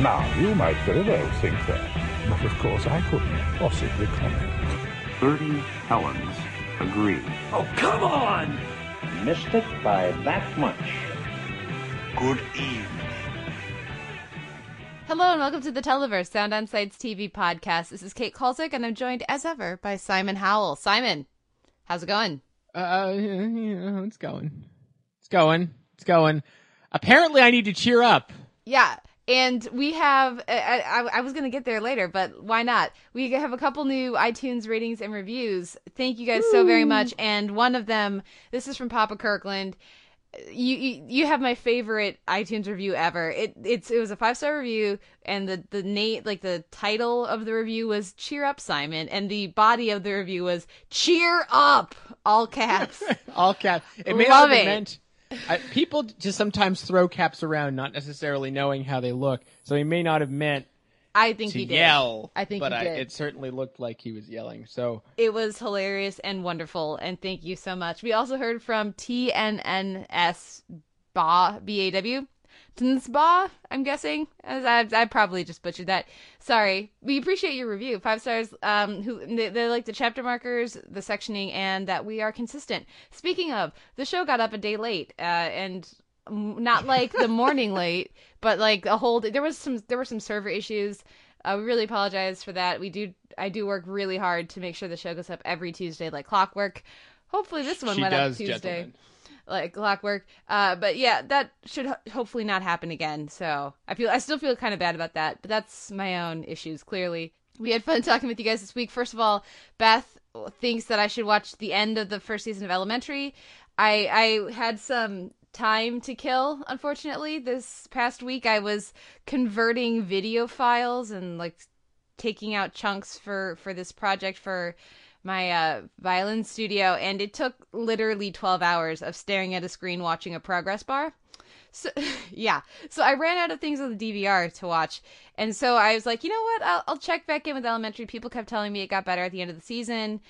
Now, you might very well think that, but of course I couldn't possibly comment. Thirty Helens agree. Oh, come on! Missed it by that much. Good evening. Hello and welcome to the Televerse Sound on Sights TV podcast. This is Kate Kulzick and I'm joined as ever by Simon Howell. Simon, how's it going? Uh, yeah, it's going. It's going. It's going. Apparently, I need to cheer up. Yeah, and we have. I, I, I was going to get there later, but why not? We have a couple new iTunes ratings and reviews. Thank you guys so very much. And one of them, this is from Papa Kirkland. You, you you have my favorite iTunes review ever. It it's it was a five star review, and the the Nate like the title of the review was "Cheer Up, Simon," and the body of the review was "Cheer Up," all caps. All caps. It may Love not have it. meant. I, people just sometimes throw caps around, not necessarily knowing how they look. So he may not have meant I think to he did. yell. I think but he I, it certainly looked like he was yelling. So It was hilarious and wonderful, and thank you so much. We also heard from TNNS Ba B A W. Ba, I'm guessing. As I, I probably just butchered that. Sorry. We appreciate your review. Five stars. Um, who they, they like the chapter markers, the sectioning, and that we are consistent. Speaking of, the show got up a day late, uh, and not like the morning late, but like a whole. There was some. There were some server issues. Uh, we really apologize for that. We do. I do work really hard to make sure the show goes up every Tuesday, like clockwork. Hopefully, this one she went does, up Tuesday gentlemen. Like clockwork. Uh, but yeah, that should ho- hopefully not happen again. So I feel I still feel kind of bad about that, but that's my own issues. Clearly, we had fun talking with you guys this week. First of all, Beth thinks that I should watch the end of the first season of Elementary. I I had some time to kill unfortunately this past week i was converting video files and like taking out chunks for for this project for my uh, violin studio, and it took literally 12 hours of staring at a screen watching a progress bar. So, yeah. So I ran out of things on the DVR to watch. And so I was like, you know what? I'll, I'll check back in with Elementary. People kept telling me it got better at the end of the season.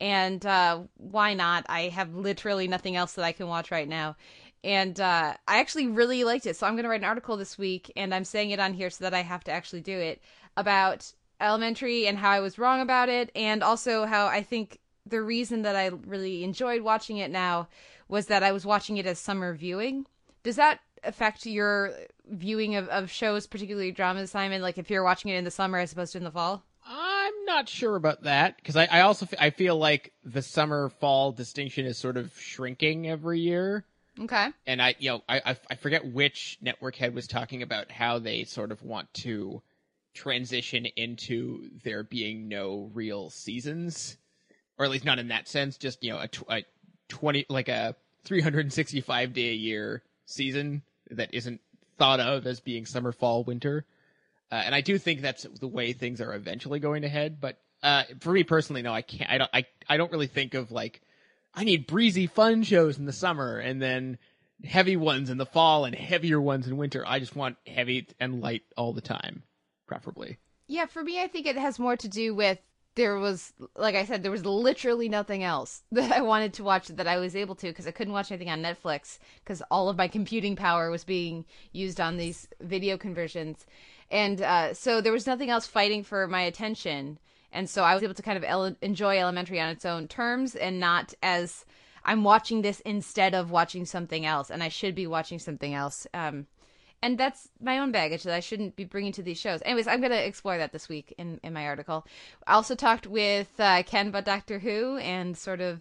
And uh, why not? I have literally nothing else that I can watch right now. And uh, I actually really liked it. So I'm going to write an article this week, and I'm saying it on here so that I have to actually do it about elementary and how I was wrong about it, and also how I think the reason that I really enjoyed watching it now was that I was watching it as summer viewing. Does that affect your viewing of, of shows, particularly dramas, Simon? Like if you're watching it in the summer as opposed to in the fall? I'm not sure about that because I, I also f- I feel like the summer fall distinction is sort of shrinking every year. Okay. and I, you know, I, I, I forget which network head was talking about how they sort of want to transition into there being no real seasons, or at least not in that sense. Just you know, a, tw- a twenty like a three hundred and sixty five day a year season that isn't thought of as being summer, fall, winter. Uh, and I do think that's the way things are eventually going to head. But uh, for me personally, no, I can't. I don't. I I don't really think of like I need breezy, fun shows in the summer and then heavy ones in the fall and heavier ones in winter. I just want heavy and light all the time, preferably. Yeah, for me, I think it has more to do with there was, like I said, there was literally nothing else that I wanted to watch that I was able to because I couldn't watch anything on Netflix because all of my computing power was being used on these video conversions. And uh, so there was nothing else fighting for my attention. And so I was able to kind of ele- enjoy Elementary on its own terms and not as I'm watching this instead of watching something else. And I should be watching something else. Um, and that's my own baggage that I shouldn't be bringing to these shows. Anyways, I'm going to explore that this week in, in my article. I also talked with uh, Ken about Doctor Who and sort of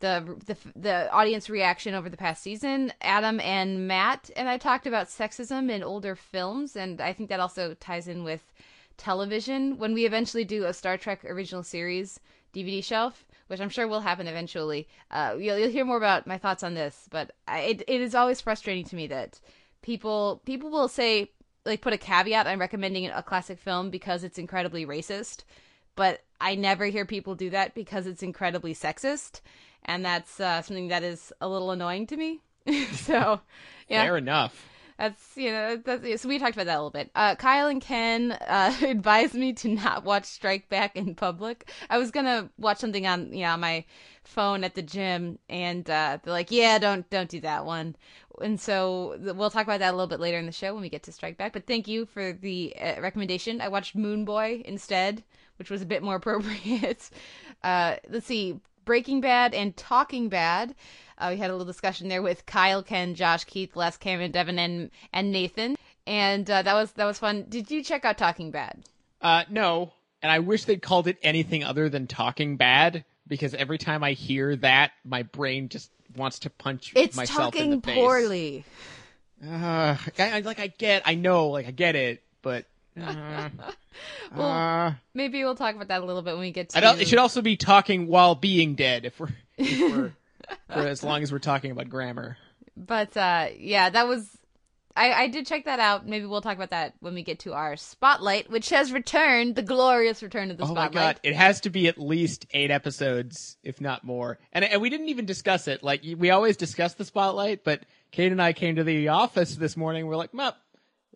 the, the the audience reaction over the past season. Adam and Matt and I talked about sexism in older films, and I think that also ties in with television. When we eventually do a Star Trek original series DVD shelf, which I'm sure will happen eventually, uh, you'll, you'll hear more about my thoughts on this. But I, it, it is always frustrating to me that people people will say like put a caveat on recommending a classic film because it's incredibly racist, but I never hear people do that because it's incredibly sexist, and that's uh, something that is a little annoying to me. so, yeah, Fair enough. That's you know that's so we talked about that a little bit. Uh, Kyle and Ken uh, advised me to not watch Strike Back in public. I was gonna watch something on you know on my phone at the gym, and uh, they're like, "Yeah, don't don't do that one." And so we'll talk about that a little bit later in the show when we get to Strike Back. But thank you for the uh, recommendation. I watched Moone Boy instead, which was a bit more appropriate. Uh, let's see, Breaking Bad and Talking Bad. Uh, we had a little discussion there with Kyle, Ken, Josh, Keith, Les, Cameron, Devin, and and Nathan, and uh, that was that was fun. Did you check out Talking Bad? Uh, no, and I wish they'd called it anything other than Talking Bad because every time I hear that, my brain just wants to punch It's myself in talking the face. poorly. Uh, I, I like I get, I know, like I get it, but uh, Well, uh, Maybe we'll talk about that a little bit when we get to. It should also be talking while being dead. If we're, if we're for as long as we're talking about grammar. But uh, yeah, that was. I, I did check that out. Maybe we'll talk about that when we get to our spotlight, which has returned, the glorious return of the Oh my spotlight. god, it has to be at least eight episodes, if not more. And and we didn't even discuss it. Like we always discuss the spotlight, but Kate and I came to the office this morning. We're like, "Mup,"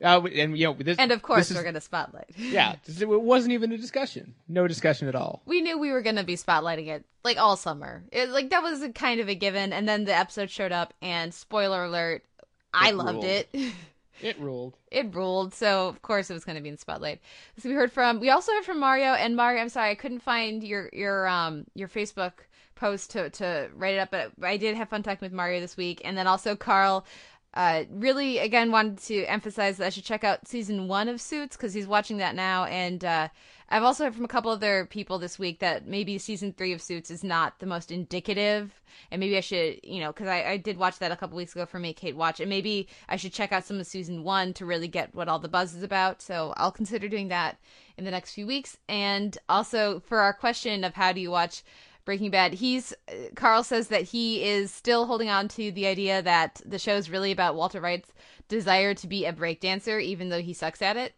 uh, and you know, this, And of course, is- we're gonna spotlight. yeah, it wasn't even a discussion. No discussion at all. we knew we were gonna be spotlighting it like all summer. It, like that was a kind of a given, and then the episode showed up, and spoiler alert, I It loved ruled. it. It ruled. it ruled. So of course it was going to be in the spotlight. So we heard from. We also heard from Mario and Mario. I'm sorry I couldn't find your your um your Facebook post to to write it up, but I did have fun talking with Mario this week, and then also Carl. Uh, really, again, wanted to emphasize that I should check out season one of Suits because he's watching that now, and uh, I've also heard from a couple other people this week that maybe season three of Suits is not the most indicative, and maybe I should, you know, because I, I did watch that a couple weeks ago for me, Kate watch, and maybe I should check out some of season one to really get what all the buzz is about. So I'll consider doing that in the next few weeks. And also for our question of how do you watch Breaking Bad, he's uh, Carl says that he is still holding on to the idea that the show is really about Walter White's desire to be a breakdancer, even though he sucks at it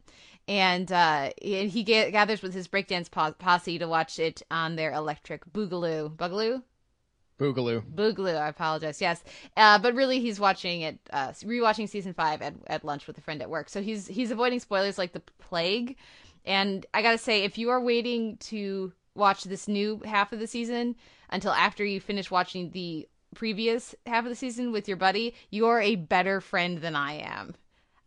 and uh, he ga- gathers with his breakdance po- posse to watch it on their electric boogaloo. Boogaloo? Boogaloo. Boogaloo, I apologize. Yes. Uh, but really he's watching it uh rewatching season 5 at at lunch with a friend at work. So he's he's avoiding spoilers like the plague. And I got to say if you are waiting to watch this new half of the season until after you finish watching the previous half of the season with your buddy, you're a better friend than I am.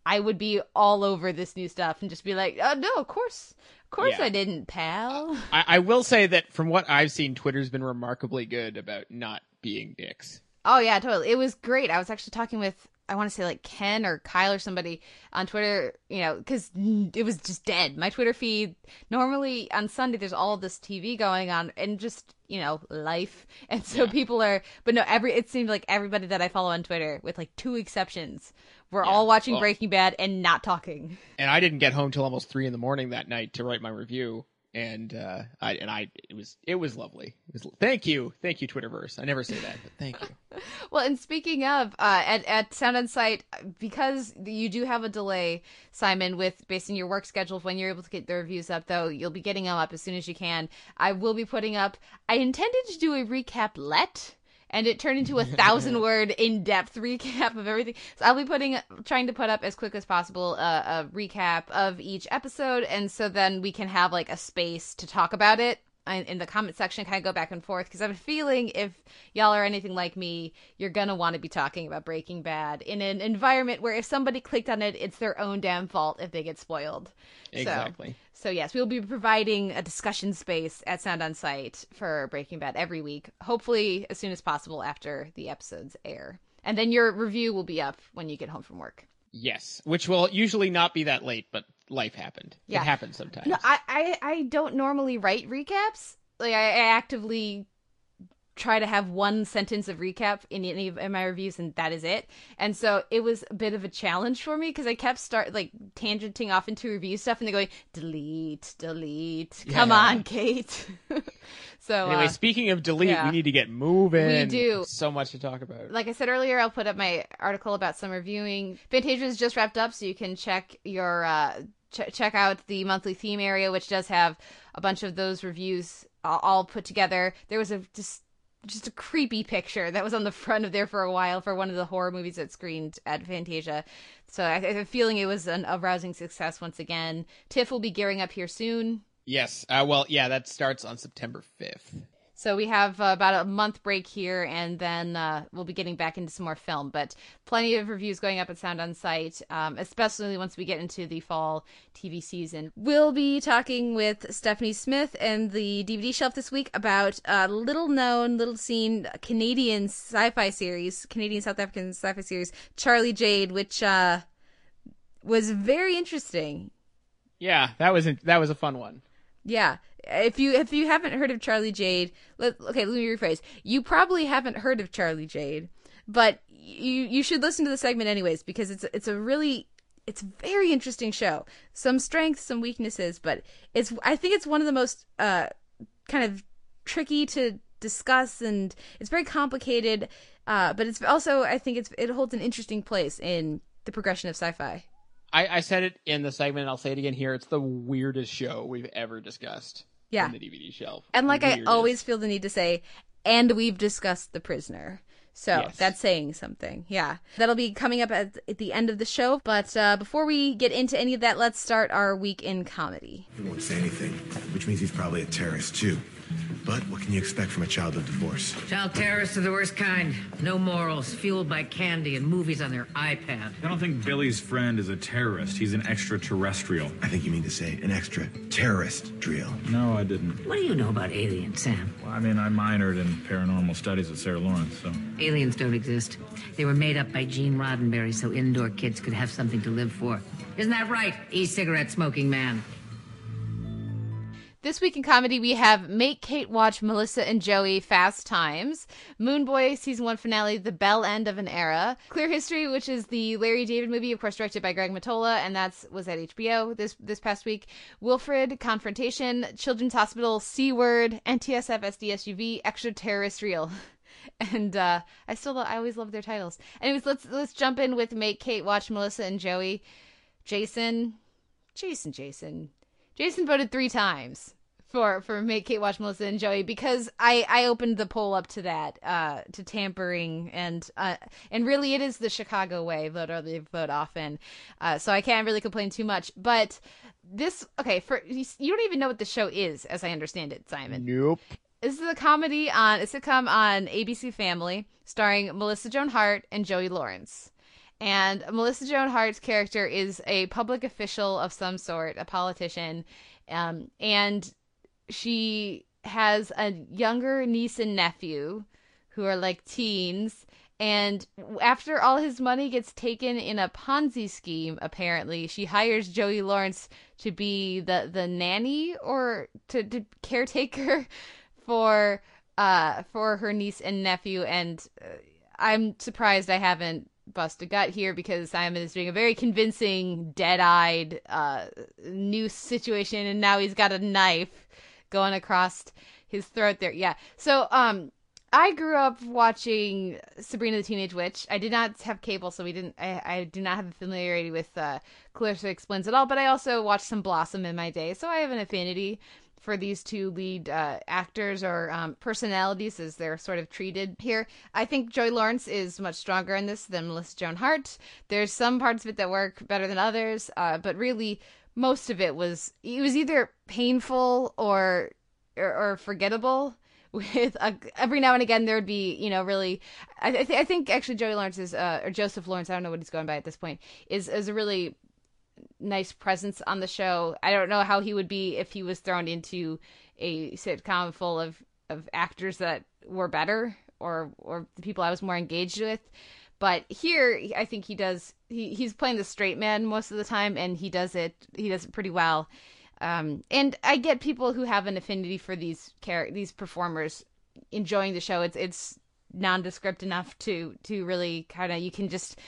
I would be all over this new stuff and just be like, "Oh no, of course, of course Yeah. I didn't, pal." I, I will say that from what I've seen, Twitter's been remarkably good about not being dicks. Oh yeah, totally. It was great. I was actually talking with I want to say like Ken or Kyle or somebody on Twitter, you know, because it was just dead. My Twitter feed normally on Sunday there's all this TV going on and just you know life, and so Yeah. people are. But no, every it seemed like everybody that I follow on Twitter, with like two exceptions, were Yeah, all watching well- Breaking Bad and not talking. and I didn't get home till almost three in the morning that night to write my review. And uh, I and I it was it was lovely. It was, thank you, thank you, Twitterverse. I never say that, but thank you. Well, and speaking of, uh, at at Sound Site, because you do have a delay, Simon, with based on your work schedule, when you're able to get the reviews up, though you'll be getting them up as soon as you can. I will be putting up. I intended to do a recap let. And it turned into a thousand word in depth recap of everything. So I'll be putting, trying to put up as quick as possible a, a recap of each episode, and so then we can have like a space to talk about it in the comment section, kind of go back and forth because I'm feeling if y'all are anything like me, you're gonna want to be talking about Breaking Bad in an environment where if somebody clicked on it, it's their own damn fault if they get spoiled. Exactly. So, yes, we'll be providing a discussion space at Sound on Site for Breaking Bad every week, hopefully as soon as possible after the episodes air. And then your review will be up when you get home from work. Yes, which will usually not be that late, but life happened. Yeah. It happens sometimes. No, I, I, I don't normally write recaps. Like I, I actively try to have one sentence of recap in any of in my reviews and that is it and so it was a bit of a challenge for me because i kept start like tangenting off into review stuff and then going delete delete come Yeah. on kate so Anyway, uh, speaking of delete, yeah. we need to get moving. We do. So much to talk about. like I said earlier, I'll put up my article about summer viewing. Fantasia is just wrapped up, so you can check your uh, ch- check out the monthly theme area, which does have a bunch of those reviews all, all put together. There was a just just a creepy picture that was on the front of there for a while for one of the horror movies that screened at Fantasia. So I, have a feeling it was an, a rousing success once again. TIFF will be gearing up here soon. Yes. Uh, well, yeah, that starts on September 5th. So we have uh, about a month break here, and then uh, we'll be getting back into some more film. But plenty of reviews going up at Sound on Sight, um, especially once we get into the fall TV season. We'll be talking with Stephanie Smith and the DVD shelf this week about a little known, little seen Canadian sci-fi series, Canadian South African sci-fi series, Charlie Jade, which uh, was very interesting. Yeah, that was that was a fun one. Yeah. If you if you haven't heard of Charlie Jade, let, okay, let me rephrase. You probably haven't heard of Charlie Jade, but you you should listen to the segment anyways because it's it's a really it's a very interesting show. Some strengths, some weaknesses, but it's I think it's one of the most uh kind of tricky to discuss and it's very complicated uh but it's also I think it's it holds an interesting place in the progression of sci-fi. I, I said it in the segment, I'll say it again here. It's the weirdest show we've ever discussed. Yeah. On the DVD shelf. And like Weirdest. I always feel the need to say, and we've discussed the prisoner. So Yes. that's saying something. Yeah. That'll be coming up at, at the end of the show. But uh, before we get into any of that, let's start our week in comedy. He won't say anything, which means he's probably a terrorist too. But what can you expect from a child of divorce? Child terrorists are the worst kind. No morals, fueled by candy and movies on their iPad. I don't think Billy's friend is a terrorist. He's an extraterrestrial. I think you mean to say an extra terrorist drill. No, I didn't. What do you know about aliens, Sam? Well, I mean, I minored in paranormal studies at Sarah Lawrence, so. Aliens don't exist. They were made up by Gene Roddenberry so indoor kids could have something to live for. Isn't that right, e-cigarette smoking man? This week in comedy, we have Make Kate Watch Melissa and Joey Fast Times, Moone Boy season one finale, The Bell End of an Era, Clear History, which is the Larry David movie, of course, directed by Greg Mottola, and that's was at HBO this this past week. Wilfred, Confrontation, Children's Hospital, C Word, NTSF SDSUV, Extraterrestrial. And uh, I still I always love their titles. Anyways, let's let's jump in with Make Kate Watch Melissa and Joey. Jason, Jason, Jason. Jason voted three times for for make Kate watch Melissa and Joey because I I opened the poll up to that uh to tampering and uh and really it is the Chicago way vote early vote often uh so I can't really complain too much but this okay for you don't even know what the show is as I understand it Simon Nope. this is a comedy on a sitcom on ABC Family starring Melissa Joan Hart and Joey Lawrence. And Melissa Joan Hart's character is a public official of some sort, a politician, um, and she has a younger niece and nephew who are like teens. And after all his money gets taken in a Ponzi scheme, apparently, she hires Joey Lawrence to be the, the nanny or to, to caretaker for uh for her niece and nephew and uh, I'm surprised I haven't bust a gut here because Simon is doing a very convincing dead-eyed uh noose situation and now he's got a knife going across his throat there. Yeah. So um I grew up watching Sabrina the Teenage Witch. I did not have cable, so we didn't. I, I do not have a familiarity with uh, Clarissa Explains It All. But I also watched some Blossom in my day, so I have an affinity for these two lead uh, actors or um, personalities as they're sort of treated here. I think Joey Lawrence is much stronger in this than Melissa Joan Hart. There's some parts of it that work better than others, uh, but really most of it was it was either painful or or, or forgettable. With a, every now and again there would be you know really I, th- I think actually Joey Lawrence is uh, or Joseph Lawrence I don't know what he's going by at this point is is a really nice presence on the show. I don't know how he would be if he was thrown into a sitcom full of of actors that were better or or the people I was more engaged with. But here, I think he does. He he's playing the straight man most of the time, and he does it. He does it pretty well. Um, and I get people who have an affinity for these char- these performers enjoying the show. It's it's nondescript enough to to really kind of you can just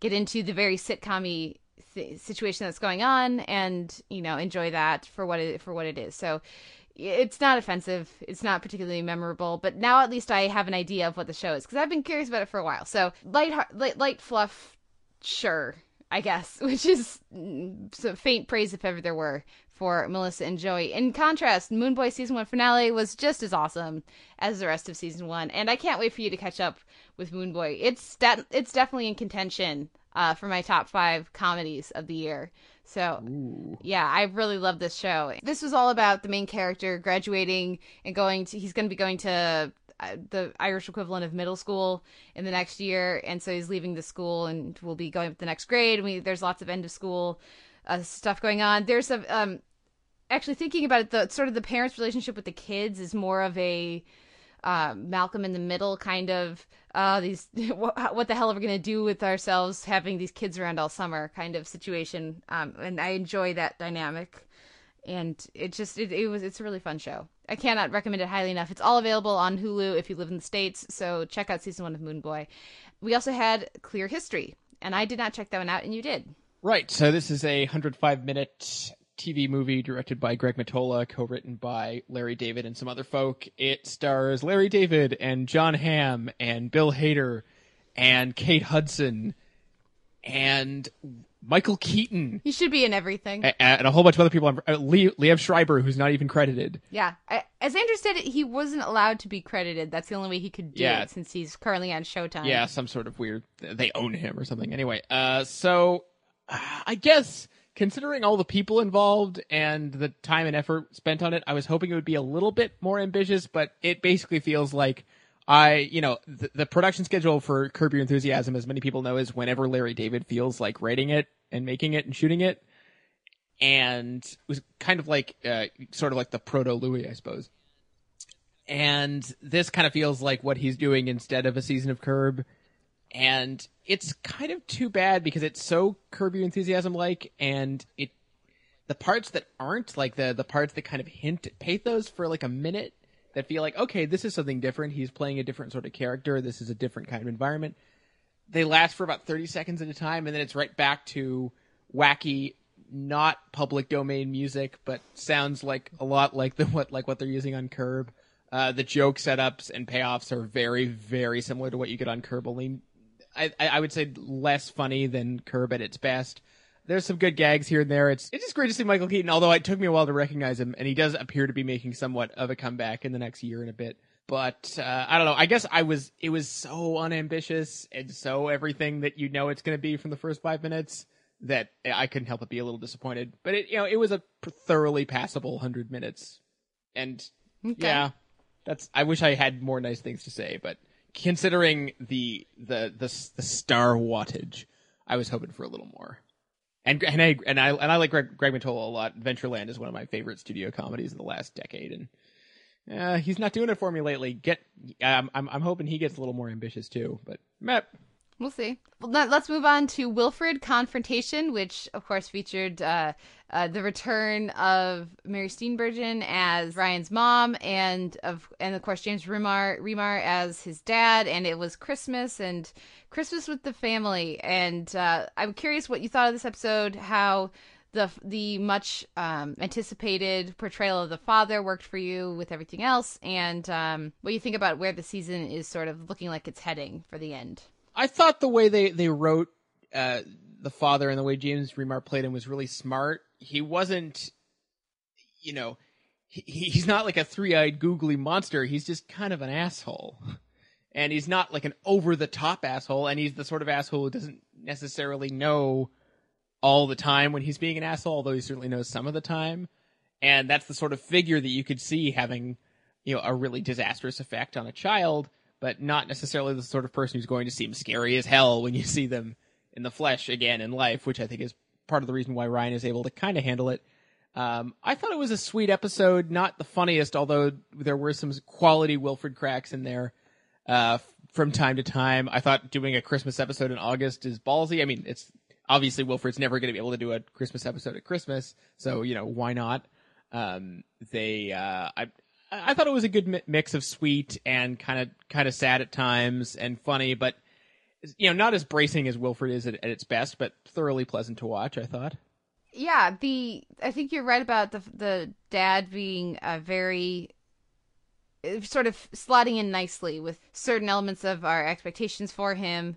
get into the very sitcom th- situation that's going on and you know enjoy that for what it for what it is. So it's not offensive. It's not particularly memorable, but now at least I have an idea of what the show is because I've been curious about it for a while. So light light, light fluff, sure, I guess, which is mm, some faint praise if ever there were for Melissa and Joey. In contrast, Moone Boy season one finale was just as awesome as the rest of season one, and I can't wait for you to catch up with Moone Boy. It's de- it's definitely in contention uh, for my top five comedies of the year. So, Ooh. yeah, I really love this show. This was all about the main character graduating and going to, he's going to be going to uh, the Irish equivalent of middle school in the next year. And so he's leaving the school and will be going up the next grade. And we, there's lots of end of school uh, stuff going on. There's a, um, actually thinking about it, the sort of the parents' relationship with the kids is more of a, uh, Malcolm in the Middle kind of uh, these what, what, the hell are we gonna do with ourselves having these kids around all summer kind of situation. Um, and I enjoy that dynamic, and it just it, it was it's a really fun show. I cannot recommend it highly enough. It's all available on Hulu if you live in the states. So check out season one of Moone Boy. We also had Clear History, and I did not check that one out, and you did. Right. So this is a 105 minute TV movie directed by Greg Mottola, co-written by Larry David and some other folk. It stars Larry David and Jon Hamm and Bill Hader and Kate Hudson and Michael Keaton. He should be in everything. And, and a whole bunch of other people. Uh, Liev Schreiber, who's not even credited. Yeah. I, as Andrew said, he wasn't allowed to be credited. That's the only way he could do yeah. it since he's currently on Showtime. Yeah, some sort of weird. They own him or something. Anyway, uh, so uh, I guess considering all the people involved and the time and effort spent on it, I was hoping it would be a little bit more ambitious, but it basically feels like I, you know, the, the, production schedule for Curb Your Enthusiasm, as many people know, is whenever Larry David feels like writing it and making it and shooting it. And it was kind of like, uh, sort of like the proto Louis, I suppose. And this kind of feels like what he's doing instead of a season of Curb and it's kind of too bad because it's so Curb Your Enthusiasm like, and it the parts that aren't like the the parts that kind of hint at pathos for like a minute that feel like okay, this is something different. He's playing a different sort of character. This is a different kind of environment. They last for about thirty seconds at a time, and then it's right back to wacky, not public domain music, but sounds like a lot like the what like what they're using on Curb. Uh, the joke setups and payoffs are very, very similar to what you get on Curb, only I, I would say less funny than Curb at its best. There's some good gags here and there. It's it's just great to see Michael Keaton, although it took me a while to recognize him, and he does appear to be making somewhat of a comeback in the next year and a bit. But uh, I don't know. I guess I was it was so unambitious and so everything that you know it's going to be from the first five minutes that I couldn't help but be a little disappointed. But it you know it was a thoroughly passable hundred minutes, and okay. yeah, that's. I wish I had more nice things to say, but considering the the the the star wattage, I was hoping for a little more. And and I and I and I like Greg, Greg a lot. Adventureland is one of my favorite studio comedies of the last decade, and uh, he's not doing it for me lately. Get, I'm I'm I'm hoping he gets a little more ambitious too. But meh, We'll see. Well, let's move on to Wilfred Confrontation, which of course featured uh, uh, the return of Mary Steenburgen as Ryan's mom, and of and of course James Remar Remar as his dad. And it was Christmas and Christmas with the family. And uh, I'm curious what you thought of this episode. How the the much um, anticipated portrayal of the father worked for you with everything else, and um, what you think about where the season is sort of looking like it's heading for the end. I thought the way they they wrote uh, the father and the way James Remar played him was really smart. He wasn't, you know, he, he's not like a three eyed googly monster. He's just kind of an asshole, and he's not like an over the top asshole. And he's the sort of asshole who doesn't necessarily know all the time when he's being an asshole, although he certainly knows some of the time. And that's the sort of figure that you could see having, you know, a really disastrous effect on a child but not necessarily the sort of person who's going to seem scary as hell when you see them in the flesh again in life, which I think is part of the reason why Ryan is able to kind of handle it. Um, I thought it was a sweet episode, not the funniest, although there were some quality Wilfred cracks in there uh, from time to time. I thought doing a Christmas episode in August is ballsy. I mean, it's obviously Wilfred's never going to be able to do a Christmas episode at Christmas, so you know why not? Um, they, uh, I, I thought it was a good mi- mix of sweet and kind of kind of sad at times and funny, but you know, not as bracing as Wilfred is at, at its best, but thoroughly pleasant to watch. I thought. Yeah, the I think you're right about the the dad being a very uh, sort of slotting in nicely with certain elements of our expectations for him.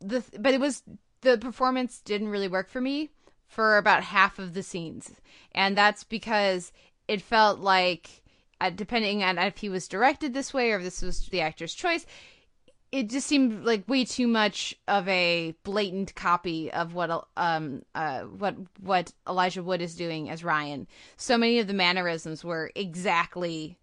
The but it was the performance didn't really work for me for about half of the scenes, and that's because it felt like, uh, depending on if he was directed this way or if this was the actor's choice, it just seemed like way too much of a blatant copy of what um uh what what Elijah Wood is doing as Ryan. So many of the mannerisms were exactly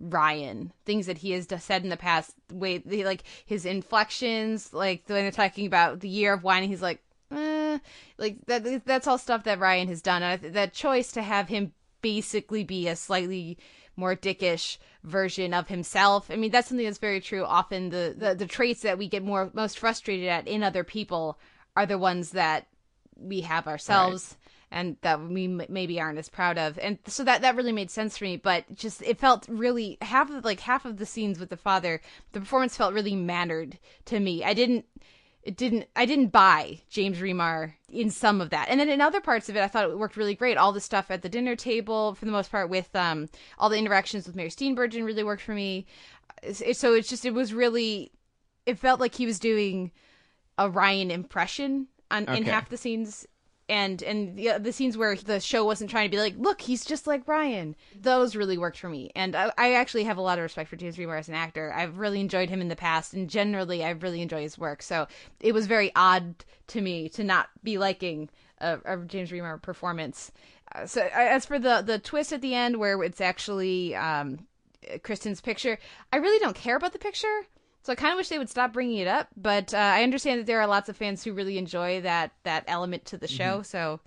Ryan, things that he has said in the past. Way like his inflections, like when they're talking about the year of wine, he's like, eh, like that. That's all stuff that Ryan has done. And that choice to have him basically be a slightly more dickish version of himself. I mean, that's something that's very true. Often the, the, the traits that we get more most frustrated at in other people are the ones that we have ourselves right. and that we m- maybe aren't as proud of. And so that that really made sense for me, but just it felt really half of like half of the scenes with the father, the performance felt really mannered to me. I didn't it didn't I didn't buy James Remar in some of that. And then in other parts of it I thought it worked really great. All the stuff at the dinner table for the most part with um all the interactions with Mary Steenburgen really worked for me. So it's just it was really it felt like he was doing a Ryan impression on okay. in half the scenes and and the, the scenes where the show wasn't trying to be like, look, he's just like Brian. Those really worked for me, and I, I actually have a lot of respect for James Remar as an actor. I've really enjoyed him in the past, and generally, I really enjoy his work. So it was very odd to me to not be liking a, a James Remar performance. Uh, so as for the the twist at the end, where it's actually um, Kristen's picture, I really don't care about the picture. So I kind of wish they would stop bringing it up, but uh, I understand that there are lots of fans who really enjoy that that element to the show. Mm-hmm. So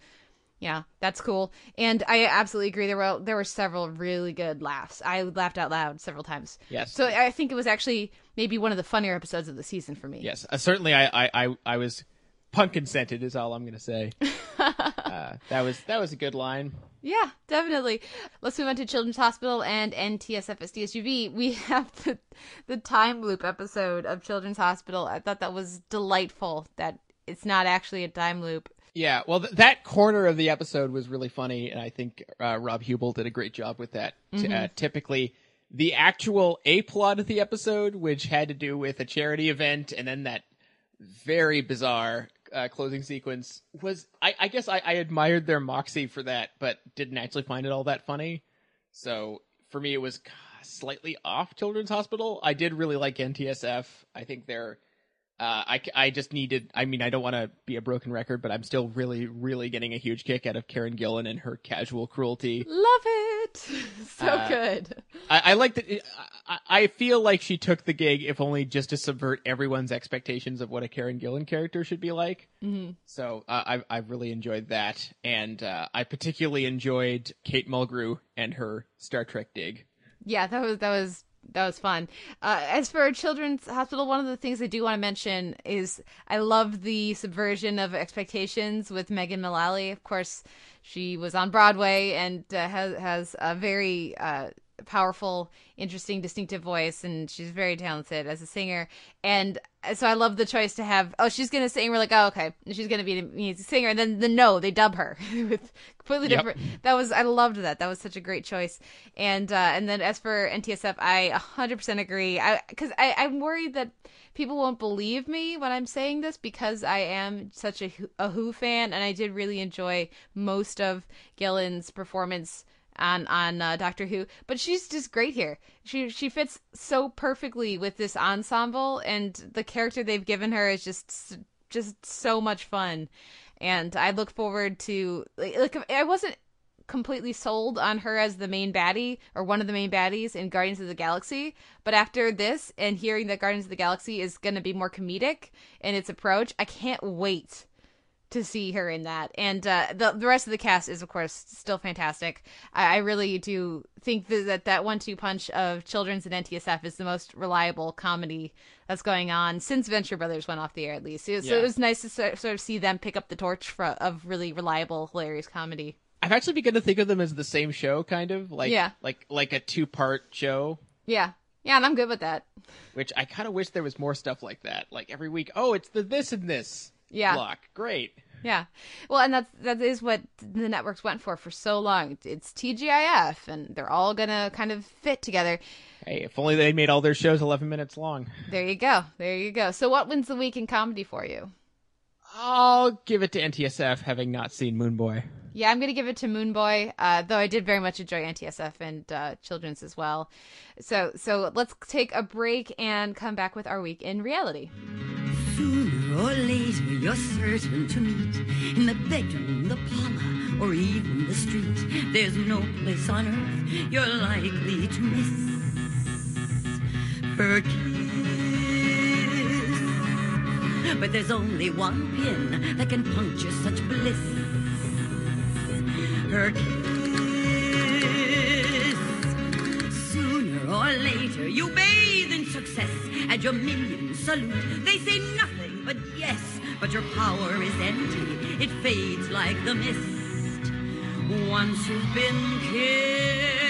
yeah, that's cool. And I absolutely agree. There were there were several really good laughs. I laughed out loud several times. Yes. So I think it was actually maybe one of the funnier episodes of the season for me. Yes, uh, certainly. I, I I I was punk consented is all I'm going to say. uh, that was that was a good line. Yeah, definitely. Let's move on to Children's Hospital and NTSFSDSUV. We have the the time loop episode of Children's Hospital. I thought that was delightful. That it's not actually a time loop. Yeah, well, th- that corner of the episode was really funny, and I think uh, Rob Huebel did a great job with that. Mm-hmm. Uh, typically, the actual a plot of the episode, which had to do with a charity event, and then that very bizarre uh, closing sequence was I, I guess I, I, admired their moxie for that, but didn't actually find it all that funny. So for me, it was slightly off Children's Hospital. I did really like NTSF. I think they're. Uh, I, I just needed. I mean, I don't want to be a broken record, but I'm still really, really getting a huge kick out of Karen Gillan and her casual cruelty. Love it. so uh, good. I, I like that. I, I, feel like she took the gig, if only just to subvert everyone's expectations of what a Karen Gillan character should be like. Mm-hmm. So uh, I I really enjoyed that, and uh, I particularly enjoyed Kate Mulgrew and her Star Trek dig. Yeah, that was that was that was fun. Uh, as for Children's Hospital, one of the things I do want to mention is I love the subversion of expectations with Megan Mullally. Of course, she was on Broadway and uh, has has a very uh, powerful, interesting, distinctive voice, and she's very talented as a singer. And so I love the choice to have. Oh, she's gonna sing. We're like, oh, okay, she's gonna be a singer. And then the no, they dub her with completely yep. different. That was I loved that. That was such a great choice. And uh, and then as for NTSF, I 100% agree. I because I I'm worried that people won't believe me when I'm saying this because I am such a, a Who fan, and I did really enjoy most of Gillan's performance on on uh, Doctor Who, but she's just great here. She she fits so perfectly with this ensemble, and the character they've given her is just just so much fun. And I look forward to like, I wasn't completely sold on her as the main baddie or one of the main baddies in Guardians of the Galaxy. But after this and hearing that Guardians of the Galaxy is going to be more comedic in its approach, I can't wait to see her in that. And uh, the the rest of the cast is, of course, still fantastic. I, I really do think that, that that one two punch of Children's and NTSF is the most reliable comedy that's going on since Venture Brothers went off the air, at least. So, yeah. so it was nice to sort, sort of see them pick up the torch for, of really reliable, hilarious comedy. I've actually begun to think of them as the same show, kind of like Yeah. like like a two part show. Yeah. Yeah, and I'm good with that. Which I kind of wish there was more stuff like that. Like every week, oh, it's the this and this Yeah. block. Great. Yeah. Well, and that's that is what the networks went for for so long. It's TGIF and they're all going to kind of fit together. Hey, if only they made all their shows 11 minutes long. There you go. There you go. So what wins the week in comedy for you? I'll give it to NTSF, having not seen Moone Boy. Yeah, I'm going to give it to Moone Boy, uh, though I did very much enjoy NTSF and uh, Children's as well. So, so let's take a break and come back with our week in reality. Or later, you're certain to meet in the bedroom, the parlor, or even the street. There's no place on earth you're likely to miss her kiss. But there's only one pin that can puncture such bliss. Her kiss. Sooner or later, you bathe in success and your minions salute. They say nothing but yes, but your power is empty. It fades like the mist. Once you've been kissed,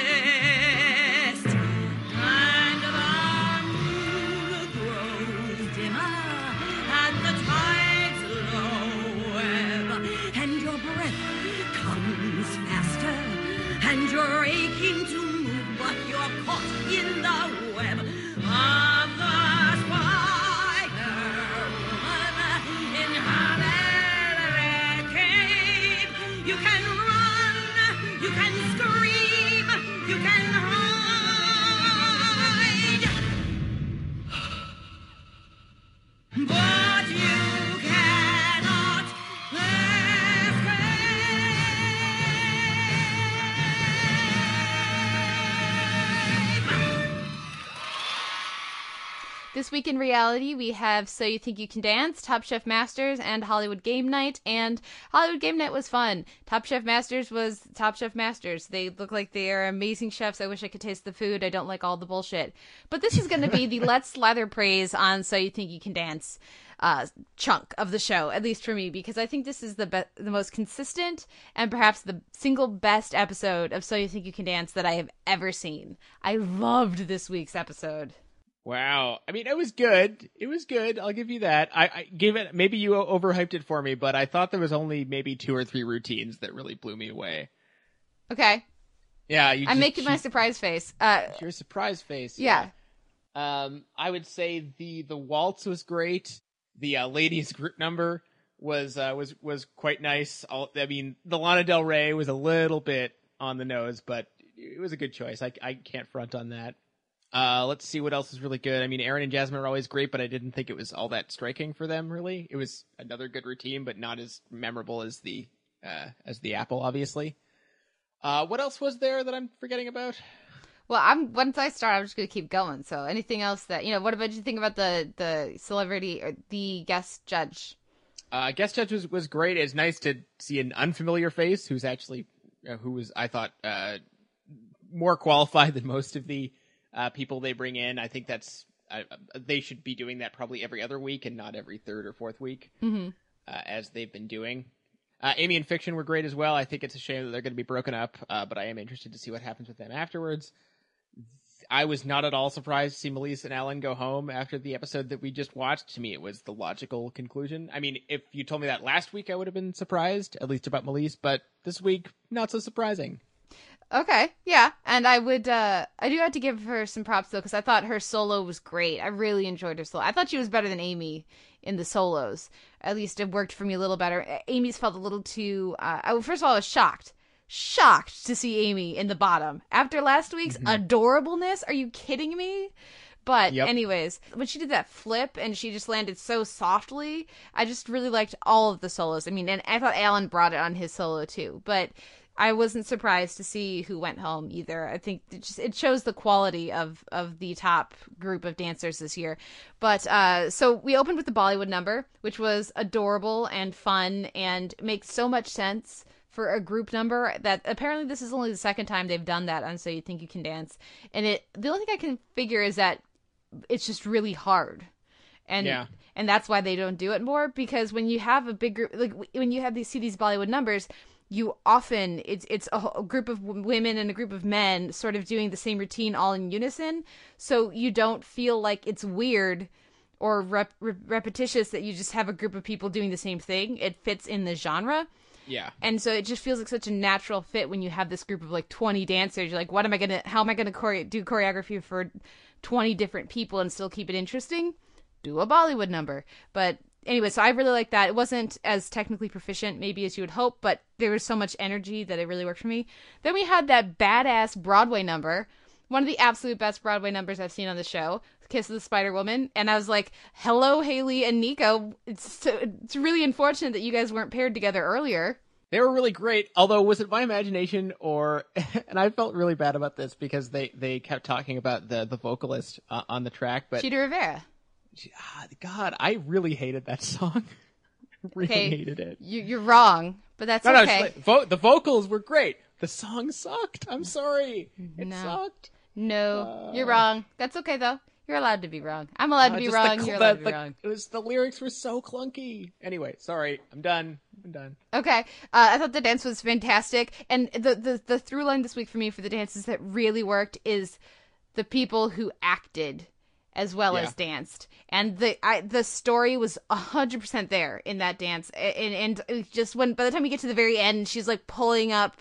This week in reality, we have So You Think You Can Dance, Top Chef Masters, and Hollywood Game Night. And Hollywood Game Night was fun. Top Chef Masters was Top Chef Masters. They look like they are amazing chefs. I wish I could taste the food. I don't like all the bullshit. But this is going to be the Let's Lather Praise on So You Think You Can Dance uh, chunk of the show, at least for me, because I think this is the be- the most consistent and perhaps the single best episode of So You Think You Can Dance that I have ever seen. I loved this week's episode. Wow. I mean, it was good. It was good. I'll give you that. I, I gave it, maybe you overhyped it for me, but I thought there was only maybe two or three routines that really blew me away. Okay. Yeah. You I'm just- making my surprise face. Uh, Your surprise face. yeah. Um, I would say the the waltz was great. The uh, ladies group number was uh, was was quite nice. All, I mean, the Lana Del Rey was a little bit on the nose, but it was a good choice. I I can't front on that. Uh, let's see what else is really good. I mean, Aaron and Jasmine are always great, but I didn't think it was all that striking for them. Really, it was another good routine, but not as memorable as the uh, as the apple, obviously. Uh, what else was there that I'm forgetting about? Well, I'm once I start, I'm just gonna keep going. So, anything else that you know? What about you think about the the celebrity or the guest judge? Uh, guest judge was, was great. It's nice to see an unfamiliar face who's actually uh, who was I thought uh, more qualified than most of the uh, people they bring in. I think that's uh, they should be doing that probably every other week and not every third or fourth week Mm-hmm. uh, as they've been doing. Uh, Amy and Fik-shun were great as well. I think it's a shame that they're going to be broken up, uh, but I am interested to see what happens with them afterwards. I was not at all surprised to see Melissa and Alan go home after the episode that we just watched. To me, it was the logical conclusion. I mean, if you told me that last week, I would have been surprised, at least about Melissa, but this week, not so surprising. Okay, yeah, and I would, uh I do have to give her some props though, because I thought her solo was great. I really enjoyed her solo. I thought she was better than Amy in the solos. At least it worked for me a little better. Amy's felt a little too. Uh, I, first of all, I was shocked, shocked to see Amy in the bottom after last week's adorableness. Are you kidding me? But Yep. anyways, when she did that flip and she just landed so softly, I just really liked all of the solos. I mean, and I thought Alan brought it on his solo too. But I wasn't surprised to see who went home either. I think it just it shows the quality of of the top group of dancers this year. But uh so we opened with the Bollywood number, which was adorable and fun and makes so much sense for a group number that apparently this is only the second time they've done that on So You Think You Can Dance. And it the only thing I can figure is that it's just really hard. And Yeah. and that's why they don't do it more because when you have a big group like when you have these see these Bollywood numbers you often it's it's a, a group of women and a group of men sort of doing the same routine all in unison, so you don't feel like it's weird or rep- re- repetitious that you just have a group of people doing the same thing. It fits in the genre. Yeah. And so it just feels like such a natural fit when you have this group of like 20 dancers. You're like, what am I going to, how am I going to chore- do choreography for 20 different people and still keep it interesting? Do a Bollywood number. But anyway, so I really like that. It wasn't as technically proficient maybe as you would hope, but there was so much energy that it really worked for me. Then we had that badass Broadway number. One of the absolute best Broadway numbers I've seen on the show, Kiss of the Spider Woman, and I was like, "Hello, Haley and Nico. It's so, it's really unfortunate that you guys weren't paired together earlier." They were really great. Although, was it my imagination or? And I felt really bad about this because they they kept talking about the the vocalist uh, on the track, but Chita Rivera. Ah, God, I really hated that song. really Okay, hated it. You, you're wrong, but that's no, no, okay. it's like, vo- the vocals were great. The song sucked. I'm sorry. It No. sucked. No, you're wrong. That's okay though. You're allowed to be wrong. I'm allowed Uh, to be wrong. the, you're the- allowed to be the- wrong. It was the lyrics were so clunky. Anyway, sorry. I'm done. I'm done. Okay. Uh, I thought the dance was fantastic, and the, the the through line this week for me for the dances that really worked is the people who acted as well Yeah. as danced, and the I, the story was hundred percent there in that dance, and and just when by the time we get to the very end, she's like pulling up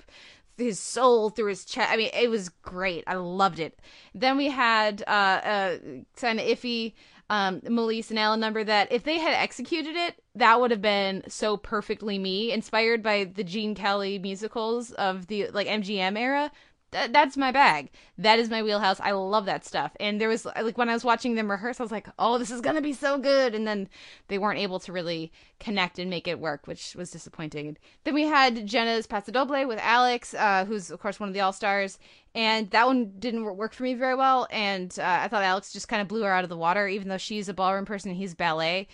his soul through his chest. I mean, it was great. I loved it. Then we had uh, uh kind of iffy um Malece and Alan number that if they had executed it, that would have been so perfectly me, inspired by the Gene Kelly musicals of the like MGM era. Th- that's my bag. That is my wheelhouse. I love that stuff. And there was like when I was watching them rehearse, I was like, "Oh, this is gonna be so good." And then they weren't able to really connect and make it work, which was disappointing. Then we had Jenna's Pasadoble with Alex, uh, who's of course one of the all stars, and that one didn't work for me very well. And uh, I thought Alex just kind of blew her out of the water, even though she's a ballroom person, and he's ballet.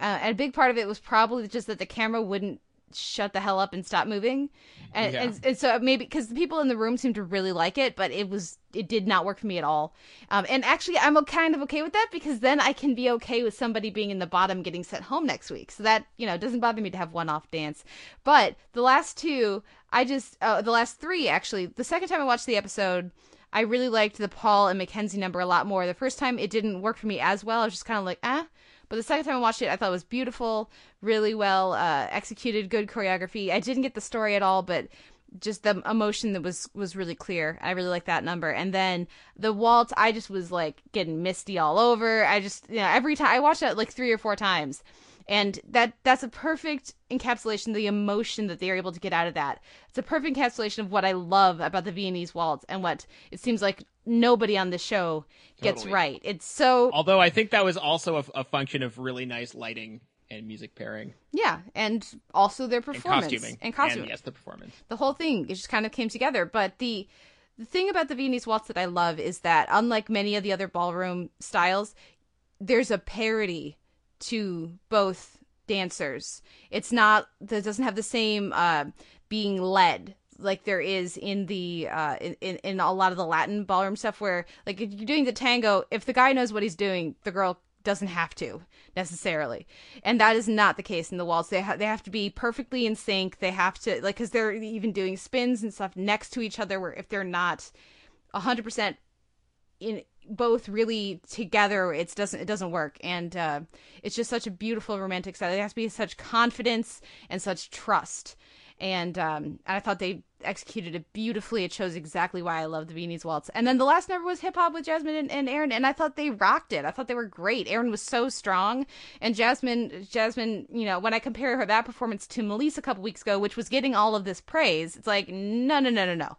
Uh, and a big part of it was probably just that the camera wouldn't shut the hell up and stop moving and, Yeah. and, and so maybe because the people in the room seemed to really like it but it was it did not work for me at all um, and actually i'm kind of okay with that because then i can be okay with somebody being in the bottom getting sent home next week so that you know doesn't bother me to have one off dance but the last two i just uh, the last three actually the second time i watched the episode I really liked the Paul and Mackenzie number a lot more. The first time it didn't work for me as well. I was just kind of like, ah. But the second time I watched it, I thought it was beautiful, really well uh, executed, good choreography. I didn't get the story at all, but just the emotion that was was really clear. I really like that number. And then the waltz, I just was like getting misty all over. I just, you know, every time I watched that like three or four times and that that's a perfect encapsulation of the emotion that they are able to get out of that it's a perfect encapsulation of what i love about the viennese waltz and what it seems like nobody on the show gets Totally. right. It's so Although I think that was also a, a function of really nice lighting and music pairing. Yeah and also their performance. and costuming. And costuming. yes, the performance. the whole thing it just kind of came together. But the the thing about the viennese waltz that i love is that unlike many of the other ballroom styles there's a parody to both dancers. It's not that doesn't have the same uh being led like there is in the uh in, in a lot of the latin ballroom stuff where like if you're doing the tango if the guy knows what he's doing the girl doesn't have to necessarily. And that is not the case in the waltz. They, ha- they have to be perfectly in sync. They have to like because they're even doing spins and stuff next to each other where if they're not 100% in both really together it doesn't it doesn't work. And uh it's just such a beautiful romantic style. There has to be such confidence and such trust. And um i thought they executed it beautifully. It shows exactly why i love the Viennese waltz. And then the last number was hip hop with jasmine and, and aaron and i thought they rocked it. I thought they were great. Aaron was so strong. And jasmine jasmine you know when i compare her that performance to melissa a couple weeks ago which was getting all of this praise it's like no no no no no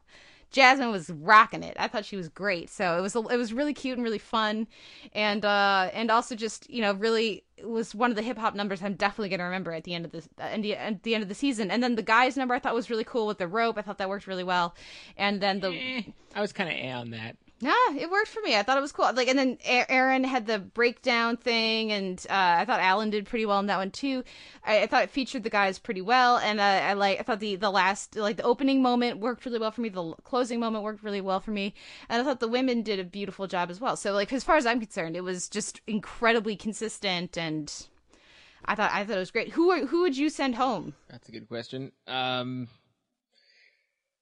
Jasmine was rocking it. I thought she was great. So it was it was really cute and really fun, and uh and also just you know really was one of the hip hop numbers I'm definitely gonna remember at the end of this at the, at the end of the season. And then the guys number I thought was really cool with the rope. I thought that worked really well. And then the I was kind of a on that. Yeah, it worked for me. I thought it was cool. Like, and then Aaron had the breakdown thing, and uh, I thought Alan did pretty well in that one too. I, I thought it featured the guys pretty well, and uh, I like. I thought the the last like the opening moment worked really well for me. The closing moment worked really well for me, and I thought the women did a beautiful job as well. So, like as far as I'm concerned, it was just incredibly consistent, and I thought I thought it was great. Who are, who would you send home? That's a good question. Um,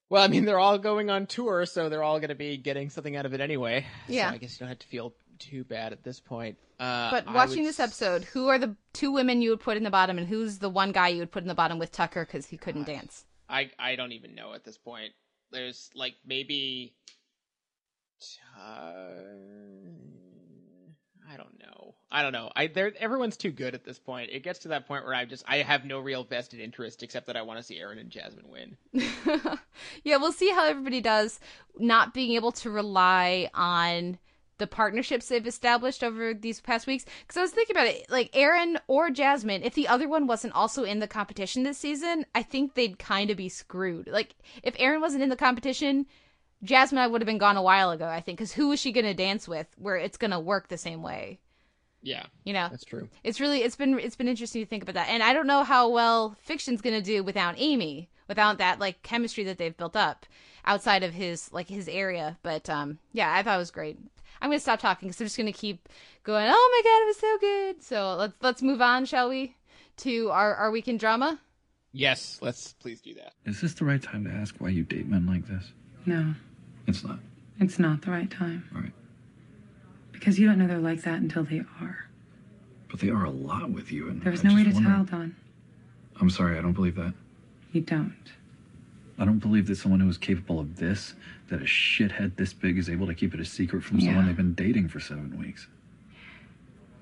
Well, I mean, they're all going on tour, so they're all going to be getting something out of it anyway. Yeah. So I guess you don't have to feel too bad at this point. Uh, But watching would this episode, who are the two women you would put in the bottom, and who's the one guy you would put in the bottom with Tucker because he couldn't dance? I I don't even know at this point. There's like maybe uh, I don't know. I don't know. I there everyone's too good at this point. It gets to that point where I just I have no real vested interest except that I want to see Aaron and Jasmine win. yeah, we'll see how everybody does. Not being able to rely on the partnerships they've established over these past weeks. Because I was thinking about it, like Aaron or Jasmine, if the other one wasn't also in the competition this season, I think they'd kind of be screwed. Like if Aaron wasn't in the competition, Jasmine I would have been gone a while ago. I think because who is she going to dance with where it's going to work the same way? Yeah, You know, that's true. it's really it's been it's been interesting to think about that and i don't know how well Fik-shun's gonna do without amy without that like chemistry that they've built up outside of his like his area but um yeah i thought it was great i'm gonna stop talking because i'm just gonna keep going oh my god it was so good so let's let's move on shall we to our our weekend drama Yes, let's please do that. Is this the right time to ask why you date men like this? No, It's not. it's not the right time. Right. Because you don't know they're like that until they are. But they are a lot with you, and There's no way to just tell, Don. I'm sorry, I don't believe that. You don't. I don't believe that someone who is capable of this, that a shithead this big is able to keep it a secret from someone they've been dating for seven weeks.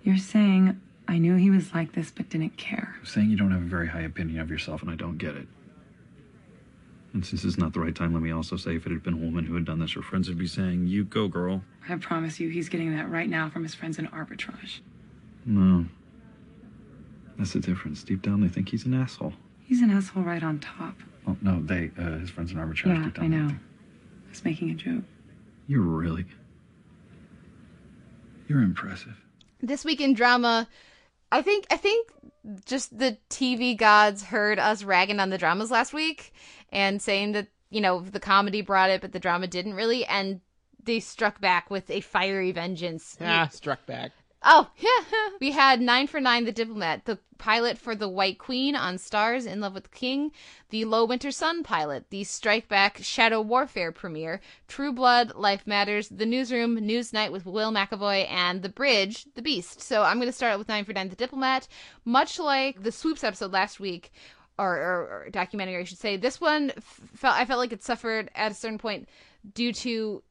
You're saying I knew he was like this but didn't care. I'm saying you don't have a very high opinion of yourself, and I don't get it. And since it's not the right time, let me also say if it had been a woman who had done this, her friends would be saying, You go, girl. I promise you, he's getting that right now from his friends in arbitrage. No. That's the difference. Deep down, they think he's an asshole. He's an asshole right on top. Oh, no, they, uh, his friends in arbitrage. Yeah, deep down, I know. think- I was making a joke. You're really. You're impressive. this week in drama i think i think just the tv gods heard us ragging on the dramas last week and saying that you know the comedy brought it but the drama didn't really and they struck back with a fiery vengeance Ah, struck back. Oh, yeah. we had Nine for Nine, The Diplomat, the pilot for The White Queen on Starz, In Love with the King, the Low Winter Sun pilot, the Strike Back Shadow Warfare premiere, True Blood, Life Matters, The Newsroom, Newsnight with Will McAvoy, and The Bridge, The Beast. So I'm going to start with Nine for Nine, The Diplomat. Much like the Swoopes episode last week, or, or, or documentary, I should say, this one felt I felt like it suffered at a certain point due to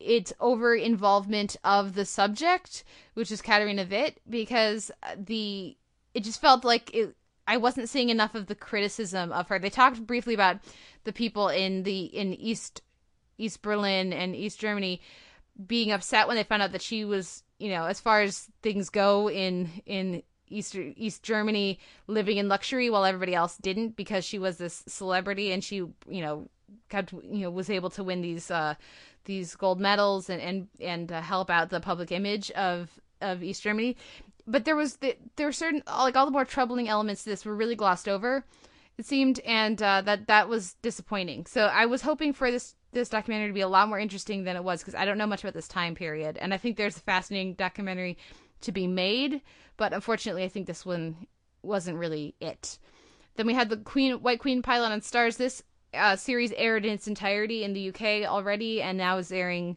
its over involvement of the subject, which is Katarina Witt, because uh, the it just felt like it. I wasn't seeing enough of the criticism of her. They talked briefly about the people in the in East East Berlin and East Germany being upset when they found out that she was, you know, as far as things go in in East East Germany, living in luxury while everybody else didn't because she was this celebrity and she, you know, got you know was able to win these uh these gold medals and and and uh, help out the public image of of East Germany. But there was the, there were certain like all the more troubling elements to this were really glossed over, it seemed, and uh, that that was disappointing. So I was hoping for this this documentary to be a lot more interesting than it was because I don't know much about this time period, and I think there's a fascinating documentary to be made, but unfortunately, I think this one wasn't really it. Then we had the Queen White Queen pilot on Starz. This uh, series aired in its entirety in the UK already, and now is airing,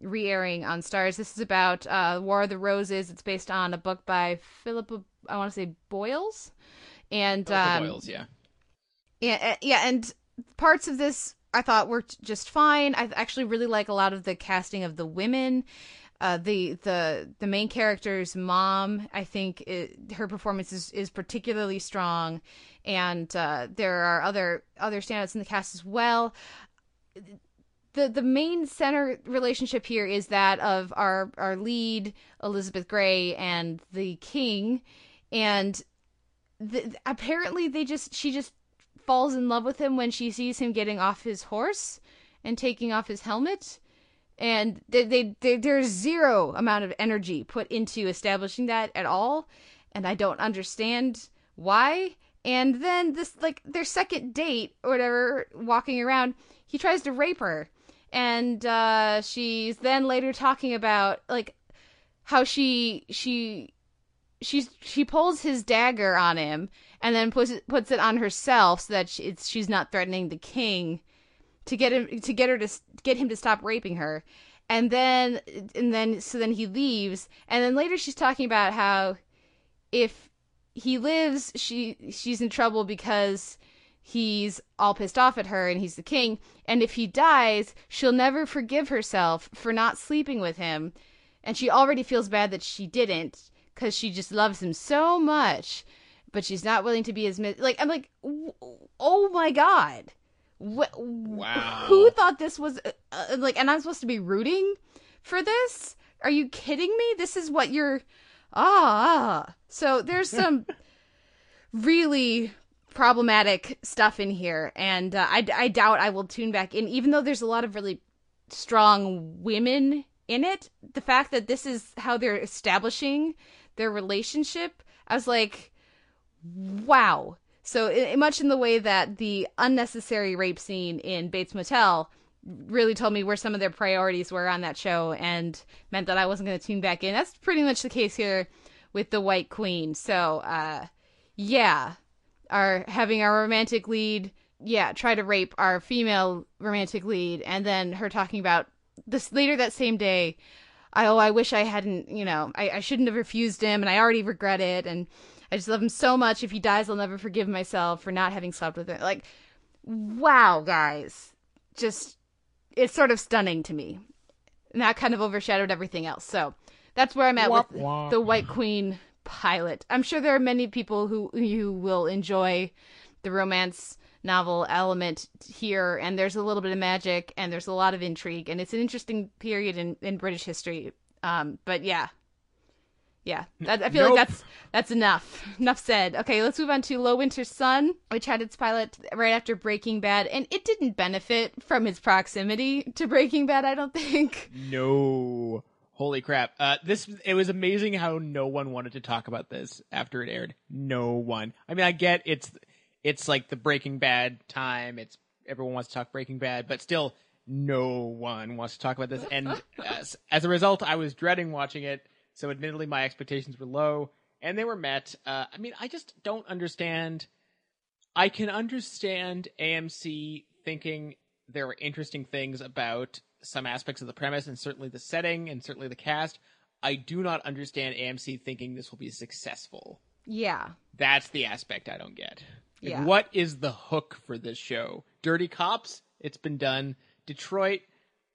re-airing on Starz. This is about uh, War of the Roses. It's based on a book by Philip, I want to say Boyles, and um, Boyles, yeah. yeah, uh, yeah, and parts of this I thought worked just fine. I actually really like a lot of the casting of the women. Uh, the the the main character's mom, I think it, her performance is, is particularly strong, and uh, there are other other standouts in the cast as well. The the main center relationship here is that of our our lead Elizabeth Gray and the king, and the, apparently they just she just falls in love with him when she sees him getting off his horse and taking off his helmet and they, they, they there's zero amount of energy put into establishing that at all. And i don't understand why. And then this like their second date or whatever walking around he tries to rape her. And uh she's then later talking about like how she she she's she pulls his dagger on him and then puts it, puts it on herself so that she, she's not threatening the king to get him to get her to get him to stop raping her. And then and then so then he leaves. And then later she's talking about how if he lives she she's in trouble because he's all pissed off at her and he's the king. And if he dies she'll never forgive herself for not sleeping with him. And she already feels bad that she didn't because she just loves him so much but she's not willing to be as like i'm like oh my god Wh- Wow. who thought this was uh, uh, like and i'm supposed to be rooting for this are you kidding me this is what you're ah, ah. so there's some really problematic stuff in here and uh, I, I doubt i will tune back in even though there's a lot of really strong women in it the fact that this is how they're establishing their relationship i was like wow so i much in the way that the unnecessary rape scene in bates motel really told me where some of their priorities were on that show and meant that i wasn't going to tune back in. That's pretty much the case here with the white queen. So uh yeah our having our romantic lead yeah try to rape our female romantic lead and then her talking about this later that same day I, oh i wish i hadn't you know I, I shouldn't have refused him and i already regret it and i just love him so much. If he dies i'll never forgive myself for not having slept with him. Like wow guys. Just it's sort of stunning to me. And that kind of overshadowed everything else. So that's where i'm at Womp with womp. the white queen pilot. I'm sure there are many people who who will enjoy the romance novel element here and there's a little bit of magic and there's a lot of intrigue and it's an interesting period in, in british history. Um but yeah yeah that, i feel Nope. like that's that's enough enough said okay let's move on to low winter sun which had its pilot right after breaking bad and it didn't benefit from its proximity to breaking bad i don't think No. Holy crap. Uh, this, it was amazing how no one wanted to talk about this after it aired. No one. I mean, I get it's, it's like the Breaking Bad time. It's, everyone wants to talk Breaking Bad, but still, no one wants to talk about this. And as, as a result, I was dreading watching it. So admittedly, my expectations were low and they were met. Uh, I mean, I just don't understand. I can understand AMC thinking there are interesting things about some aspects of the premise and certainly the setting and certainly the cast. I do not understand AMC thinking this will be successful. yeah That's the aspect I don't get. Like, Yeah. What is the hook for this show? Dirty Cops? It's been done. Detroit?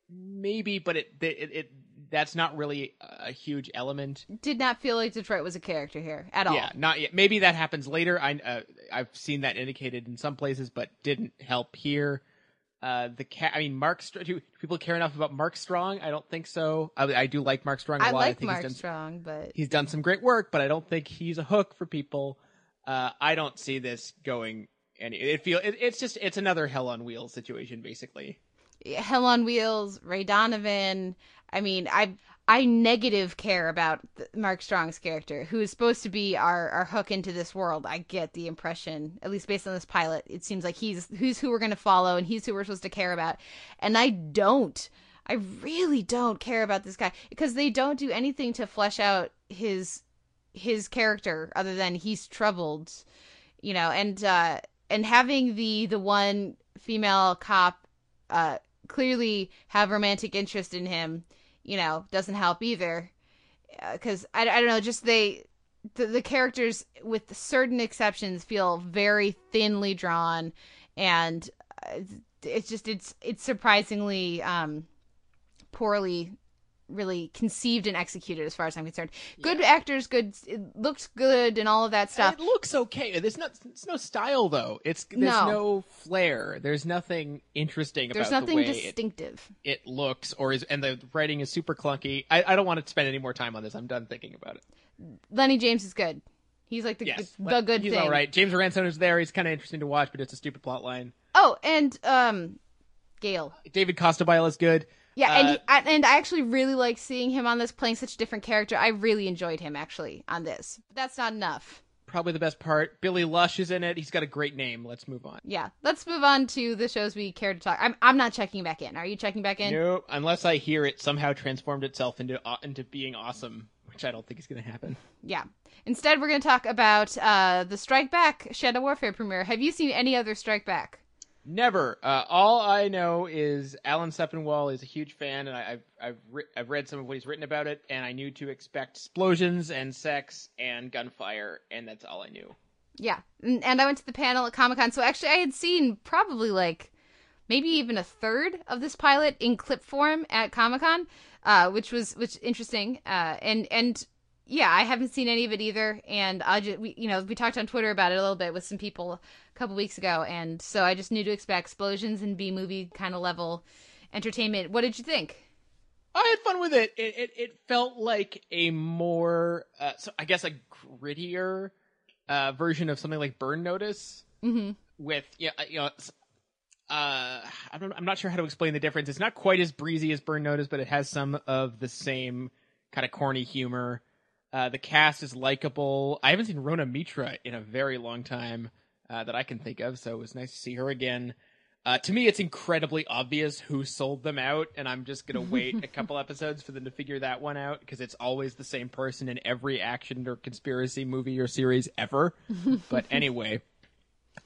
Maybe, but it it, it that's not really a huge element. did not feel like detroit was a character here at all Yeah, not yet. Maybe that happens later. I uh, I've seen that indicated in some places, but didn't help here. Uh, the cat. I mean, Mark. Str- do people care enough about Mark Strong? I don't think so. I, I do like Mark Strong a i lot. like think mark he's done, strong but he's done some great work, but I don't think he's a hook for people. Uh, I don't see this going. Any. It feel. It, it's just. It's another Hell on Wheels situation, basically. Hell on Wheels, Ray Donovan. I mean, I I negative care about Mark Strong's character, who is supposed to be our our hook into this world. I get the impression, at least based on this pilot, it seems like he's who's who we're going to follow and he's who we're supposed to care about. And I don't. I really don't care about this guy because they don't do anything to flesh out his his character other than he's troubled, you know, and uh and having the the one female cop uh clearly have romantic interest in him, you know, doesn't help either. Because I, I don't know, just they the, the characters, with certain exceptions, feel very thinly drawn, and uh, it's just it's it's surprisingly um poorly really conceived and executed as far as I'm concerned. Good actors, good it looks good and all of that stuff. It looks okay. There's no, there's no style though. It's there's No. no, flair. There's nothing interesting There's about nothing the way it- distinctive. It, looks, or is, and the writing is super clunky. I, I don't want to spend any more time on this. I'm done thinking about it. Lenny James is good. He's like the Yes, the, the good he's thing. all right. James Ransone is there. He's kind of interesting to watch, but it's a stupid plot line. Oh, and um, Gail. David Costabile is good. Yeah, and Uh, he, I, and I actually really like seeing him on this, playing such a different character. I really enjoyed him actually on this. But that's not enough. probably the best part. Billy Lush is in it. He's got a great name. Let's move on. Yeah, let's move on to the shows we care to talk. I'm I'm not checking back in. Are you checking back in? Nope. Unless I hear it somehow transformed itself into uh, into being awesome, which I don't think is going to happen. Yeah. Instead, we're going to talk about uh, the Strike Back Shadow Warfare premiere. Have you seen any other Strike Back? Never. Uh, all I know is Alan Sepinwall is a huge fan, and I, I've I've, re- I've read some of what he's written about it, and I knew to expect explosions and sex and gunfire, and that's all I knew. Yeah, and, and I went to the panel at Comic Con, so actually I had seen probably like maybe even a third of this pilot in clip form at Comic Con, uh, which was which interesting. Uh, and and yeah, I haven't seen any of it either, and I just we, you know we talked on Twitter about it a little bit with some people a couple weeks ago, and so I just knew to expect explosions and B movie kind of level entertainment. What did you think? I had fun with it. It it, it felt like a more, uh, so I guess a grittier uh, version of something like Burn Notice. Mm-hmm. With yeah, you know, uh, I don't, I'm not sure how to explain the difference. It's not quite as breezy as Burn Notice, but it has some of the same kind of corny humor. Uh, the cast is likable. I haven't seen Rona Mitra in a very long time uh, that I can think of, so it was nice to see her again. Uh, to me, it's incredibly obvious who sold them out, and I'm just gonna wait a couple episodes for them to figure that one out because it's always the same person in every action or conspiracy movie or series ever. but anyway,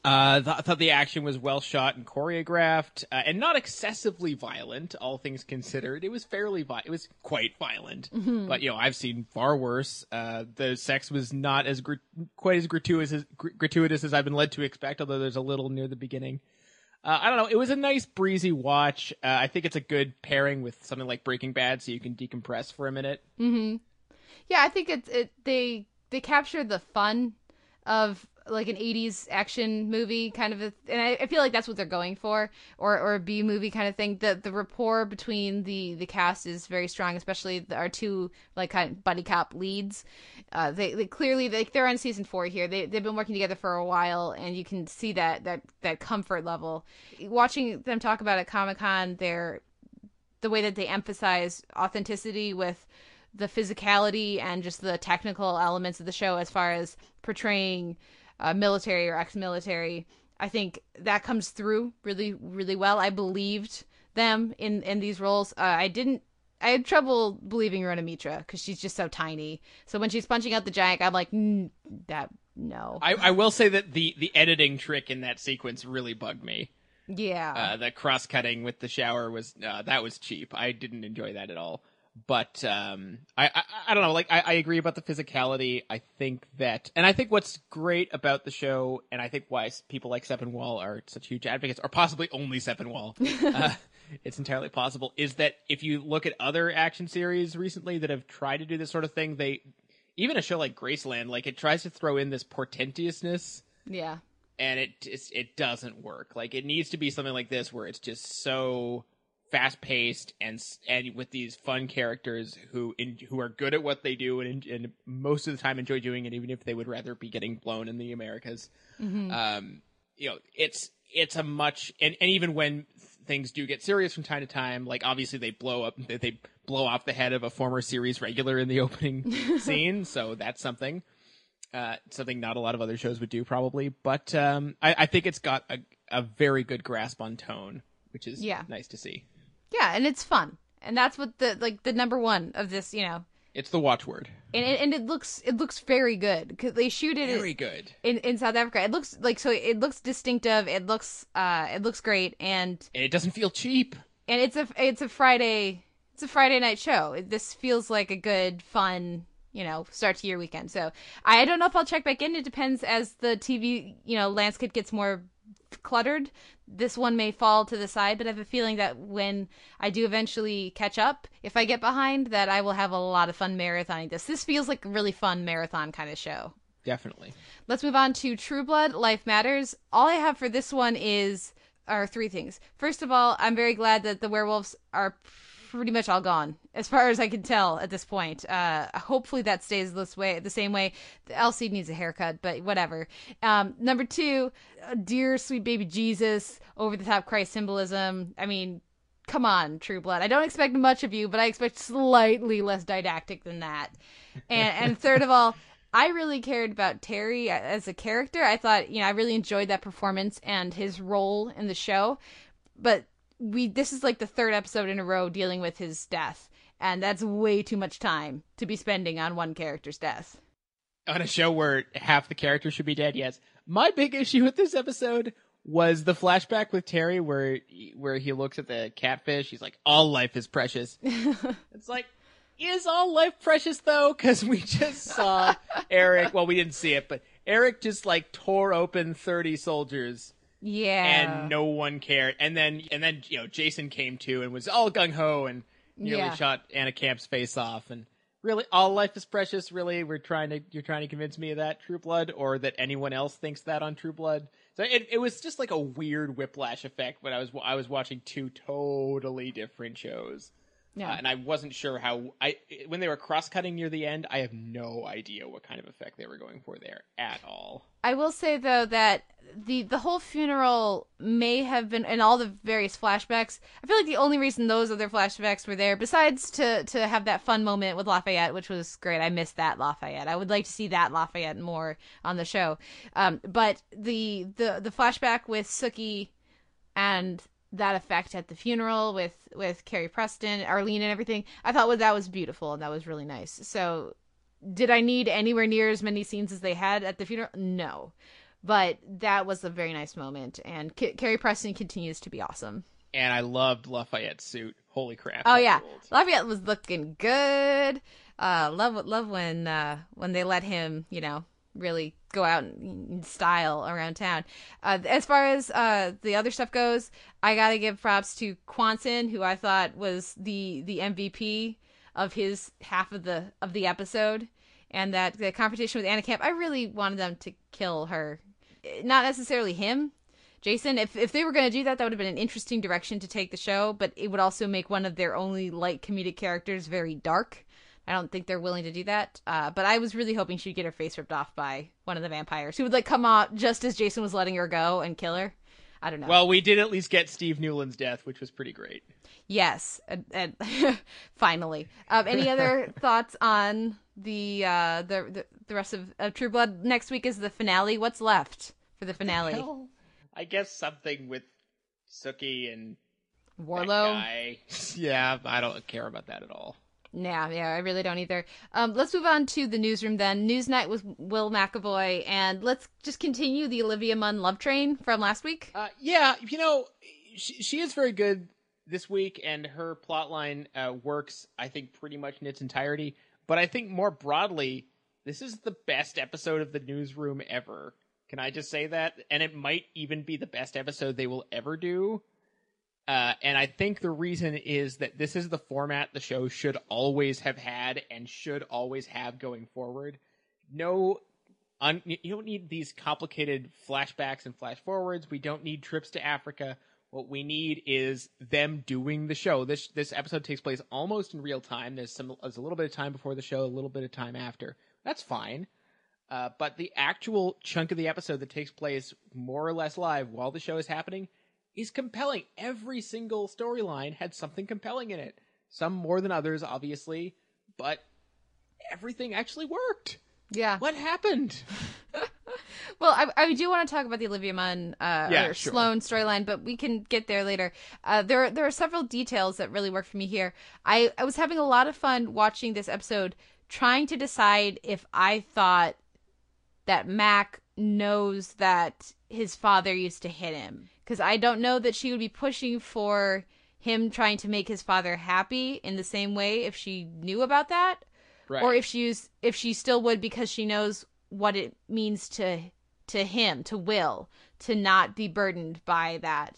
uh, th- I thought the action was well shot and choreographed, uh, and not excessively violent. All things considered, it was fairly vi- it was quite violent. Mhm. But you know, I've seen far worse. Uh, the sex was not as gr- quite as gratuitous as, gr- gratuitous as I've been led to expect, although there's a little near the beginning. Uh, I don't know. It was a nice breezy watch. Uh, I think it's a good pairing with something like Breaking Bad, so you can decompress for a minute. Mm-hmm. Yeah, I think it's it. They they captured the fun of like an '80s action movie kind of, a, and I, I feel like that's what they're going for, or or a B movie kind of thing. The the rapport between the the cast is very strong, especially the, our two like kind of buddy cop leads. Uh, they, they clearly like they're on season four here. They they've been working together for a while, and you can see that that that comfort level. Watching them talk about at Comic Con, they're the way that they emphasize authenticity with the physicality and just the technical elements of the show as far as portraying uh, military or ex-military i think that comes through really really well i believed them in in these roles uh, i didn't i had trouble believing Rona Mitra because she's just so tiny so when she's punching out the giant i'm like mm, that no I, I will say that the the editing trick in that sequence really bugged me. yeah Uh, the cross cutting with the shower was uh, that was cheap. I didn't enjoy that at all. But um, I, I I don't know. Like I, I agree about the physicality. I think that, and I think what's great about the show, and I think why people like Sepinwall are such huge advocates, or possibly only Sepinwall. uh, it's entirely possible. Is that if you look at other action series recently that have tried to do this sort of thing, they even a show like Graceland, like it tries to throw in this portentousness yeah and it it doesn't work. Like it needs to be something like this where it's just so fast paced and and with these fun characters who in, who are good at what they do and, and most of the time enjoy doing it, even if they would rather be getting blown in the Americas. Mhm. Um, you know, it's it's a much and, and even when things do get serious from time to time, like obviously they blow up they- they blow off the head of a former series regular in the opening scene, so that's something uh, something not a lot of other shows would do probably. But um, I, I think it's got a, a very good grasp on tone, which is Yeah. nice to see. Yeah and it's fun and that's what the like the number one of this you know It's the watchword. and it, and it looks it looks very good because they shoot it Very good. in in South Africa. It looks like so it looks distinctive. It looks uh it looks great and And it doesn't feel cheap. and it's a it's a Friday it's a Friday night show. This feels like a good fun you know start to your weekend. So I don't know if I'll check back in. It depends as the TV you know landscape gets more cluttered. This one may fall to the side, but I have a feeling that when I do eventually catch up, if I get behind, that I will have a lot of fun marathoning this. This feels like a really fun marathon kind of show. Definitely. Let's move on to True Blood Life Matters. All I have for this one is are three things. First of all, I'm very glad that the werewolves are pretty much all gone, as far as I can tell at this point. Uh, hopefully that stays this way, the same way. Elsie needs a haircut, but whatever. Um, number two, uh, dear sweet baby Jesus, over the top Christ symbolism. I mean, come on, True Blood. I don't expect much of you, but I expect slightly less didactic than that. And and third of all, I really cared about Terry as a character. I thought, you know, I really enjoyed that performance and his role in the show. But we this is like the third episode in a row dealing with his death, and that's way too much time to be spending on one character's death. On a show where half the characters should be dead, yes. My big issue with this episode was the flashback with Terry where where he looks at the catfish. He's like, "All life is precious." it's like, is all life precious though? Because we just saw Eric. Well, we didn't see it, but Eric just like tore open thirty soldiers. Yeah. And no one cared. And then and then you know Jason came to and was all gung ho and nearly Yeah. shot Anna Camp's face off. And really, all life is precious. Really, we're trying to you're trying to convince me of that True Blood, or that anyone else thinks that on True Blood. So it it was just like a weird whiplash effect when I was I was watching two totally different shows. Yeah. Uh, and I wasn't sure how I when they were cross cutting near the end. I have no idea what kind of effect they were going for there at all. I will say though that the the whole funeral may have been and all the various flashbacks. I feel like the only reason those other flashbacks were there, besides to to have that fun moment with Lafayette, which was great. I missed that Lafayette. I would like to see that Lafayette more on the show. Um, but the the the flashback with Sookie and that effect at the funeral with with Carrie Preston, Arlene, and everything. I thought well, that was beautiful and that was really nice. So, did I need anywhere near as many scenes as they had at the funeral? No, but that was a very nice moment, and K- Carrie Preston continues to be awesome. And I loved Lafayette's suit. Holy crap! Oh yeah. Lafayette was looking good. Uh, love love when uh, when they let him, you know, really go out in style around town. Uh, as far as uh, the other stuff goes, I gotta give props to Quanson, who I thought was the the MVP of his half of the of the episode, and that the confrontation with Anna Camp. I really wanted them to kill her, not necessarily him. Jason, if if they were going to do that, that would have been an interesting direction to take the show, but it would also make one of their only light comedic characters very dark. I don't think they're willing to do that. Uh, but I was really hoping she'd get her face ripped off by one of the vampires who would like come out just as Jason was letting her go and kill her. I don't know. Well, we did at least get Steve Newlin's death, which was pretty great. yes, and, and finally. Um, any other thoughts on the, uh, the the the rest of, of True Blood? Next week is the finale. What's left for the finale? hell? I guess something with Sookie and Warlow. yeah, I don't care about that at all. Yeah, yeah, I really don't either. Um, let's move on to the newsroom then. Newsnight with Will McAvoy, and let's just continue the Olivia Munn love train from last week. Uh, yeah, you know, she, she is very good this week, and her plotline uh, works, I think, pretty much in its entirety. But I think more broadly, this is the best episode of the newsroom ever. Can I just say that? And it might even be the best episode they will ever do. Uh, and I think the reason is that this is the format the show should always have had and should always have going forward. No, un- you don't need these complicated flashbacks and flash forwards. We don't need trips to Africa. What we need is them doing the show. This this episode takes place almost in real time. There's some there's a little bit of time before the show, a little bit of time after. That's fine. Uh, but the actual chunk of the episode that takes place more or less live while the show is happening is compelling. Every single storyline had something compelling in it. Some more than others, obviously, but everything actually worked. Yeah. What happened? Well, I, I do want to talk about the Olivia Munn uh, Yeah, or sure. Sloan storyline, but we can get there later. Uh, there, there are several details that really work for me here. I, I was having a lot of fun watching this episode, trying to decide if I thought that Mac knows that his father used to hit him, because I don't know that she would be pushing for him trying to make his father happy in the same way if she knew about that, Right. or if she's if she still would because she knows what it means to to him to will to not be burdened by that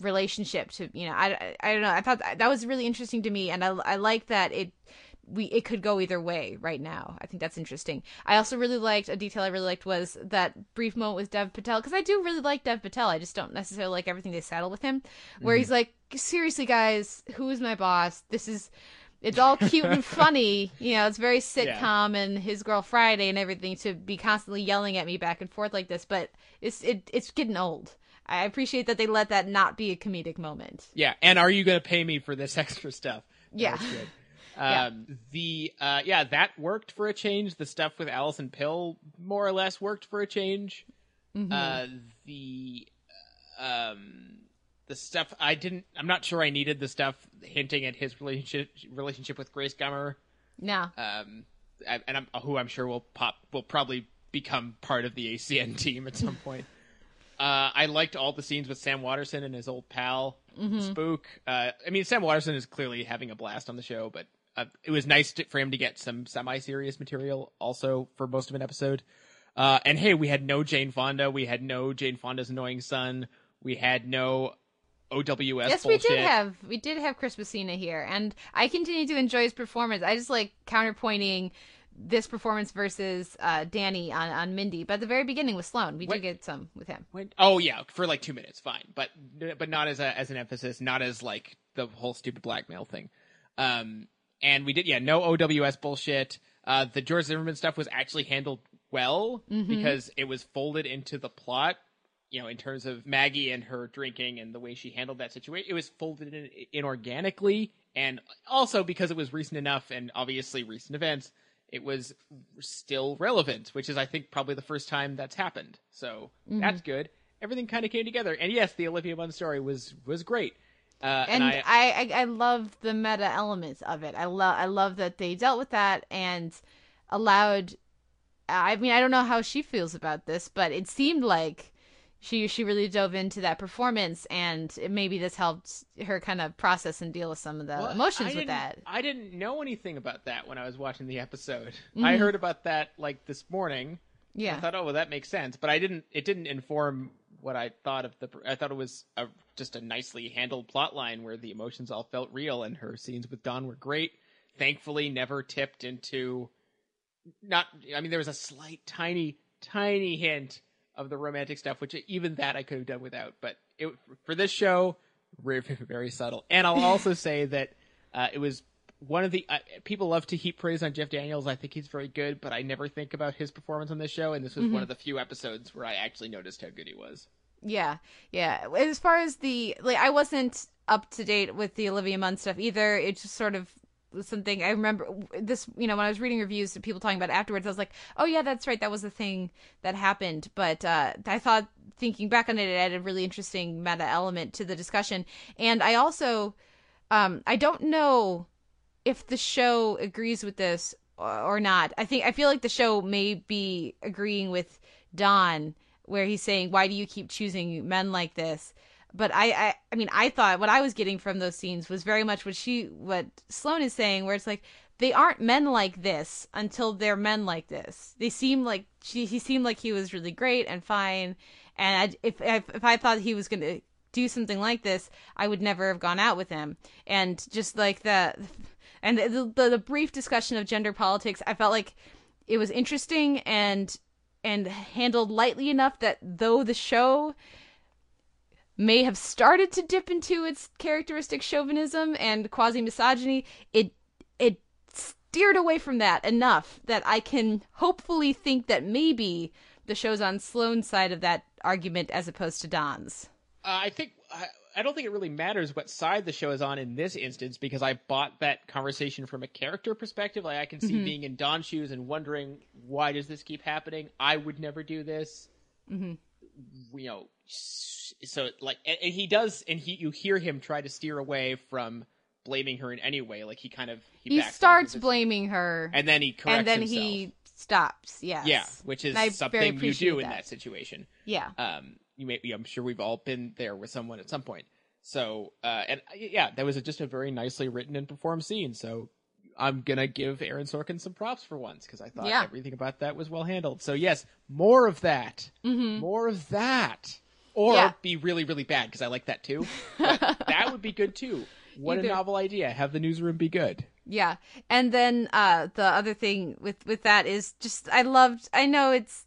relationship to you know I, I, I don't know i thought that, that was really interesting to me and i i like that it we it could go either way right now. I think that's interesting. I also really liked a detail i really liked was that brief moment with dev patel because i do really like dev patel. I just don't necessarily like everything they settle with him where Mm-hmm. he's like seriously guys who is my boss? This is it's all cute and funny. You know it's very sitcom and his girl friday and everything to be constantly yelling at me back and forth like this but it's it, it's getting old. I appreciate that they let that not be a comedic moment. Yeah, and are you going to pay me for this extra stuff? Yeah. Yeah. Um, The uh, yeah, that worked for a change. The stuff with Allison Pill more or less worked for a change. Mhm. Uh, the um, the stuff I didn't. I'm not sure I needed the stuff hinting at his relationship relationship with Grace Gummer. no Um, I- and I'm, who I'm sure will pop will probably become part of the ACN team at some point. Uh, I liked all the scenes with Sam Waterston and his old pal Mhm. Spook. Uh, I mean, Sam Waterston is clearly having a blast on the show, but uh, it was nice to, for him to get some semi-serious material also for most of an episode. Uh, and hey, we had no Jane Fonda. We had no Jane Fonda's annoying son. We had no OWS. yes, bullshit. we did have we did have Chris Messina here, and I continue to enjoy his performance. I just like counterpointing this performance versus uh, Danny on, on Mindy. But at the very beginning with Sloan, we What- did get some with him. When, oh yeah, for like two minutes, fine, but but not as a as an emphasis, not as like the whole stupid blackmail thing. Um, and we did yeah, no OWS bullshit. Uh, the George Zimmerman stuff was actually handled well Mhm. because it was folded into the plot. You know, in terms of Maggie and her drinking and the way she handled that situation, it was folded in, in organically, and also because it was recent enough and obviously recent events, it was still relevant, which is I think probably the first time that's happened. So Mhm. that's good. Everything kind of came together, and yes, the Olivia Munn story was was great. Uh, and and, I, I, I I love the meta elements of it. I love I love that they dealt with that and allowed. I mean, I don't know how she feels about this, but it seemed like she she really dove into that performance, and it, maybe this helped her kind of process and deal with some of the Well, emotions with that. I didn't know anything about that when I was watching the episode. Mhm. I heard about that like this morning. Yeah. I thought, oh, well, that makes sense, but I didn't. It didn't inform what I thought of the. I thought it was a, just a nicely handled plot line where the emotions all felt real, and her scenes with Don were great. Thankfully, never tipped into. Not. I mean, there was a slight, tiny, tiny hint of the romantic stuff, which even that I could have done without. But it, for this show, very, very subtle. And I'll also say that uh, it was one of the uh, people love to heap praise on Jeff Daniels. I think he's very good, but I never think about his performance on this show. And this was Mhm. one of the few episodes where I actually noticed how good he was. Yeah, yeah. As far as the like, I wasn't up to date with the Olivia Munn stuff either. It just sort of something I remember this. You know, when I was reading reviews and people talking about afterwards, I was like, "Oh yeah, that's right. That was the thing that happened." But uh, I thought, thinking back on it, it added a really interesting meta element to the discussion. And I also, um, I don't know if the show agrees with this or not. I think I feel like the show may be agreeing with Don where he's saying, "Why do you keep choosing men like this?" But I, I, I mean, I thought what I was getting from those scenes was very much what she, what Sloan is saying, where it's like they aren't men like this until they're men like this. They seem like she, he seemed like he was really great and fine, and I, if, if if I thought he was gonna do something like this, I would never have gone out with him. And just like the, and the the, the brief discussion of gender politics, I felt like it was interesting and and handled lightly enough that though the show may have started to dip into its characteristic chauvinism and quasi misogyny, it it steered away from that enough that I can hopefully think that maybe the show's on Sloan's side of that argument as opposed to Don's. Uh, I think I, don't think it really matters what side the show is on in this instance because I bought that conversation from a character perspective. Like I can see Mhm. being in Don's shoes and wondering why does this keep happening? I would never do this. Mm-hmm. you know so like and, and he does and he you hear him try to steer away from blaming her in any way like he kind of he, He starts of blaming her, and then he corrects and then himself. he stops. Yes. yeah which is And I very something you do in that. that situation Yeah. um you may i'm sure we've all been there with someone at some point. So uh and uh, yeah that was a, just a very nicely written and performed scene. So i'm gonna give aaron sorkin some props for once because i thought Yeah. everything about that was well handled. So yes more of that. Mhm. more of that. Or Yeah. be really really bad because i like that too. That would be good too. What Either- a novel idea. Have the newsroom be good. Yeah. And then uh the other thing with with that is just I loved I know it's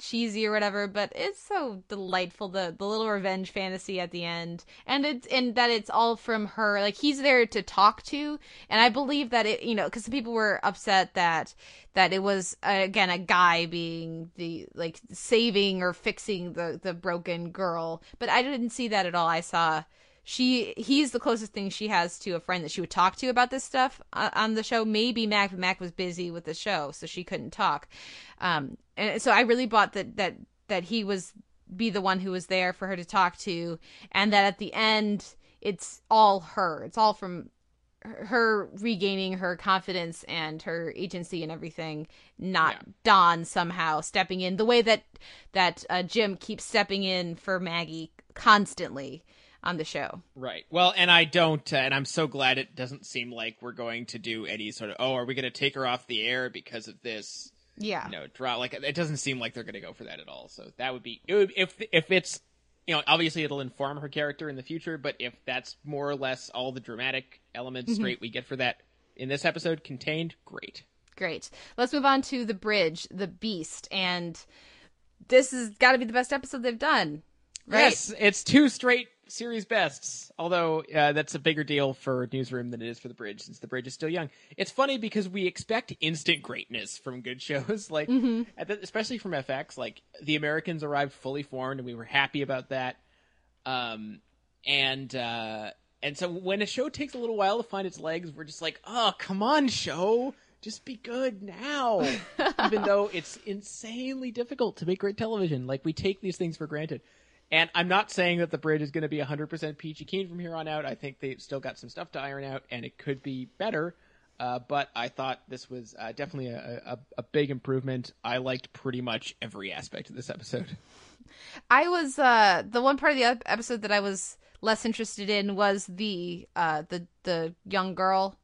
cheesy or whatever, but it's so delightful the the little revenge fantasy at the end. And it's and that it's all from her. Like he's there to talk to and I believe that it you know cuz people were upset that that it was uh, again a guy being the like saving or fixing the the broken girl. But I didn't see that at all. I saw she he's the closest thing she has to a friend that she would talk to about this stuff uh, on the show. Maybe mac but mac was busy with the show so she couldn't talk. Um and so i really bought that that that he was be the one who was there for her to talk to and that at the end it's all her. It's all from her regaining her confidence and her agency and everything, not Don somehow stepping in the way that that uh, Jim keeps stepping in for Maggie constantly on the show. Right. Well, and I don't, uh, and I'm so glad it doesn't seem like we're going to do any sort of, oh, are we going to take her off the air because of this? Yeah. You know, draw. Like it doesn't seem like they're going to go for that at all. So that would be it would, if if it's you know obviously it'll inform her character in the future, but if that's more or less all the dramatic elements Mhm. straight we get for that in this episode contained, great. Great. Let's move on to the bridge, the beast, and this has got to be the best episode they've done. Right? Yes, it's two straight series bests. Although uh, that's a bigger deal for Newsroom than it is for the Bridge, since the Bridge is still young. It's funny because we expect instant greatness from good shows, like Mhm. at the, especially from FX. Like The Americans arrived fully formed, and we were happy about that. Um, and uh, and so when a show takes a little while to find its legs, we're just like, oh, come on, show. Just be good now, even though it's insanely difficult to make great television. Like we take these things for granted. And I'm not saying that the bridge is going to be 100% peachy keen from here on out. I think they've still got some stuff to iron out, and it could be better. Uh, but I thought this was uh, definitely a, a, a big improvement. I liked pretty much every aspect of this episode. I was uh the one part of the episode that I was less interested in was the uh the the young girl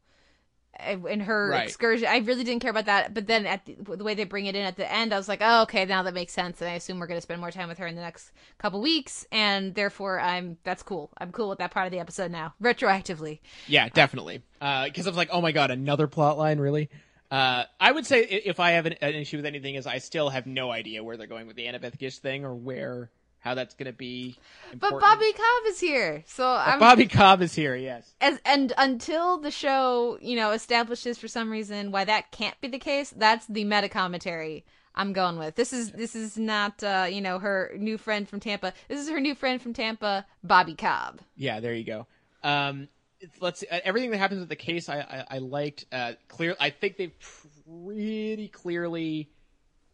and her Right. excursion. I really didn't care about that, but then at the, the way they bring it in at the end, I was like, oh, okay, now that makes sense. And I assume we're going to spend more time with her in the next couple weeks, and therefore, I'm that's cool. I'm cool with that part of the episode now, retroactively. Yeah, definitely. Because I was like, oh my god, another plot line, really? Uh, I would say if I have an, an issue with anything, is I still have no idea where they're going with the Annabeth Gish thing or where how that's going to be. But. Bobby Cobb is here, so I'm Bobby Cobb is here. Yes. as and until the show, you know, establishes for some reason why that can't be the case, that's the meta commentary I'm going with. This is this is not uh, you know, her new friend from Tampa. This is her new friend from Tampa, Bobby Cobb. Yeah, there you go. Um, let's see, uh, everything that happens with the case, I I, I liked. Uh, clear. I think they've pretty clearly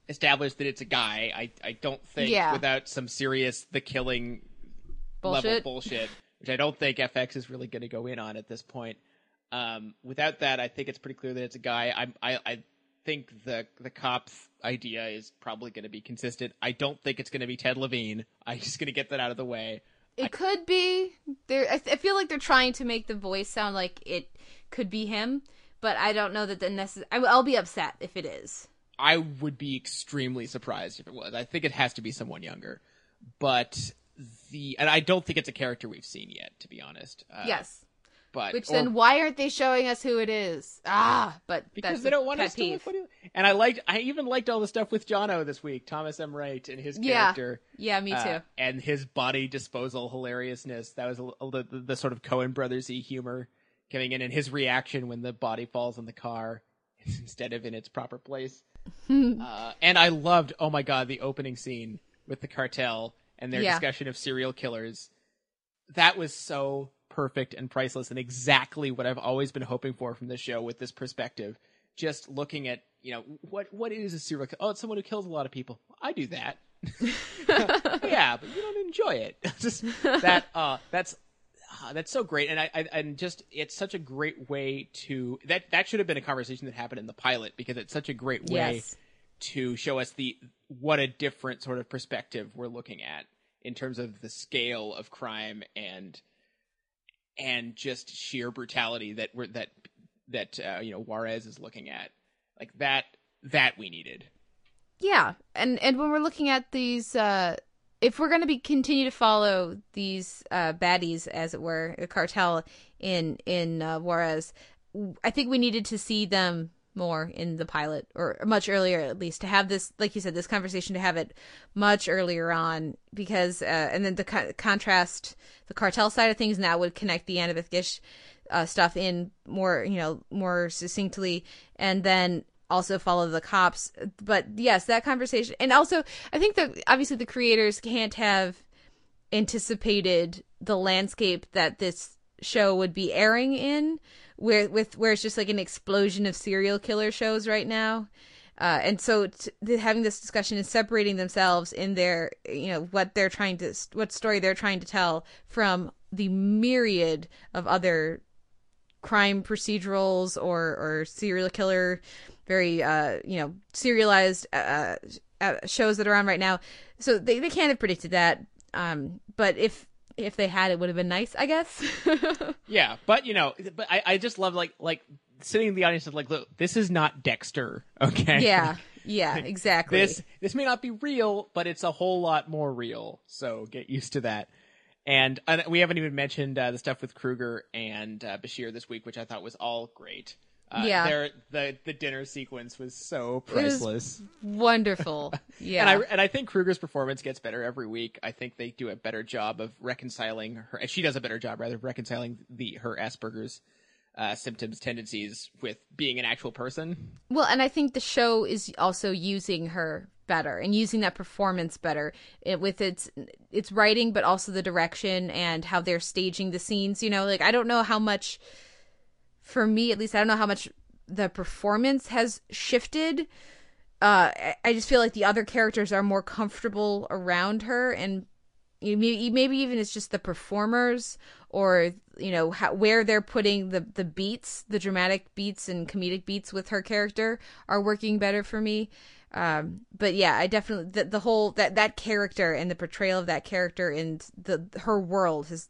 established that it's a guy. I I don't think Yeah. without some serious the killing level Bullshit. bullshit, which I don't think FX is really going to go in on at this point. Um, without that, I think it's pretty clear that it's a guy. I'm, I I think the the cop's idea is probably going to be consistent. I don't think it's going to be Ted Levine. I'm just going to get that out of the way. It could be. There I, I feel like they're trying to make the voice sound like it could be him, but I don't know that the necess- I, I'll be upset if it is. I would be extremely surprised if it was. I think it has to be someone younger, but the and I don't think it's a character we've seen yet, to be honest. Uh, yes. but Which or- then why aren't they showing us who it is? Ah, but because they don't want us to look what And I liked, I even liked all the stuff with Jono this week, Thomas M. Wright and his character. Yeah, yeah me uh, too. and his body disposal hilariousness. That was a, a- the, the, the sort of Coen brothersy humor coming in, and his reaction when the body falls in the car instead of in its proper place. uh, and I loved, oh my god, the opening scene with the cartel and their Yeah. discussion of serial killers. That was so perfect and priceless, and exactly what I've always been hoping for from this show with this perspective. Just looking at, you know, what what is a serial killer? Oh, it's someone who kills a lot of people. I do that. yeah, but you don't enjoy it. just that uh that's uh, that's so great. And I, I and just it's such a great way to that that should have been a conversation that happened in the pilot because it's such a great way Yes. to show us the what a different sort of perspective we're looking at in terms of the scale of crime and and just sheer brutality that we're that that uh, you know Juarez is looking at. Like that that we needed. Yeah, and and when we're looking at these, uh, if we're going to be continue to follow these uh, baddies, as it were, the cartel in in uh, Juarez, I think we needed to see them more in the pilot or much earlier at least to have this like you said this conversation to have it much earlier on because uh, and then the co- contrast the cartel side of things now would connect the Annabeth Gish uh, stuff in more you know more succinctly. And then also follow the cops. But yes that conversation and also i think that obviously the creators can't have anticipated the landscape that this show would be airing in where with where it's just like an explosion of serial killer shows right now. Uh, and so t- having this discussion and separating themselves in their you know what they're trying to what story they're trying to tell from the myriad of other crime procedurals or or serial killer, very uh you know serialized uh, uh, shows that are on right now. So they they can't have predicted that. Um, but if if they had, it would have been nice, I guess. Yeah, but you know, but I, I just love like like sitting in the audience and like, look, this is not Dexter, okay? yeah, yeah, exactly. This this may not be real, but it's a whole lot more real. So get used to that. And, and we haven't even mentioned uh, the stuff with Kruger and uh, Bichir this week, which I thought was all great. Uh, Yeah. their- the the dinner sequence was so It was priceless. wonderful. Yeah. And I and I think Kruger's performance gets better every week. I think they do a better job of reconciling her. She does a better job rather of reconciling the her Asperger's uh, symptoms tendencies with being an actual person. Well, and I think the show is also using her better and using that performance better it, with its its writing, but also the direction and how they're staging the scenes. You know, like I don't know how much, for me at least, I don't know how much the performance has shifted. Uh, I- just feel like the other characters are more comfortable around her, and maybe even it's just the performers or you know how, where they're putting the the beats the dramatic beats and comedic beats with her character are working better for me um but yeah i definitely the, the whole that that character and the portrayal of that character and the her world has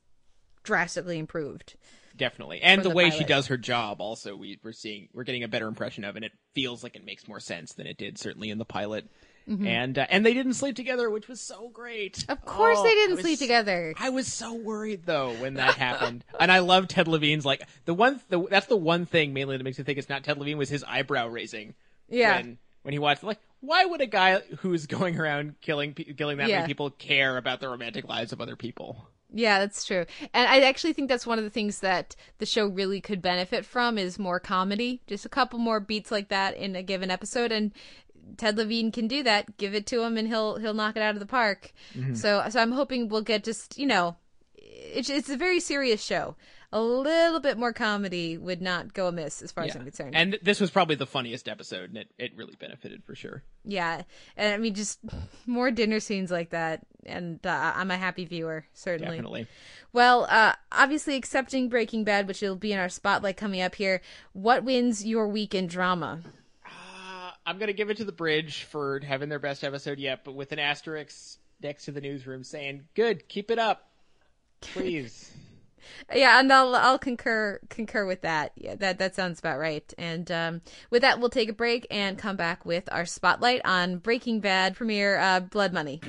drastically improved Definitely, and the, the way she does her job, also we we're seeing we're getting a better impression of, and it feels like it makes more sense than it did certainly in the pilot. Mhm. And uh, and they didn't sleep together, which was so great. of course Oh, they didn't was sleep together I was so worried though when that happened, and I love Ted Levine's like the one. The, that's the one thing mainly that makes me think it's not Ted Levine was his eyebrow raising. Yeah. When when he watched like, why would a guy who's going around killing killing that Yeah. many people care about the romantic lives of other people? Yeah, that's true. And I actually think that's one of the things that the show really could benefit from is more comedy. Just a couple more beats like that in a given episode and Ted Levine can do that. Give it to him and he'll he'll knock it out of the park. Mhm. So so I'm hoping we'll get just, you know, it's it's a very serious show. A little bit more comedy would not go amiss as far as I'm concerned. And this was probably the funniest episode, and it, it really benefited for sure. yeah, and I mean just more dinner scenes like that and uh, I'm a happy viewer, certainly. Definitely. Well, uh, obviously, accepting Breaking Bad, which will be in our spotlight coming up here. What wins your week in drama? I'm gonna give it to the bridge for having their best episode yet, but with an asterisk next to the newsroom saying, "Good, keep it up, please." Yeah, and I'll I'll concur concur with that. Yeah, that that sounds about right. And um, with that, we'll take a break and come back with our spotlight on Breaking Bad premiere, uh, Blood Money.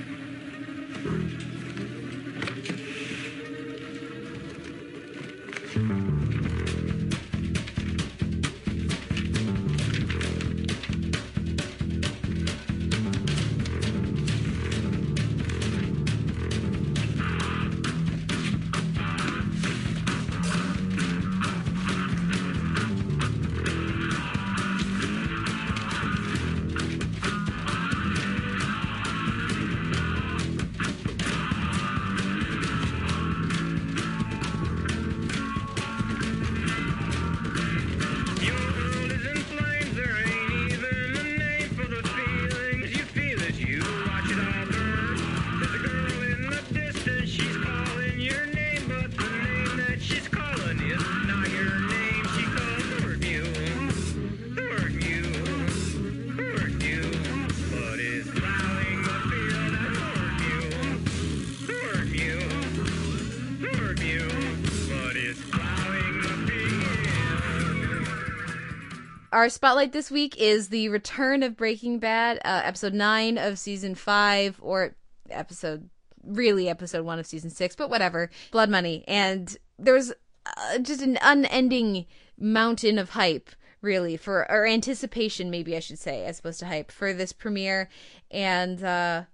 Our spotlight this week is the return of Breaking Bad, uh, episode nine of season five, or episode really episode one of season six, but whatever. Blood Money, and there was uh, just an unending mountain of hype, really for or anticipation, maybe I should say, as opposed to hype for this premiere, and uh,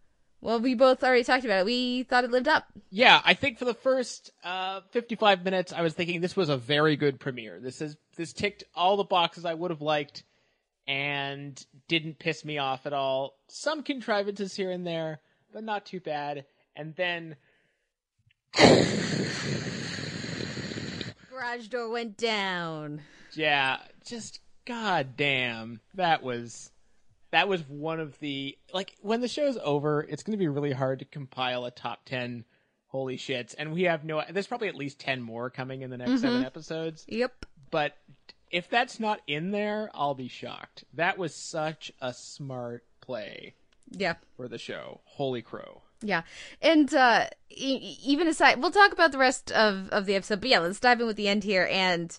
well, we both already talked about it. We thought it lived up. Yeah, I think for the first uh, 55 minutes, I was thinking this was a very good premiere. This is this ticked all the boxes I would have liked, and didn't piss me off at all. Some contrivances here and there, but not too bad. And then Garage door went down. yeah, just goddamn, that was that was one of the like when the show's over, it's going to be really hard to compile a top ten. Holy shits! And we have no. There's probably at least ten more coming in the next seven Mhm. episodes. Yep. But if that's not in there, I'll be shocked. That was such a smart play Yeah. for the show. Holy crow. Yeah, and uh, e- even aside, we'll talk about the rest of of the episode. But yeah, let's dive in with the end here. And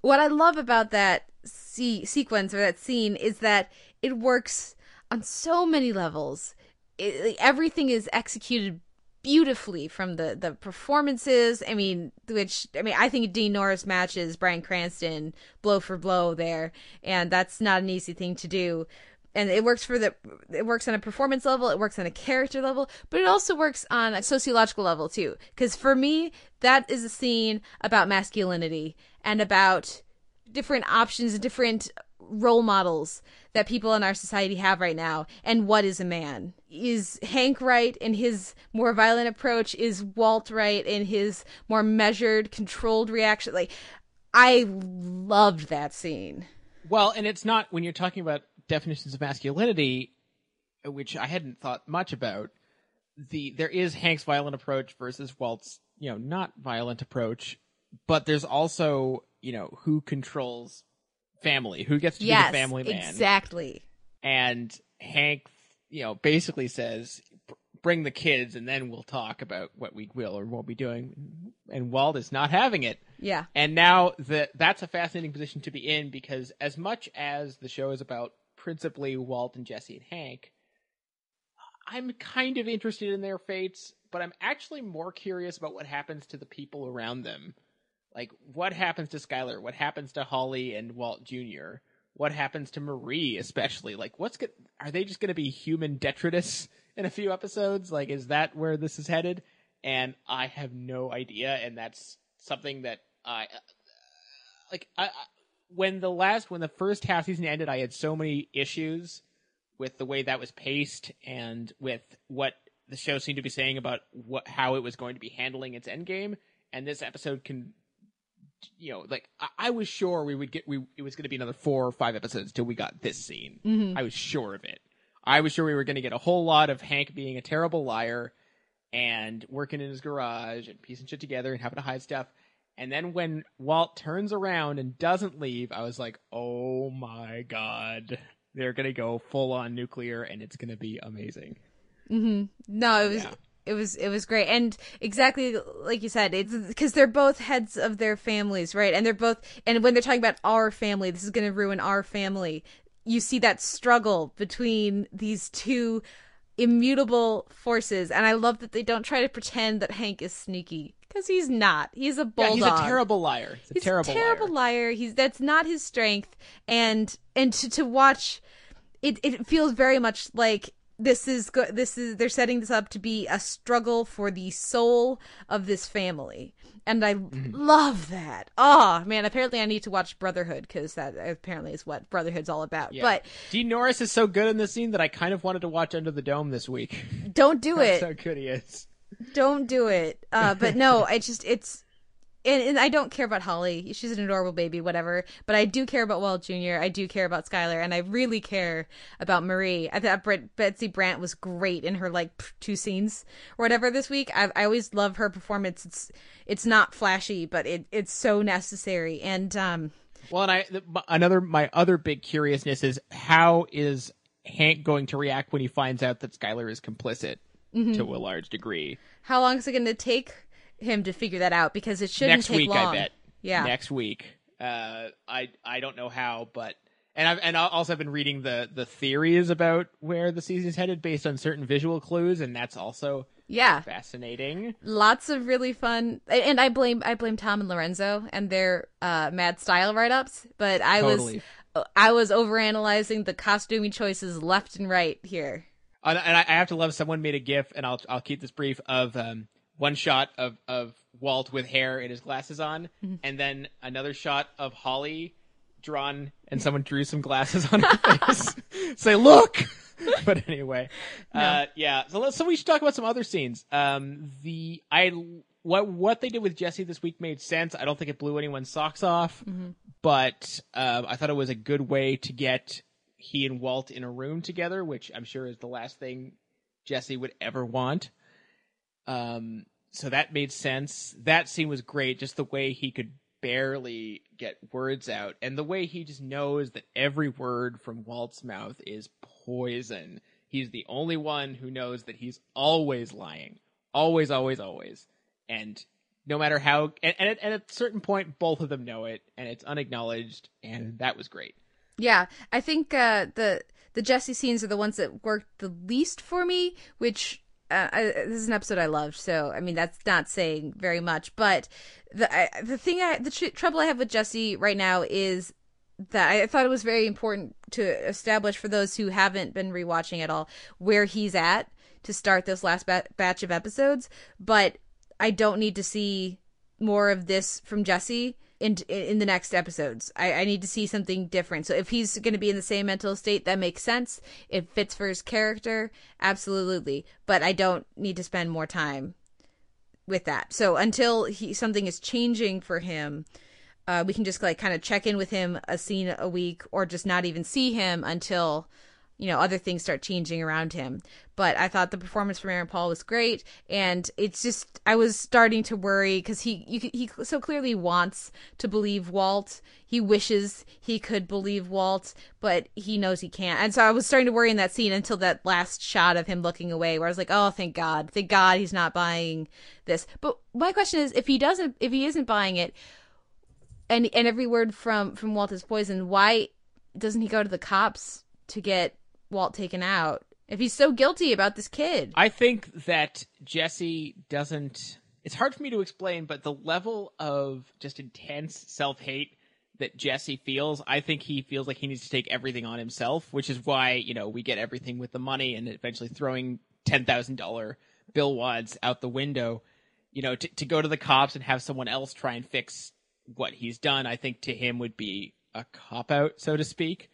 what I love about that se- sequence or that scene is that it works on so many levels. It, everything is executed beautifully from the the performances. I mean, which I mean, I think Dean Norris matches Bryan Cranston blow for blow there, and that's not an easy thing to do and it works for the it works on a performance level it works on a character level but it also works on a sociological level too because for me that is a scene about masculinity and about different options different role models that people in our society have right now and what is a man is hank right in his more violent approach is walt right in his more measured controlled reaction like i loved that scene Well, and it's not when you're talking about definitions of masculinity, which I hadn't thought much about. The there is Hank's violent approach versus Walt's, you know, not violent approach, but there's also, you know, who controls family, who gets to yes be the family man. exactly And Hank, you know, basically says, "Bring the kids, and then we'll talk about what we will or won't be doing." And Walt is not having it. yeah And now that that's a fascinating position to be in because as much as the show is about principally Walt and Jesse and Hank, I'm kind of interested in their fates, but I'm actually more curious about what happens to the people around them. Like what happens to Skyler? What happens to Holly and Walt Jr.? What happens to Marie especially? Like what's go- are they just going to be human detritus in a few episodes? Like is that where this is headed? And I have no idea and that's something that I uh, like I, I when the last when the first half season ended, I had so many issues with the way that was paced and with what the show seemed to be saying about what how it was going to be handling its end game. And this episode can, you know, like I, I was sure we would get we it was going to be another four or five episodes till we got this scene. Mhm. I was sure of it. I was sure we were going to get a whole lot of Hank being a terrible liar and working in his garage and piecing shit together and having to hide stuff. And then when Walt turns around and doesn't leave, I was like, oh my god. They're going to go full on nuclear and it's going to be amazing. Mm-hmm. No, it was Yeah. It was it was great, and exactly like you said, it's because they're both heads of their families, right? And they're both, and when they're talking about our family, this is going to ruin our family. You see that struggle between these two immutable forces, and I love that they don't try to pretend that Hank is sneaky because he's not. He's a Yeah, he's a terrible liar. He's a He's terrible, a terrible liar. liar. He's that's not his strength, and and to to watch, it it feels very much like this is good this is they're setting this up to be a struggle for the soul of this family, and I Mm-hmm. love that. Oh man, apparently I need to watch Brotherhood because that apparently is what Brotherhood's all about. Yeah. But Dean Norris is so good in this scene that I kind of wanted to watch Under the Dome this week. don't do That's it. how good he is. don't do it. Uh, but no, I just it's. And, and I don't care about Holly. She's an adorable baby, whatever. But I do care about Walt Jr. I do care about Skyler, and I really care about Marie. I thought Betsy Brandt was great in her like two scenes or whatever this week. I, I always love her performance. It's it's not flashy, but it it's so necessary. And um, Well, and I the, another my other big curiousness is how is Hank going to react when he finds out that Skyler is complicit Mhm. to a large degree? how long is it going to take him to figure that out? Because it shouldn't Next take week, long. I bet. Yeah. Next week. Uh, I I don't know how, but and I've and also I also have been reading the the theories about where the season's headed based on certain visual clues, and that's also Yeah. fascinating. lots of really fun and i blame i blame tom and lorenzo and their uh mad style write-ups but i Totally. was i was overanalyzing the costuming choices left and right here And, I have to love someone made a GIF, and I'll I'll keep this brief of um, one shot of of Walt with hair and his glasses on, Mhm. and then another shot of Holly drawn, and someone drew some glasses on her face. Say, look. but anyway, uh, yeah. So let's, so we should talk about some other scenes. Um, the I what what they did with Jesse this week made sense. I don't think it blew anyone's socks off, Mhm. but um, I thought it was a good way to get he and Walt in a room together, which I'm sure is the last thing Jesse would ever want. Um, so that made sense. That scene was great, just the way he could barely get words out. And the way he just knows that every word from Walt's mouth is poison. He's the only one who knows that he's always lying. Always, always, always. And no matter how, and, and, at, and at a certain point, both of them know it, and it's unacknowledged, and that was great. Yeah, I think uh, the the Jesse scenes are the ones that worked the least for me, which uh, I, this is an episode I loved, so I mean that's not saying very much. But the I, the thing, I, the tr- trouble I have with Jesse right now is that I thought it was very important to establish for those who haven't been rewatching at all where he's at to start this last ba- batch of episodes. But I don't need to see more of this from Jesse in in the next episodes. I, I need to see something different. So if he's going to be in the same mental state, that makes sense. It fits for his character, absolutely. But I don't need to spend more time with that. So until he something is changing for him, uh, we can just like kind of check in with him a scene a week, or just not even see him until you know other things start changing around him. But i thought the performance from aaron paul was great. And it's just i was starting to worry because he you, he so clearly wants to believe walt. He wishes he could believe walt but he knows he can't. And so i was starting to worry in that scene until that last shot of him looking away where i was like oh thank god. Thank god he's not buying this. But my question is if he doesn't if he isn't buying it and and every word from from walt is poison why doesn't he go to the cops to get Walt taken out if he's so guilty about this kid. I think that Jesse doesn't. It's hard for me to explain, but the level of just intense self hate that Jesse feels, I think he feels like he needs to take everything on himself, which is why, you know, we get everything with the money and eventually throwing $10,000 bill wads out the window. You know, to, to go to the cops and have someone else try and fix what he's done, I think to him would be a cop out, so to speak.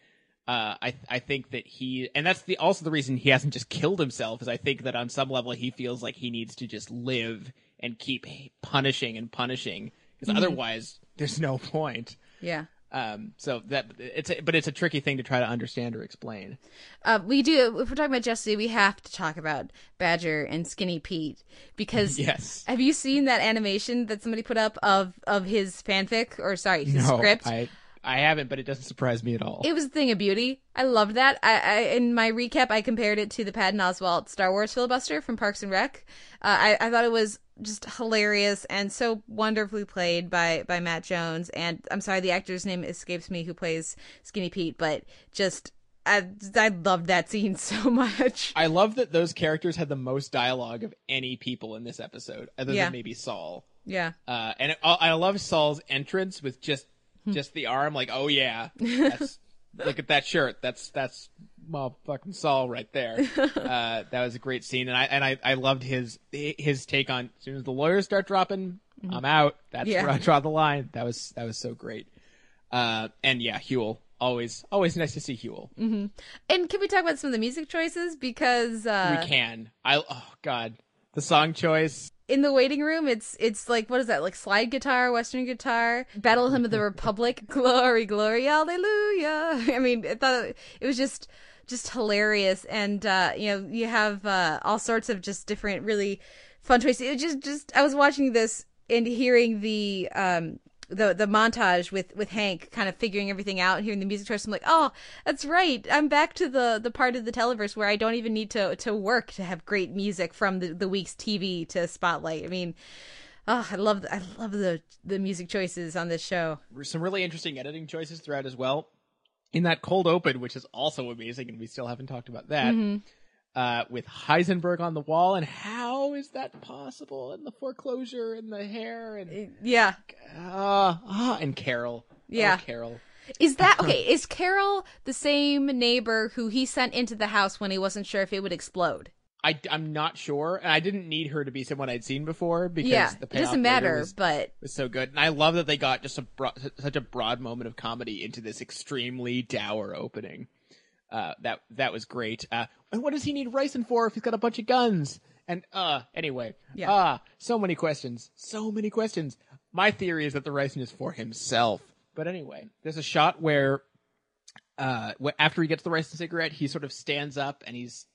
Uh, I I think that he and that's the also the reason he hasn't just killed himself is I think that on some level he feels like he needs to just live and keep punishing and punishing because Mhm. otherwise there's no point. Yeah. Um. So that it's a, but it's a tricky thing to try to understand or explain. Uh, we do. If we're talking about Jesse, we have to talk about Badger and Skinny Pete because Yes. Have you seen that animation that somebody put up of of his fanfic or sorry his no, script? I I haven't, but it doesn't surprise me at all. It was a thing of beauty. I loved that. I, I in my recap, I compared it to the Patton Oswalt Star Wars filibuster from Parks and Rec. Uh, I, I thought it was just hilarious and so wonderfully played by by Matt Jones. And I'm sorry, the actor's name escapes me who plays Skinny Pete, but just I I loved that scene so much. I love that those characters had the most dialogue of any people in this episode, other Yeah. than maybe Saul. Yeah. Uh, and it, I I love Saul's entrance with just. Just the arm, like, oh yeah, that's, look at that shirt. That's that's motherfucking Saul right there. Uh, that was a great scene, and I and I, I loved his his take on as soon as the lawyers start dropping, Mhm. I'm out. That's Yeah. where I draw the line. That was that was so great. Uh, and yeah, Huell, always always nice to see Huell. hmm And can we talk about some of the music choices because uh, we can. I oh god, the song choice. In the waiting room it's it's like what is that like slide guitar western guitar battle hymn of the republic glory glory hallelujah i mean i thought it was just just hilarious. And uh you know you have uh all sorts of just different really fun choices. It just just i was watching this and hearing the um the the montage with with Hank kind of figuring everything out and hearing the music choice I'm like oh that's right I'm back to the the part of the televerse where I don't even need to to work to have great music from the, the week's TV to spotlight I mean oh I love I love the the music choices on this show Some really interesting editing choices throughout as well. In that cold open, which is also amazing, and we still haven't talked about that. Mhm. Uh, with Heisenberg on the wall, and how is that possible? And the foreclosure, and the hair, and yeah uh, ah, and Carol. Yeah. oh, Carol. is that okay is Carol the same neighbor who he sent into the house when he wasn't sure if it would explode I, I'm not sure, and I didn't need her to be someone I'd seen before because Yeah, the it doesn't matter, was, but- was so good. And I love that they got just a bro- such a broad moment of comedy into this extremely dour opening. Uh, that that was great. Uh, and what does he need ricin for if he's got a bunch of guns? And uh, anyway, Yeah. ah, so many questions, so many questions. My theory is that the ricin is for himself. But anyway, there's a shot where, uh, after he gets the ricin cigarette, he sort of stands up and he's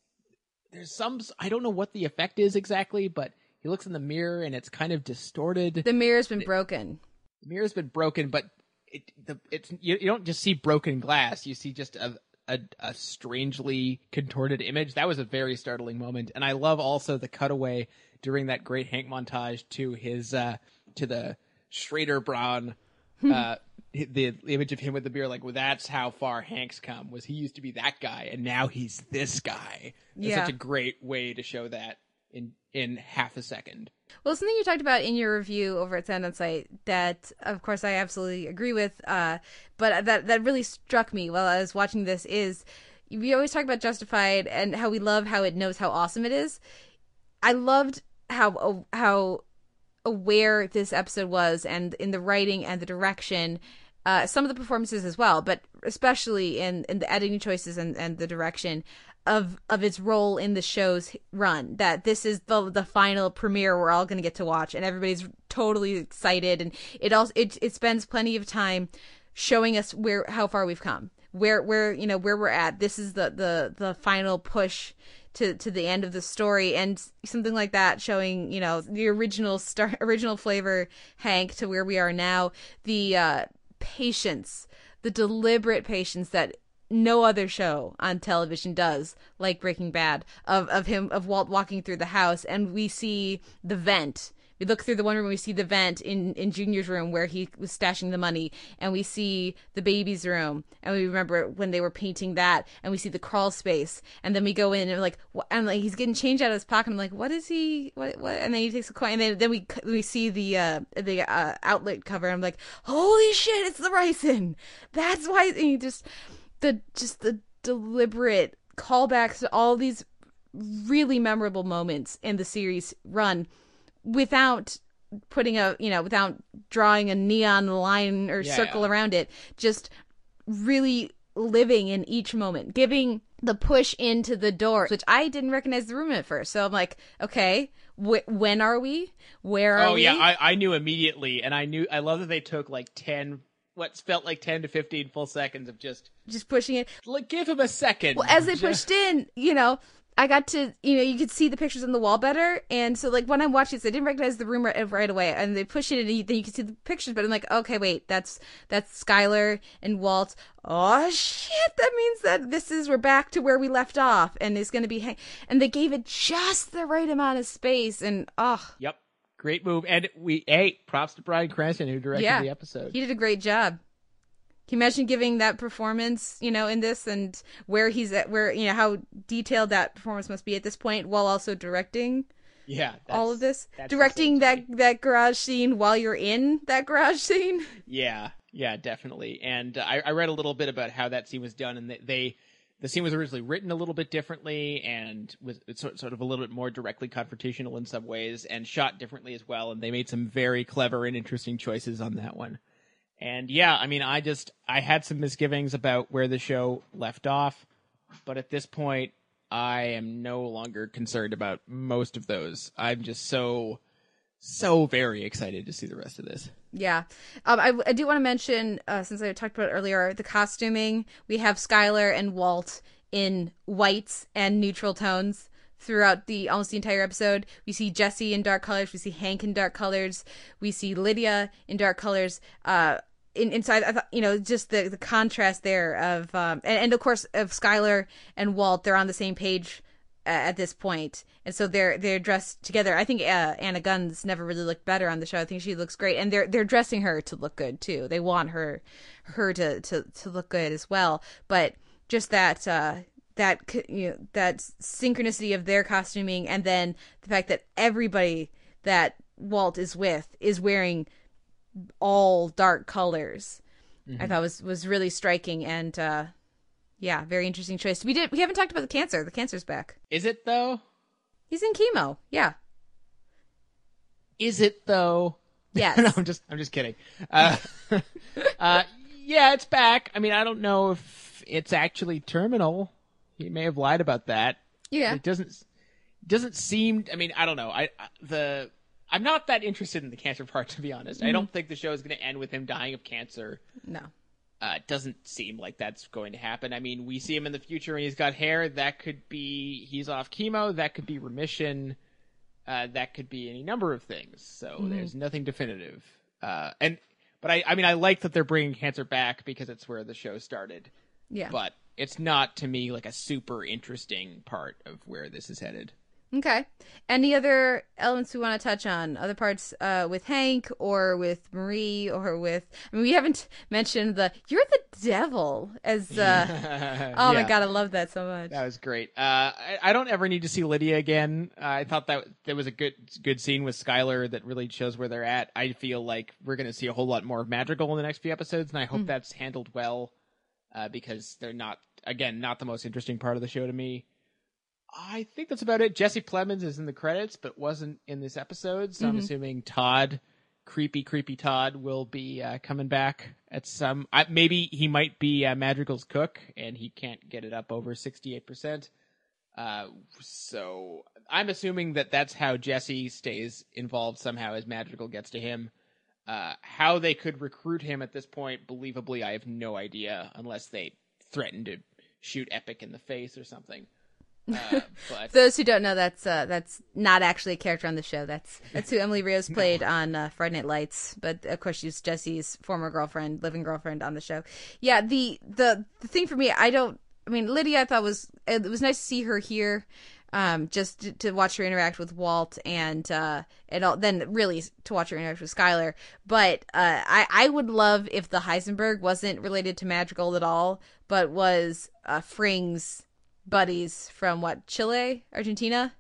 there's some I don't know what the effect is exactly, but he looks in the mirror and it's kind of distorted. the mirror's been broken the mirror's been broken, but it the it's you, you don't just see broken glass. You see just a, a a strangely contorted image. That was a very startling moment, and I love also the cutaway during that great Hank montage to his uh to the Schraderbräu uh the image of him with the beer. Like well that's how far hank's come was he used to be that guy and now he's this guy. It's Yeah. such a great way to show that in in half a second Well, something you talked about in your review over at Sound On Sight that, of course, I absolutely agree with, uh, but that that really struck me while I was watching this is we always talk about Justified and how we love how it knows how awesome it is. I loved how how aware this episode was, and in the writing and the direction, uh, some of the performances as well, but especially in in the editing choices and and the direction of of its role in the show's run that this is the the final premiere we're all going to get to watch and everybody's totally excited and it also it it spends plenty of time showing us where how far we've come where where you know where we're at. This is the the the final push to to the end of the story and something like that showing you know the original star original flavor hank to where we are now. The uh patience the deliberate patience that no other show on television does like breaking bad of of him of walt walking through the house. And we see the vent. We look through the one room we see the vent in in junior's room where he was stashing the money. And we see the baby's room. And we remember when they were painting that. And we see the crawl space. And then we go in and like and like he's getting change out of his pocket. I'm like what is he? What what? And then he takes a coin. And then, then we we see the uh the uh, outlet cover. I'm like holy shit it's the ricin. That's why and he just the just the deliberate callbacks to all these really memorable moments in the series run without putting a you know without drawing a neon line or Yeah. circle around it. Just really living in each moment giving the push into the door which i didn't recognize the room at first. So i'm like okay wh- when are we? Where oh, are oh we? Oh yeah I, I knew immediately and i knew i love that they took like 10 what felt like 10 to 15 full seconds of just just pushing it. Like give him a second. Well, as they pushed in, you know, I got to, you know, you could see the pictures on the wall better, and so like when I'm watching this, I didn't recognize the room right, right away, and they push it, and you, then you can see the pictures, but I'm like, okay, wait, that's that's Skyler and Walt. Oh shit, that means that this is we're back to where we left off, and it's gonna be, hang- and they gave it just the right amount of space, and oh yep great move and we hey props to bryan cranston who directed yeah, the episode he did a great job. Can you imagine giving that performance, you know, in this and where he's at, where, you know, how detailed that performance must be at this point while also directing yeah all of this? Directing that, that garage scene while you're in that garage scene? Yeah, yeah, definitely. And uh, I, I read a little bit about how that scene was done, and they, they the scene was originally written a little bit differently, and was sort of a little bit more directly confrontational in some ways, and shot differently as well. And they made some very clever and interesting choices on that one. And yeah, I mean, I just I had some misgivings about where the show left off, but at this point, I am no longer concerned about most of those. I'm just so so very excited to see the rest of this. Yeah. Um, I, I do want to mention, uh, since I talked about earlier, the costuming. We have Skyler and Walt in whites and neutral tones throughout the almost the entire episode. We see Jesse in dark colors. We see Hank in dark colors. We see Lydia in dark colors. Uh, in, inside, I thought, you know, just the, the contrast there of, um, and, and of course, of Skyler and Walt, they're on the same page uh, at this point, and so they're they're dressed together. I think uh, Anna Gunn's never really looked better on the show. I think she looks great, and they're they're dressing her to look good too. They want her her to to to look good as well. But just that uh, that you know that synchronicity of their costuming, and then the fact that everybody that Walt is with is wearing all dark colors. I Mhm. thought was was really striking and. uh yeah, very interesting choice. We did. We haven't talked about the cancer. The cancer's back. Is it though? He's in chemo. Yeah. Is it though? Yes. no, I'm just I'm just kidding. Uh, uh, yeah, it's back. I mean, I don't know if it's actually terminal. He may have lied about that. Yeah. It doesn't doesn't seem. I mean, I don't know. I, I the I'm not that interested in the cancer part to be honest. I Mhm. don't think the show is going to end with him dying of cancer. No. Uh, it doesn't seem like that's going to happen. I mean, we see him in the future and he's got hair. That could be he's off chemo. That could be remission. Uh, that could be any number of things. So Mhm. there's nothing definitive. Uh, and But I, I mean, I like that they're bringing cancer back because it's where the show started. Yeah. But it's not to me like a super interesting part of where this is headed. Okay. Any other elements we want to touch on? Other parts uh, with Hank or with Marie or with? I mean, we haven't mentioned the "You're the devil" as. Uh, oh my god, I love that so much. That was great. Uh, I, I don't ever need to see Lydia again. Uh, I thought that there was a good good scene with Skyler that really shows where they're at. I feel like we're going to see a whole lot more of Madrigal in the next few episodes, and I hope Mhm. that's handled well uh, because they're not, again, not the most interesting part of the show to me. I think that's about it. Jesse Plemons is in the credits, but wasn't in this episode, so I'm Mhm. assuming Todd, creepy, creepy Todd, will be uh, coming back at some. I, maybe he might be uh, Madrigal's cook, and he can't get it up over 68%. Uh, so I'm assuming that that's how Jesse stays involved somehow as Madrigal gets to him. Uh, how they could recruit him at this point, believably, I have no idea, unless they threaten to shoot Epyck in the face or something. Uh, but For those who don't know, that's uh, that's not actually a character on the show. That's that's who Emily Rios played on uh, Friday Night Lights, but of course she's Jesse's former girlfriend, living girlfriend on the show. Yeah, the the the thing for me, I don't. I mean, Lydia, I thought was it was nice to see her here, um, just to, to watch her interact with Walt and uh, and all, then really to watch her interact with Skyler. But uh, I I would love if the Heisenberg wasn't related to Madrigal at all, but was uh, Fring's buddies from what Chile, Argentina.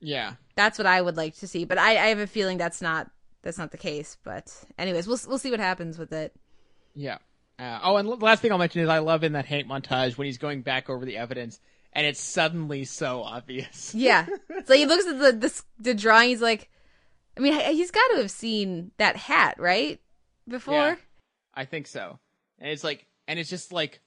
yeah, That's what I would like to see, but I, I have a feeling that's not that's not the case. But anyways, we'll we'll see what happens with it. Yeah. Uh, oh, and the last thing I'll mention is I love in that Hank montage when he's going back over the evidence, and it's suddenly so obvious. Yeah, so he looks at the the, the drawing. He's like, I mean, he's got to have seen that hat right before. Yeah, I think so. And it's like, and it's just like,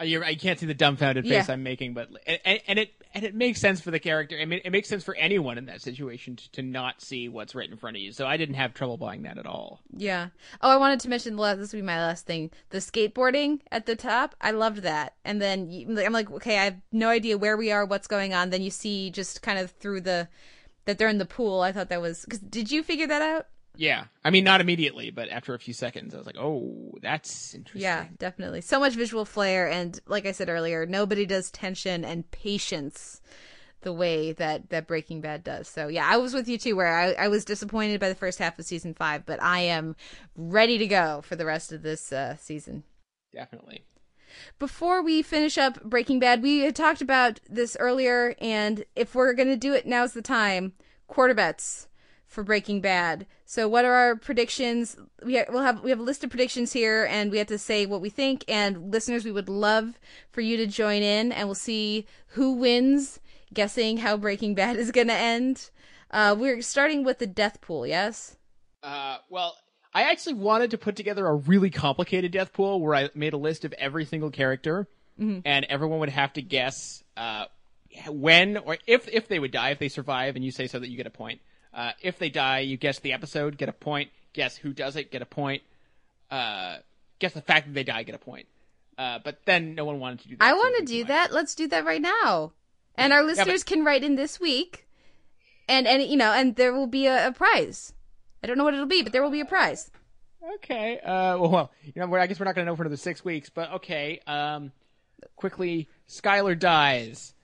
Uh, you're, I can't see the dumbfounded face Yeah. I'm making, but and, and, it and it makes sense for the character. I mean, it makes sense for anyone in that situation to, to not see what's right in front of you. So I didn't have trouble buying that at all. Yeah. Oh, I wanted to mention. This will be my last thing. The skateboarding at the top. I loved that. And then you, I'm like, okay, I have no idea where we are, what's going on. Then you see just kind of through the that they're in the pool. I thought that was. Cause did you figure that out? Yeah, I mean, not immediately, but after a few seconds, I was like, oh, that's interesting. Yeah, definitely. So much visual flair, and like I said earlier, nobody does tension and patience the way that that Breaking Bad does. So yeah, I was with you too, where I, I was disappointed by the first half of season five, but I am ready to go for the rest of this uh, season. Definitely. Before we finish up Breaking Bad, we had talked about this earlier, and if we're gonna do it, now's the time. Quarter bets for Breaking Bad. So, what are our predictions? We ha- we'll have we have a list of predictions here, and we have to say what we think. And listeners, we would love for you to join in, and we'll see who wins. Guessing how Breaking Bad is gonna end. Uh, we're starting with the death pool. Yes. Uh, well, I actually wanted to put together a really complicated death pool where I made a list of every single character, Mhm. and everyone would have to guess uh, when or if if they would die if they survive, and you say so that you get a point. Uh, if they die, you guess the episode, get a point. Guess who does it, get a point. Uh, guess the fact that they die, get a point. Uh, but then no one wanted to do that. I want to do that. Let's do that right now. And our but- listeners can write in this week, and and you know, and there will be a, a prize. I don't know what it'll be, but there will be a prize. Okay. Uh, well, well, you know, I guess we're not going to know for another six weeks, but okay. Um, quickly, Skyler dies.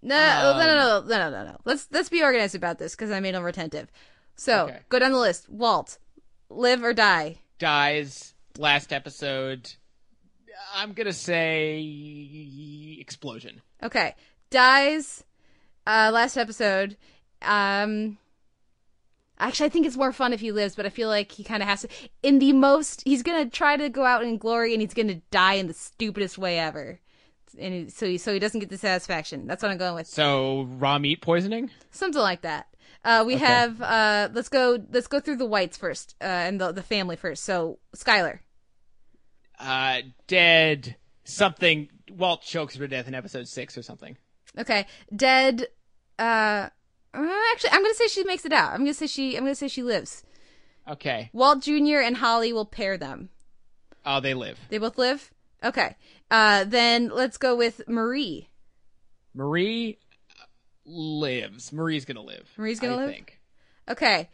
No, Um, no, no, no, no, no, no. Let's let's be organized about this because I made them retentive. So Okay. go down the list. Walt, live or die. dies last episode. I'm gonna say explosion. Okay, dies. Uh, last episode. Um, actually, I think it's more fun if he lives, but I feel like he kind of has to. In the most, he's gonna try to go out in glory, and he's gonna die in the stupidest way ever. And he, so he so he doesn't get the satisfaction. That's what I'm going with. So raw meat poisoning. Something like that. Uh, we Okay. have. Uh, let's go. Let's go through the whites first, uh, and the the family first. So Skyler. Uh, dead. Something. Walt chokes her to death in episode six or something. Okay, dead. Uh, uh, actually, I'm gonna say she makes it out. I'm gonna say she. I'm gonna say she lives. Okay. Walt Jr. and Holly will pair them. Oh, they live. They both live. Okay. Uh, then let's go with Marie. Marie lives. Marie's gonna live. Marie's gonna I live? Think. Okay.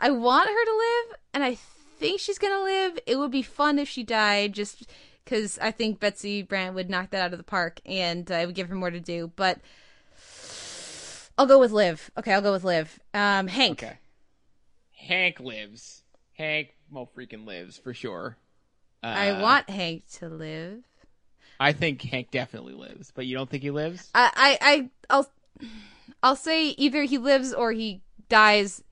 I want her to live, and I think she's gonna live. It would be fun if she died, just because I think Betsy Brandt would knock that out of the park, and uh, it would give her more to do. But I'll go with Liv. Okay, I'll go with Liv. Um, Hank. Okay. Hank lives. Hank well freaking lives for sure. Uh, I want Hank to live. I think Hank definitely lives, but you don't think he lives? I, I, I I'll, I'll say either he lives or he dies,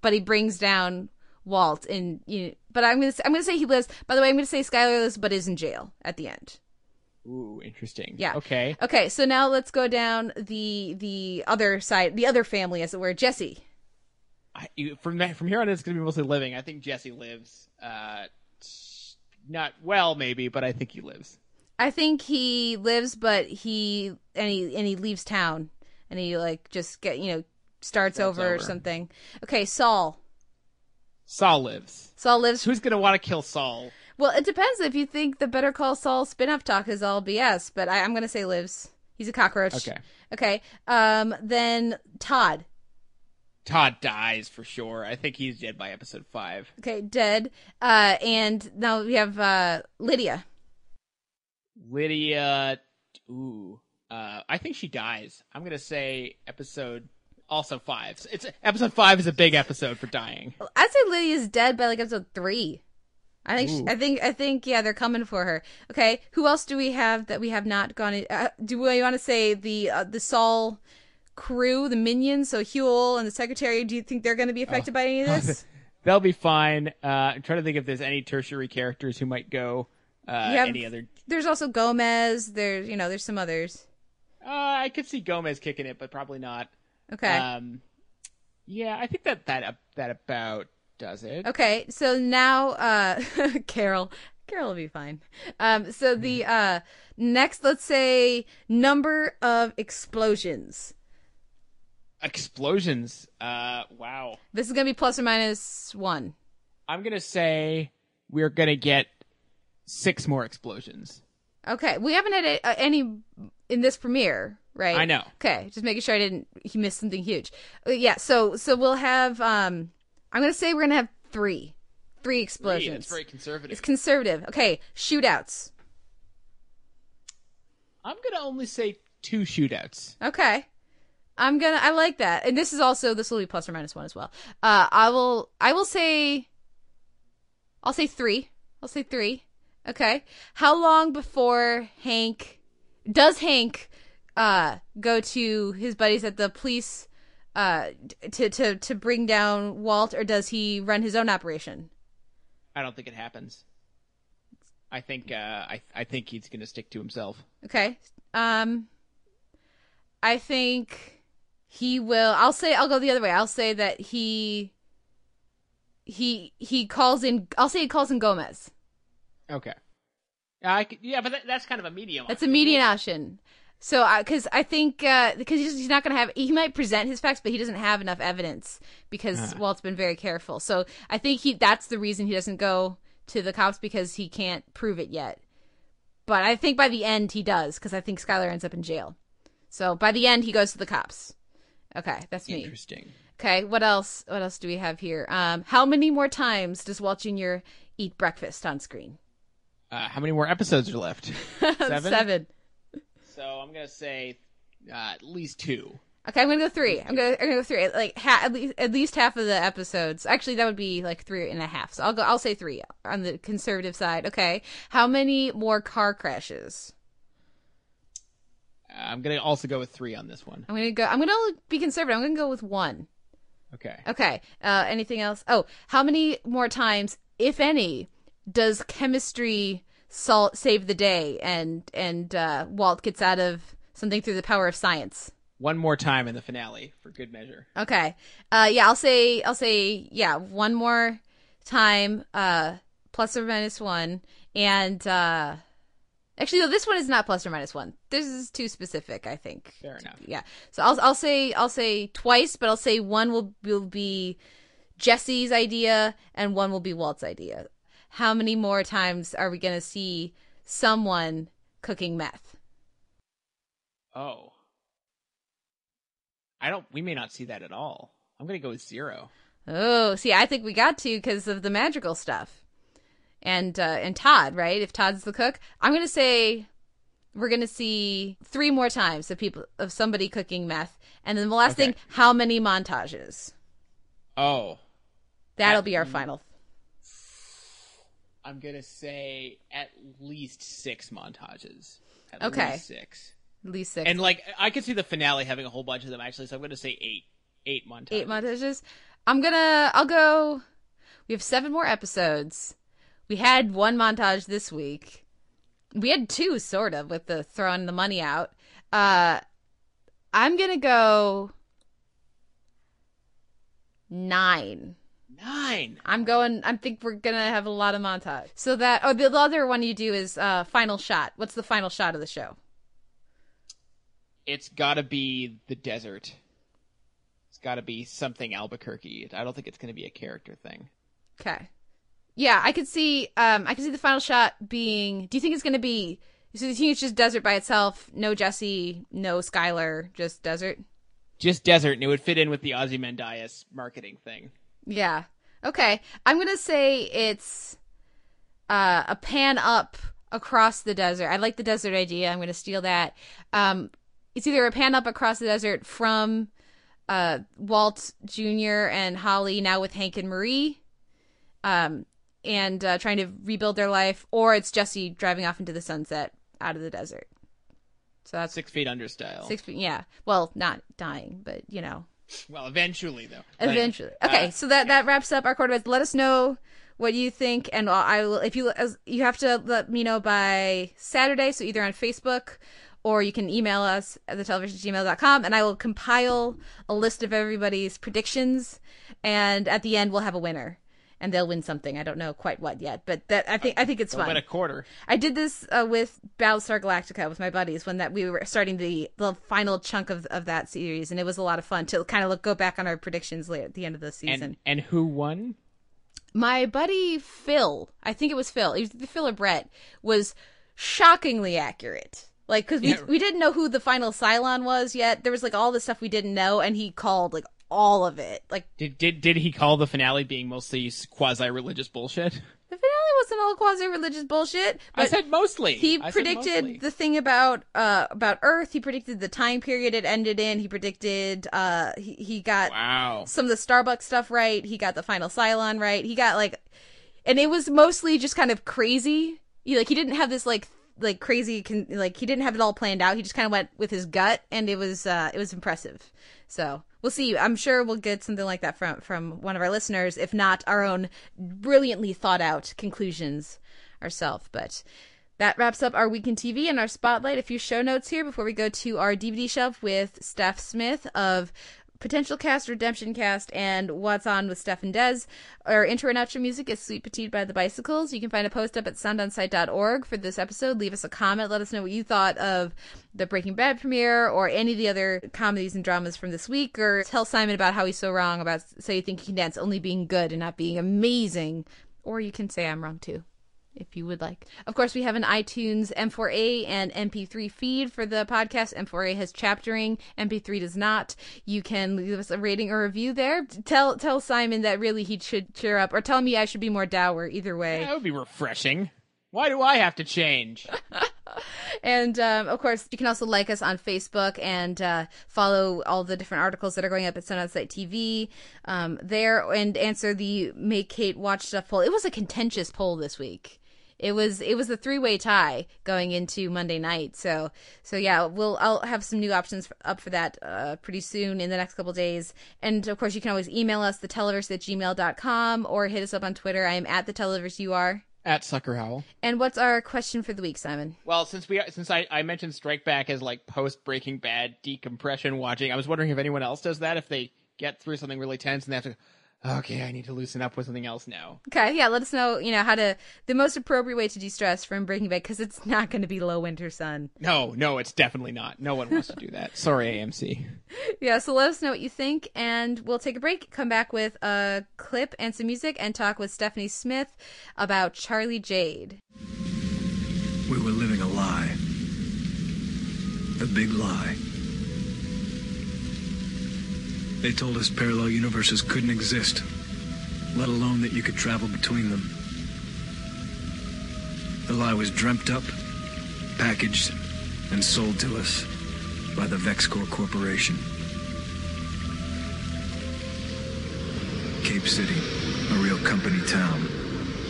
but he brings down Walt, and you. Know, but I'm gonna, say, I'm gonna say he lives. By the way, I'm gonna say Skyler lives, but is in jail at the end. Ooh, interesting. Yeah. Okay. Okay. So now let's go down the the other side, the other family, as it were. Jesse. I, you, from that, from here on, it's gonna be mostly living. I think Jesse lives. Uh, not well, maybe, but I think he lives. I think he lives, but he and he and he leaves town, and he like just get you know starts, Starts over, or something. Okay, Saul. Saul lives. Saul lives. Who's gonna want to kill Saul? Well, it depends if you think the Better Call Saul spin-off talk is all BS, but I, I'm gonna say lives. He's a cockroach. Okay. Okay. Um. Then Todd. Todd dies for sure. I think he's dead by episode five. Okay, dead. Uh. And now we have uh Lydia. Lydia, ooh, uh, I think she dies. I'm gonna say episode also five. It's episode five is a big episode for dying. I'd say Lydia's dead by like episode three. I think. She, I think. I think. Yeah, they're coming for her. Okay. Who else do we have that we have not gone? In, uh, do we want to say the uh, the Saul crew, the minions? So Huell and the secretary. Do you think they're going to be affected by any of this? They'll be fine. Uh, I'm trying to think if there's any tertiary characters who might go. Uh, have- any other? There's also Gomez. There's you know there's some others. Uh, I could see Gomez kicking it, but probably not. Okay. Um, yeah, I think that that that about does it. Okay, so now uh Carol Carol will be fine. Um so the uh next let's say number of explosions. Explosions. Uh, wow. This is going to be plus or minus 1. I'm gonna say we're gonna get six more explosions. Okay, we haven't had a, uh, any in this premiere, right? I know. Okay, just making sure I didn't he missed something huge. Uh, yeah, so so we'll have um I'm going to say we're going to have 3. 3 explosions. Three, That's very conservative. It's conservative. Okay, shootouts. I'm gonna only say two shootouts. Okay. I'm gonna. I like that, and this is also this will be plus or minus one as well. Uh, I will. I will say. I'll say three. I'll say three. Okay. How long before Hank does Hank uh go to his buddies at the police uh to to to bring down Walt, or does he run his own operation? I don't think it happens. I think uh, I I think he's gonna stick to himself. Okay. Um I think he will I'll say I'll go the other way. I'll say that he he he calls in I'll say he calls in Gomez. Okay. I c yeah, but that, that's kind of a medium. That's a median option. So cuz I think uh because he's, he's not going to have he might present his facts but he doesn't have enough evidence because Uh-huh. Walt's been very careful. So I think he that's the reason he doesn't go to the cops because he can't prove it yet. But I think by the end he does cuz I think Skyler ends up in jail. So by the end he goes to the cops. Okay, that's me. Interesting. Okay, what else? What else do we have here? Um, how many more times does Walt Jr. eat breakfast on screen? Uh, how many more episodes are left? Seven. Seven. So I'm gonna say uh, at least two. Okay, I'm gonna go three. I'm gonna, I'm gonna go three. Like ha- at least at least half of the episodes. Actually, that would be like three and a half. So I'll go. I'll say three on the conservative side. Okay. How many more car crashes? I'm gonna also go with three on this one. I'm gonna go. I'm gonna be conservative. I'm gonna go with one. Okay. Okay. Uh, anything else? Oh, how many more times, if any, does chemistry salt save the day and and uh, Walt gets out of something through the power of science? One more time in the finale for good measure. Okay. Uh, yeah, I'll say I'll say yeah one more time, uh, plus or minus one, and uh, actually no, this one is not plus or minus one. This is too specific, I think. Fair enough. Yeah. So I'll I'll say I'll say twice, but I'll say one will will be Jesse's idea and one will be Walt's idea. How many more times are we gonna see someone cooking meth? Oh. I don't. We may not see that at all. I'm gonna go with zero. Oh, see, I think we got to because of the magical stuff, and uh, and Todd, right? If Todd's the cook, I'm gonna say we're gonna see three more times of people of somebody cooking meth, and then the last Okay. thing, how many montages? Oh, That'll At be our final. I'm gonna say at least six montages. At Okay. least six. At least six. And like I could see the finale having a whole bunch of them actually, so I'm gonna say eight. Eight montages. eight montages. I'm gonna. I'll go. We have seven more episodes. We had one montage this week. We had two, sort of, with the throwing the money out. Uh, I'm gonna go nine. Nine. I'm going. I think we're gonna have a lot of montage. So that. Oh, the other one you do is uh, final shot. What's the final shot of the show? It's gotta be the desert. It's gotta be something Albuquerque. I don't think it's gonna be a character thing. Okay. Yeah, I could see. Um, I could see the final shot being. Do you think it's going to be? So you think it's just desert by itself? No Jesse, no Skyler, just desert. Just desert, and it would fit in with the Ozymandias marketing thing. Yeah. Okay. I'm gonna say it's uh, a pan up across the desert. I like the desert idea. I'm gonna steal that. Um, it's either a pan up across the desert from uh, Walt Jr. and Holly now with Hank and Marie, um, and uh, trying to rebuild their life, or it's Jesse driving off into the sunset out of the desert. So that's Six feet under style. six feet. Yeah. Well, not dying, but you know. Well, eventually though. But Eventually. Okay, uh, so that that wraps up our quarterbacks. Let us know what you think, and I will. If you as, you have to let me know by Saturday, so either on Facebook or you can email us at theteleverse@gmail.com, and I will compile a list of everybody's predictions, and at the end we'll have a winner. And they'll win something. I don't know quite what yet, but that I think I think it's they'll fun. win a quarter. I did this uh, with Battlestar Galactica with my buddies when that we were starting the the final chunk of of that series, and it was a lot of fun to kind of look go back on our predictions later at the end of the season. And and who won? my buddy Phil, I think it was Phil, it was Phil or Brett, was shockingly accurate. Like, because we Yeah. we didn't know who the final Cylon was yet. There was like all the stuff we didn't know, and he called like all of it. Like Did did did he call the finale being mostly quasi religious bullshit? the finale wasn't all quasi religious bullshit. I said mostly. He I predicted mostly. the thing about uh about Earth. He predicted the time period it ended in. He predicted uh he, he got Wow. some of the Starbuck's stuff right. He got the final Cylon right. He got like, and it was mostly just kind of crazy. He like he didn't have this like like crazy con- like he didn't have it all planned out. He just kind of went with his gut, and it was uh it was impressive. So we'll see. I'm sure we'll get something like that from from one of our listeners, if not our own brilliantly thought out conclusions ourselves. But that wraps up our week in TV and our spotlight. A few show notes here before we go to our DVD shelf with Steph Smith of Potential Cast, Redemption Cast, and What's On with Steph and Des. Our intro and outro music is Sweet Petite by the Bicycles. You can find a post up at soundonsight.org for this episode. Leave us a comment. Let us know what you thought of the Breaking Bad premiere or any of the other comedies and dramas from this week, or tell Simon about how he's so wrong about So You Think You Can Dance only being good and not being amazing. Or you can say I'm wrong too if you would like. Of course, we have an iTunes M4A and MP3 feed for the podcast. M4A has chaptering, MP3 does not. You can leave us a rating or review there. Tell tell Simon that really he should cheer up, or tell me I should be more dour. Either way. That would be refreshing. Why do I have to change? And um, of course, you can also like us on Facebook and uh, follow all the different articles that are going up at Sound On Sight TV um, there, and answer the Make Kate Watch Stuff poll. It was a contentious poll this week. It was it was a three way tie going into Monday night. So so yeah, we'll I'll have some new options up for that uh, pretty soon in the next couple days. And of course, you can always email us the televerse at gmail.com or hit us up on Twitter. I am at the televerse. You are. At Sucker Howl. And what's our question for the week, Simon? Well, since we since I, I mentioned Strike Back as like post Breaking Bad decompression watching, I was wondering if anyone else does that. If they get through something really tense and they have to, okay, I need to loosen up with something else now. Okay, yeah, let us know, you know, how to the most appropriate way to de-stress from Breaking Bad because it's not going to be Low Winter Sun. No, no, it's definitely not. No one wants to do that. Sorry, AMC. Yeah, so let us know what you think, and we'll take a break, come back with a clip and some music, and talk with Stephanie Smith about Charlie Jade. We were living a lie. A big lie. They told us parallel universes couldn't exist. let alone that you could travel between them. The lie was dreamt up, packaged, and sold to us by the Vexcor Corporation. Cape City, a real company town.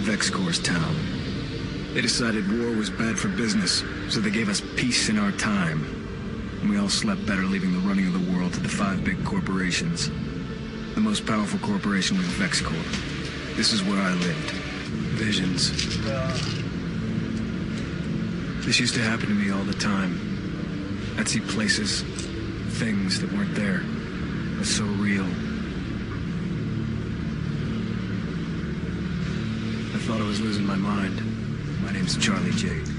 Vexcor's town. They decided war was bad for business, so they gave us peace in our time. And we all slept better leaving the running of the world to the five big corporations. The most powerful corporation was Vexcor. This is where I lived. Visions. This used to happen to me all the time. I'd see places, things that weren't there. It was so real. I thought I was losing my mind. My name's Charlie Jade.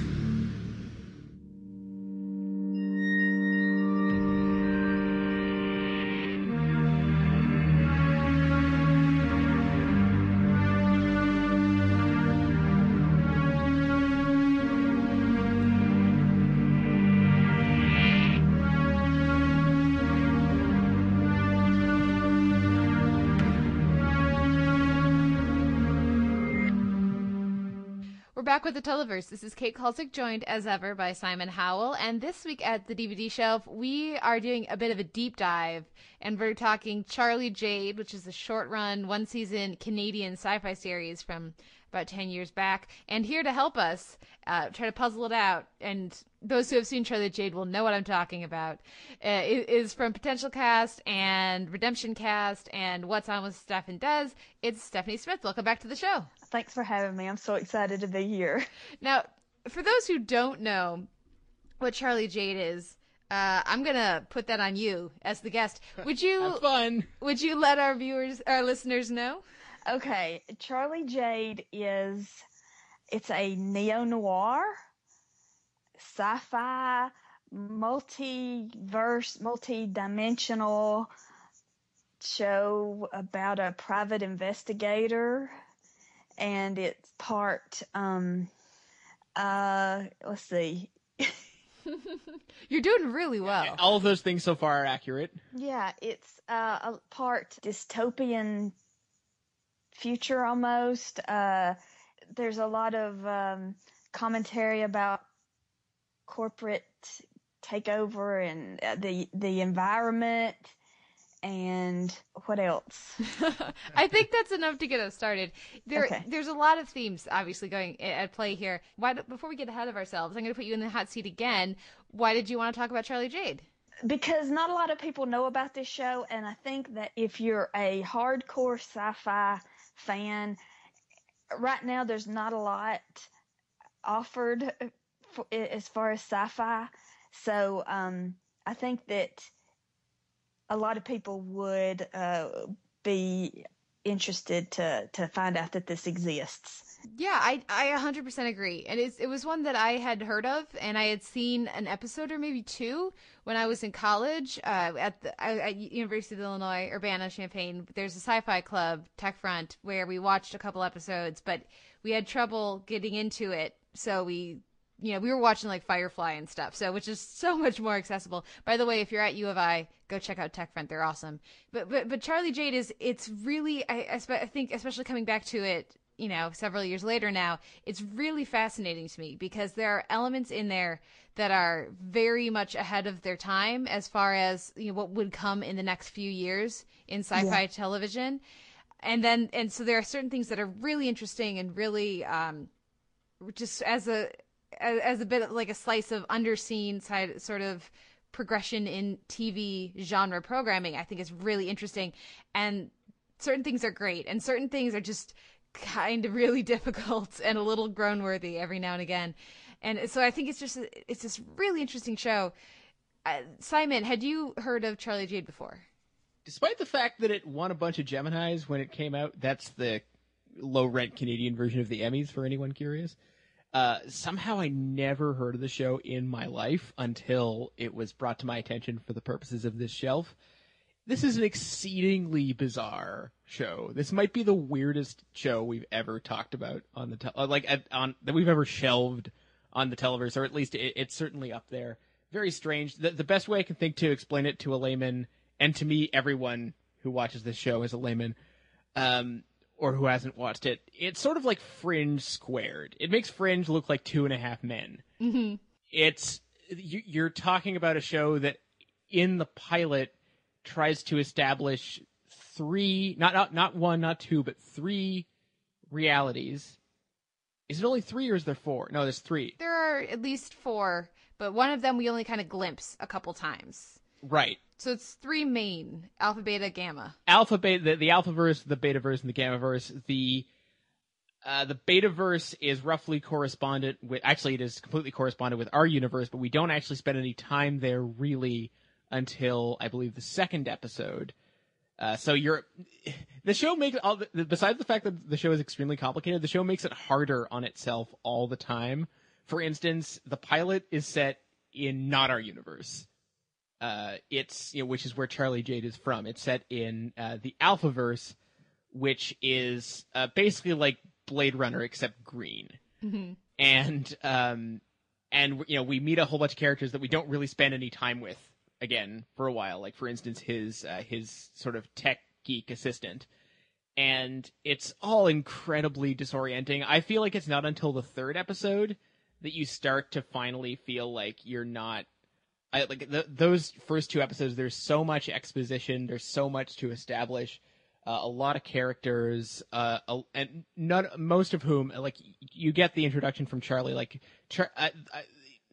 Back with the Televerse. This is Kate Kulzick, joined as ever by Simon Howell. And this week at the DVD shelf, we are doing a bit of a deep dive. And we're talking Charlie Jade, which is a short run, one season Canadian sci fi series from about 10 years back. And here to help us uh, try to puzzle it out, and those who have seen Charlie Jade will know what I'm talking about, uh, is from Potential Cast and Redemption Cast and What's On with Steph and Dez. It's Stephanie Smith. Welcome back to the show. Thanks for having me. I'm so excited to be here. Now, for those who don't know what Charlie Jade is, uh, I'm gonna put that on you as the guest. Would you? Have fun. Would you let our viewers, our listeners know? Okay, Charlie Jade is it's a neo noir, sci-fi, multiverse, multi-dimensional show about a private investigator, and it's part um uh let's see You're doing really well. All of those things so far are accurate. Yeah, it's uh, a part dystopian future almost. Uh, there's a lot of um, commentary about corporate takeover and uh, the the environment and what else? I think that's enough to get us started. There, Okay. there's a lot of themes obviously going at play here. Why? Before we get ahead of ourselves, I'm going to put you in the hot seat again. Why did you want to talk about Charlie Jade? because not a lot of people know about this show, and I think that if you're a hardcore sci-fi fan, right now there's not a lot offered for, as far as sci-fi. So um, I think that a lot of people would uh, be interested to to find out that this exists. Yeah, I I 100% agree. And it's, it was one that I had heard of and I had seen an episode or maybe two when I was in college uh, at the at University of Illinois Urbana-Champaign. There's a sci-fi club, Tech Front, where we watched a couple episodes, but we had trouble getting into it. So we you know, we were watching like Firefly and stuff, so which is so much more accessible. By the way, if you're at U of I, go check out Tech Front; they're awesome. But but but Charlie Jade is it's really I I, I think especially coming back to it, you know, several years later now, it's really fascinating to me because there are elements in there that are very much ahead of their time as far as you know what would come in the next few years in sci-fi Yeah. television, and then and so there are certain things that are really interesting and really um just as a as, as a bit like a slice of underseen side sort of progression in TV genre programming, I think is really interesting. And certain things are great, and certain things are just kind of really difficult and a little groan worthy every now and again. And so I think it's just it's this really interesting show. Uh, Simon, had you heard of Charlie Jade before? Despite the fact that it won a bunch of Geminis when it came out, that's the low rent Canadian version of the Emmys for anyone curious. Uh, somehow I never heard of the show in my life until it was brought to my attention for the purposes of this shelf. This is an exceedingly bizarre show. This might be the weirdest show we've ever talked about on the uh, like at, on that we've ever shelved on the televerse, or at least it, it's certainly up there. Very strange. The, the best way I can think to explain it to a layman, and to me, everyone who watches this show is a layman. Um, or who hasn't watched it, it's sort of like Fringe squared. It makes Fringe look like Two and a Half Men. Mm-hmm. It's you, you're talking about a show that in the pilot tries to establish three, not not not one, not two, but three realities. Is it only three or is there four? No, there's three. There are at least four, but one of them we only kind of glimpse a couple times. Right. So it's three main alpha, beta, gamma. Alpha, beta, the, the alpha verse, the beta verse, and the gamma verse. The uh, the beta verse is roughly correspondent with. Actually, it is completely correspondent with our universe, but we don't actually spend any time there really until I believe the second episode. Uh, so you're the show makes all the, besides the fact that the show is extremely complicated, the show makes it harder on itself all the time. For instance, the pilot is set in not our universe. Uh, it's you know, which is where Charlie Jade is from. It's set in uh, the Alphaverse, which is uh, basically like Blade Runner except green. Mm-hmm. And um, and you know we meet a whole bunch of characters that we don't really spend any time with again for a while. Like for instance, his uh, his sort of tech geek assistant, and it's all incredibly disorienting. I feel like it's not until the third episode that you start to finally feel like you're not. I, like the, those first two episodes, there's so much exposition. There's so much to establish. Uh, a lot of characters, uh, a, and not most of whom, like you get the introduction from Charlie. Like, Char- I, I,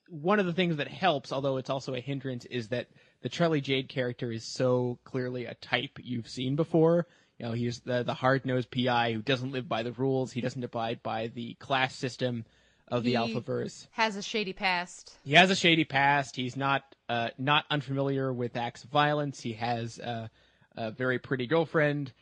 one of the things that helps, although it's also a hindrance, is that the Charlie Jade character is so clearly a type you've seen before. You know, he's the the hard nosed PI who doesn't live by the rules. He doesn't abide by the class system of the He Alphaverse. Has a shady past. He has a shady past. He's not uh, not unfamiliar with acts of violence. He has uh, a very pretty girlfriend,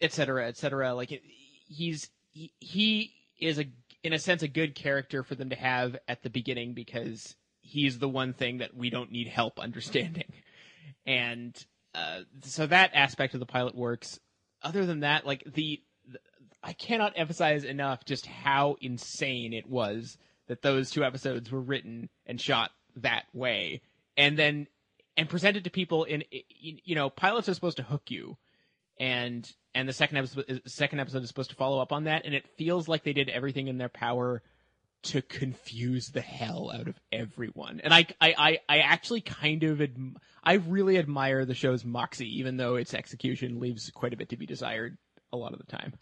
etc., etc. Like it, he's he, he is a in a sense a good character for them to have at the beginning because he's the one thing that we don't need help understanding, and uh, so that aspect of the pilot works. Other than that, like the I cannot emphasize enough just how insane it was that those two episodes were written and shot that way, and then and presented to people in you know pilots are supposed to hook you, and and the second episode second episode is supposed to follow up on that, and it feels like they did everything in their power to confuse the hell out of everyone. And I I I, I actually kind of adm- I really admire the show's moxie, even though its execution leaves quite a bit to be desired a lot of the time.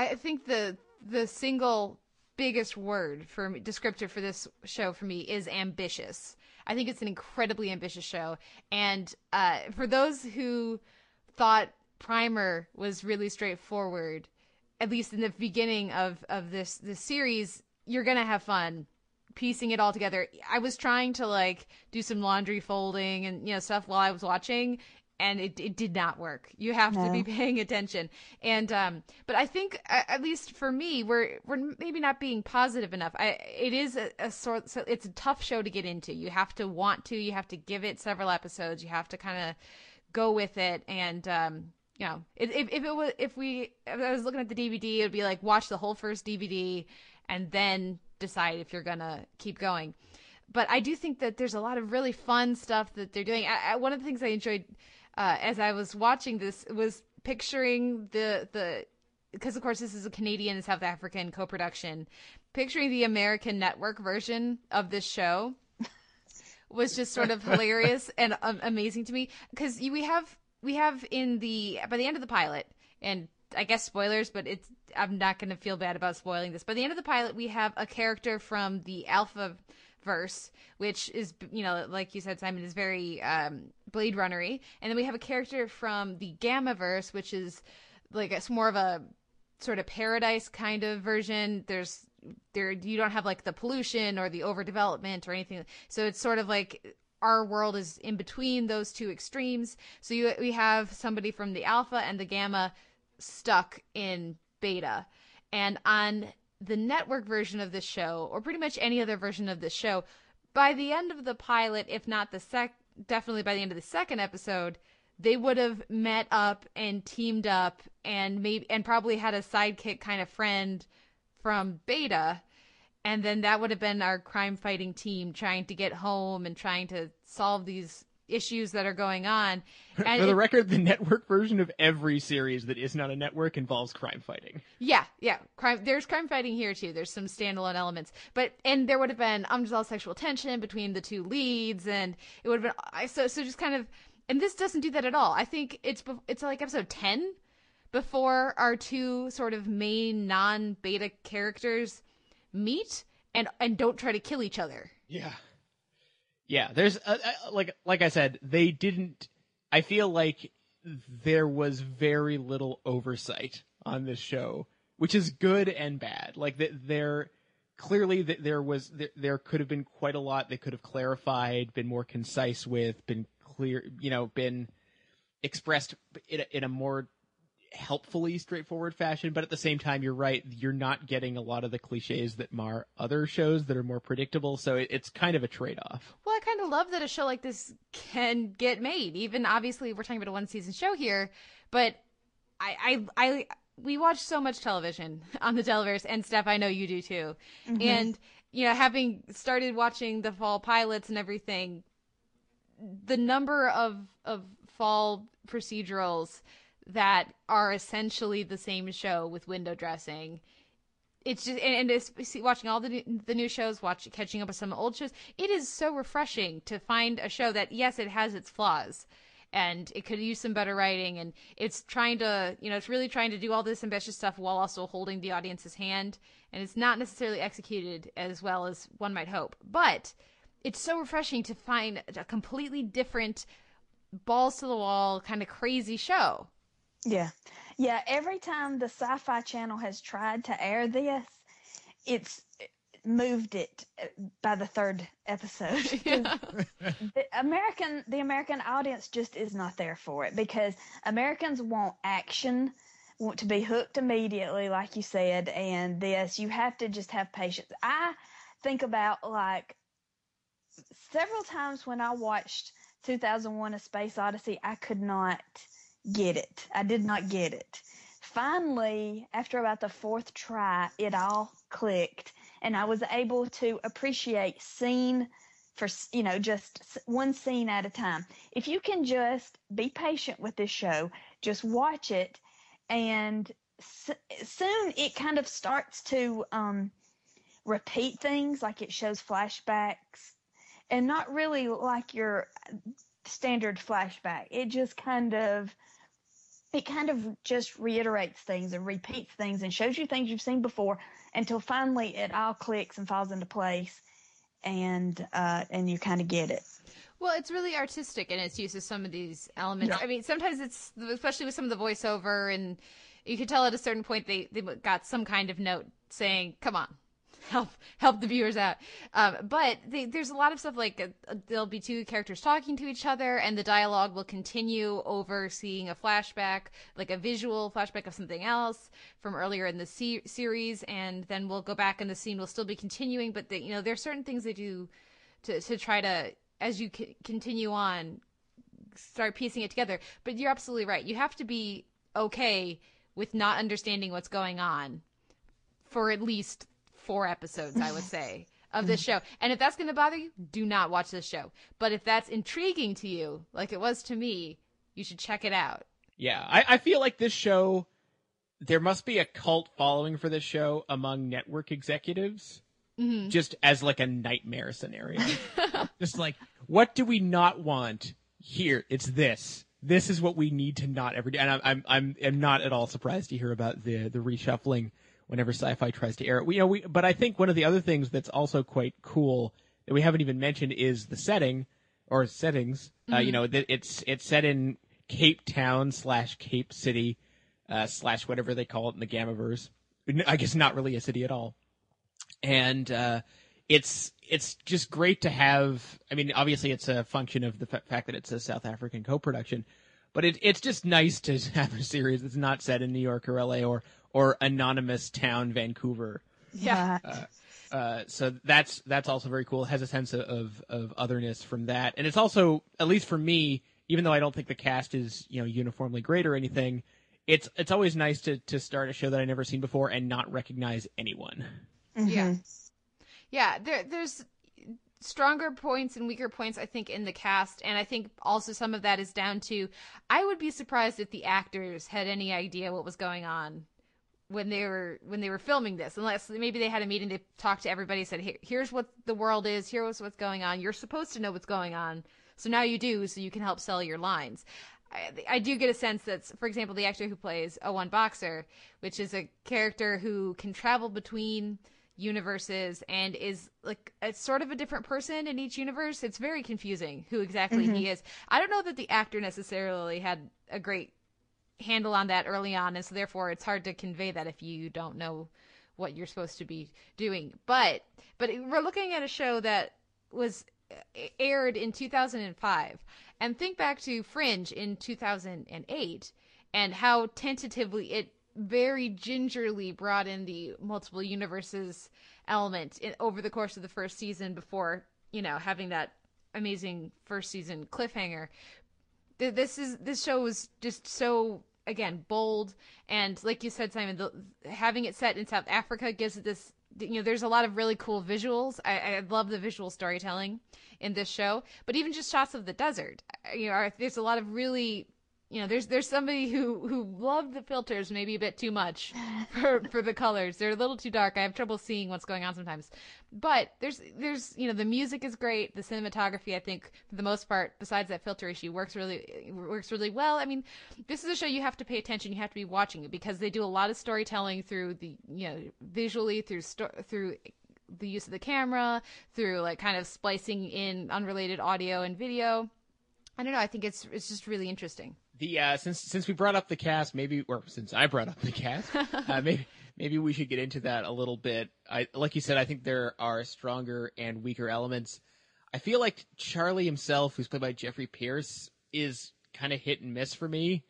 I think the the single biggest word for me, descriptive for this show for me is ambitious. I think it's an incredibly ambitious show, and uh, for those who thought Primer was really straightforward, at least in the beginning of of this this series, you're gonna have fun piecing it all together. I was trying to like do some laundry folding and you know stuff while I was watching and it, it did not work. You have to be paying attention. And um but I think at least for me we're we're maybe not being positive enough. I it is a, a sort so it's a tough show to get into. You have to want to, you have to give it several episodes. You have to kind of go with it and um you know, if, if if it was if we if I was looking at the DVD, it would be like watch the whole first DVD and then decide if you're gonna keep going. But I do think that there's a lot of really fun stuff that they're doing. I, I, one of the things I enjoyed uh, as I was watching this was picturing the the because of course this is a Canadian and South African co-production. Picturing the American network version of this show was just sort of hilarious and um, amazing to me because we have we have in the by the end of the pilot and I guess spoilers, but it's I'm not going to feel bad about spoiling this. By the end of the pilot, we have a character from the Alpha verse, which is you know like you said, Simon is very um, Blade Runnery, and then we have a character from the Gamma verse, which is like it's more of a sort of paradise kind of version. There's there you don't have like the pollution or the overdevelopment or anything. So it's sort of like our world is in between those two extremes. So you we have somebody from the alpha and the gamma stuck in beta. And on the network version of this show, or pretty much any other version of this show, by the end of the pilot, if not the sec, definitely by the end of the second episode, they would have met up and teamed up and maybe and probably had a sidekick kind of friend from beta. And then that would have been our crime fighting team trying to get home and trying to solve these issues that are going on. And For the it, record, the network version of every series that is not a network involves crime fighting. Yeah, yeah, crime. There's crime fighting here too. There's some standalone elements, but and there would have been unresolved sexual tension between the two leads, and it would have been so so just kind of. And this doesn't do that at all. I think it's it's like episode ten before our two sort of main non-beta characters meet and and don't try to kill each other. Yeah. Yeah, there's a, a, like like I said, they didn't I feel like there was very little oversight on this show, which is good and bad. Like that there clearly that there was there, there could have been quite a lot they could have clarified, been more concise with, been clear, you know, been expressed in a, in a more helpfully straightforward fashion, but at the same time, you're right. You're not getting a lot of the cliches that mar other shows that are more predictable. So it, it's kind of a trade off. Well, I kind of love that a show like this can get made. Even obviously, we're talking about a one season show here, but I, I, I, we watch so much television on the Televerse, and Steph, I know you do too. Mm-hmm. And you know, having started watching the fall pilots and everything, the number of of fall procedurals that are essentially the same show with window dressing. It's just and, and it's, watching all the new, the new shows, watch catching up with some old shows. It is so refreshing to find a show that yes, it has its flaws, and it could use some better writing, and it's trying to you know it's really trying to do all this ambitious stuff while also holding the audience's hand, and it's not necessarily executed as well as one might hope, but it's so refreshing to find a completely different balls to the wall kind of crazy show yeah. Yeah. Every time the Sci Fi Channel has tried to air this, it's moved it uh, by the third episode. the American the American audience just is not there for it because Americans want action, want to be hooked immediately, like you said, and this you have to just have patience. I think about like several times when I watched 2001: A Space Odyssey, I could not get it. I did not get it. Finally, after about the fourth try, it all clicked and I was able to appreciate scene for, you know, just one scene at a time. If you can just be patient with this show, just watch it and soon it kind of starts to, um, repeat things like it shows flashbacks and not really like your standard flashback. It just kind of it kind of just reiterates things and repeats things and shows you things you've seen before until finally it all clicks and falls into place and uh, and you kind of get it. Well, it's really artistic in its use of some of these elements. Yeah. I mean, sometimes it's especially with some of the voiceover, and you could tell at a certain point they they got some kind of note saying, "Come on, help help the viewers out. Um, but they, there's a lot of stuff like uh, there'll be two characters talking to each other, and the dialogue will continue over seeing a flashback, like a visual flashback of something else from earlier in the se- series, and then we'll go back, and the scene will still be continuing. But you know, there are certain things they do to to try to as you c- continue on start piecing it together. But you're absolutely right. You have to be okay with not understanding what's going on for at least four episodes, I would say, of this show. And if that's going to bother you, do not watch this show. But if that's intriguing to you, like it was to me, you should check it out. Yeah, I, I feel like this show, there must be a cult following for this show among network executives. Mm-hmm. Just as like a nightmare scenario. just like, what do we not want? Here, it's this this is what we need to not ever do. And I'm I'm I'm, I'm not at all surprised to hear about the the reshuffling whenever sci-fi tries to air it. We, you know, we, but I think one of the other things that's also quite cool that we haven't even mentioned is the setting or settings. Mm-hmm. Uh, you mm-hmm. know, that it's it's set in Cape Town slash Cape City uh, slash whatever they call it in the Gammaverse. I guess not really a city at all. And uh, it's it's just great to have. I mean, obviously, it's a function of the f- fact that it's a South African co-production, but it, it's just nice to have a series that's not set in New York or LA or or anonymous town Vancouver. Yeah. Uh, uh, so that's that's also very cool. It has a sense of of otherness from that, and it's also at least for me, even though I don't think the cast is you know uniformly great or anything, it's it's always nice to to start a show that I never seen before and not recognize anyone. Mm-hmm. Yeah, yeah. There there's stronger points and weaker points I think in the cast and I think also some of that is down to I would be surprised if the actors had any idea what was going on when they were when they were filming this unless maybe they had a meeting to talk to everybody said Here, here's what the world is here's what's going on you're supposed to know what's going on so now you do so you can help sell your lines I, I do get a sense that for example the actor who plays O1 Boxer which is a character who can travel between universes and is like a sort of a different person in each universe. It's very confusing who exactly Mhm. he is. I don't know that the actor necessarily had a great handle on that early on, and so therefore it's hard to convey that if you don't know what you're supposed to be doing. But but we're looking at a show that was aired in 2005 and think back to Fringe in 2008 and how tentatively it very gingerly brought in the multiple universes element in, over the course of the first season before you know having that amazing first season cliffhanger this is this show was just so again bold. And like you said simon the, having it set in south africa gives it this you know there's a lot of really cool visuals. I, I love the visual storytelling in this show. But even just shots of the desert you know there's a lot of really you know there's there's somebody who who loved the filters maybe a bit too much for for the colors. They're a little too dark. I have trouble seeing what's going on sometimes. But there's there's you know the music is great. The cinematography i think for the most part besides that filter issue works really works really well. I mean this is a show you have to pay attention. You have to be watching it because they do a lot of storytelling through the you know visually through sto- through the use of the camera through like kind of splicing in unrelated audio and video. I don't know. I think it's it's just really interesting The uh, since since we brought up the cast, maybe or since I brought up the cast, uh, maybe maybe we should get into that a little bit. I like you said, I think there are stronger and weaker elements. I feel like Charlie himself, who's played by Jeffrey Pierce, is kind of hit and miss for me.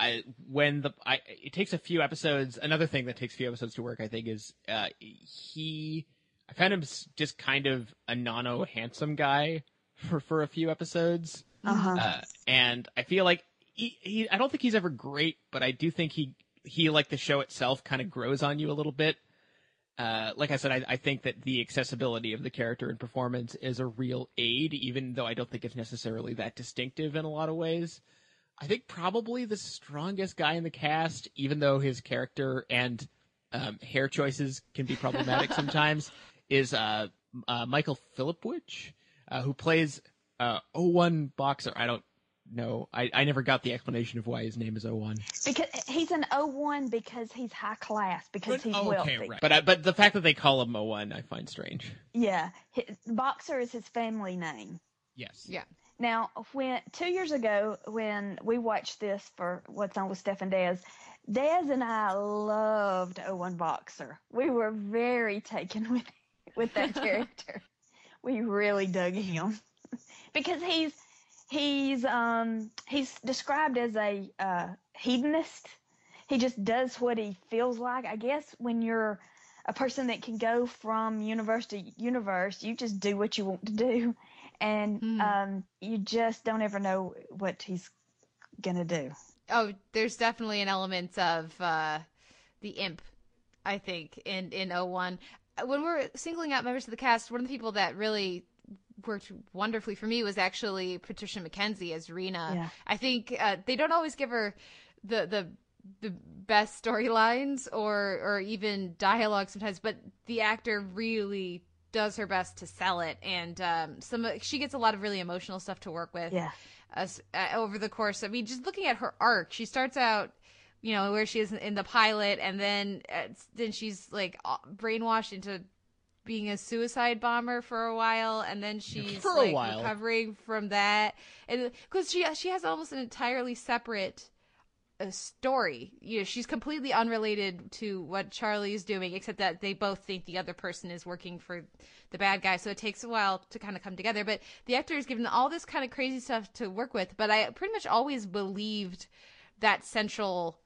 I when the I it takes a few episodes. Another thing that takes a few episodes to work, I think, is uh, he. I found him just kind of a nano handsome guy for for a few episodes. Uh-huh. Uh, and I feel like he, he, I don't think he's ever great, but I do think he, he like the show itself kind of grows on you a little bit. Uh, like I said, I, I think that the accessibility of the character and performance is a real aid, even though I don't think it's necessarily that distinctive in a lot of ways. I think probably the strongest guy in the cast, even though his character and um, hair choices can be problematic sometimes, is uh, uh, Michael Filipowich, uh, who plays uh, 01 Boxer. I don't know. I, I never got the explanation of why his name is 01. Because he's an O1 because he's high class because he's Oh, wealthy. okay, right. But I, but the fact that they call him 01, I find strange. Yeah, his, Boxer is his family name. Yes. Yeah. Now, when two years ago, when we watched this for What's On with Steph and Dez, Dez and I loved O1 Boxer. We were very taken with with that character. we really dug him because he's he's um he's described as a uh, hedonist. He just does what he feels like. I guess when you're a person that can go from universe to universe, you just do what you want to do, and um, you just don't ever know what he's gonna do. Oh, there's definitely an element of uh, the imp, I think, in in 01. When we're singling out members of the cast, one of the people that really worked wonderfully for me was actually Patricia McKenzie as Reena. Yeah. I think uh, they don't always give her the the the best storylines or or even dialogue sometimes, but the actor really does her best to sell it, and um, some she gets a lot of really emotional stuff to work with Yeah. us uh, over the course. I mean, just looking at her arc, she starts out, you know, where she is in the pilot, and then uh, then she's like brainwashed into being a suicide bomber for a while, and then she's like while. recovering from that, and because she she has almost an entirely separate a story. You know, she's completely unrelated to what Charlie is doing, except that they both think the other person is working for the bad guy. So it takes a while to kind of come together. But the actor is given all this kind of crazy stuff to work with. But I pretty much always believed that central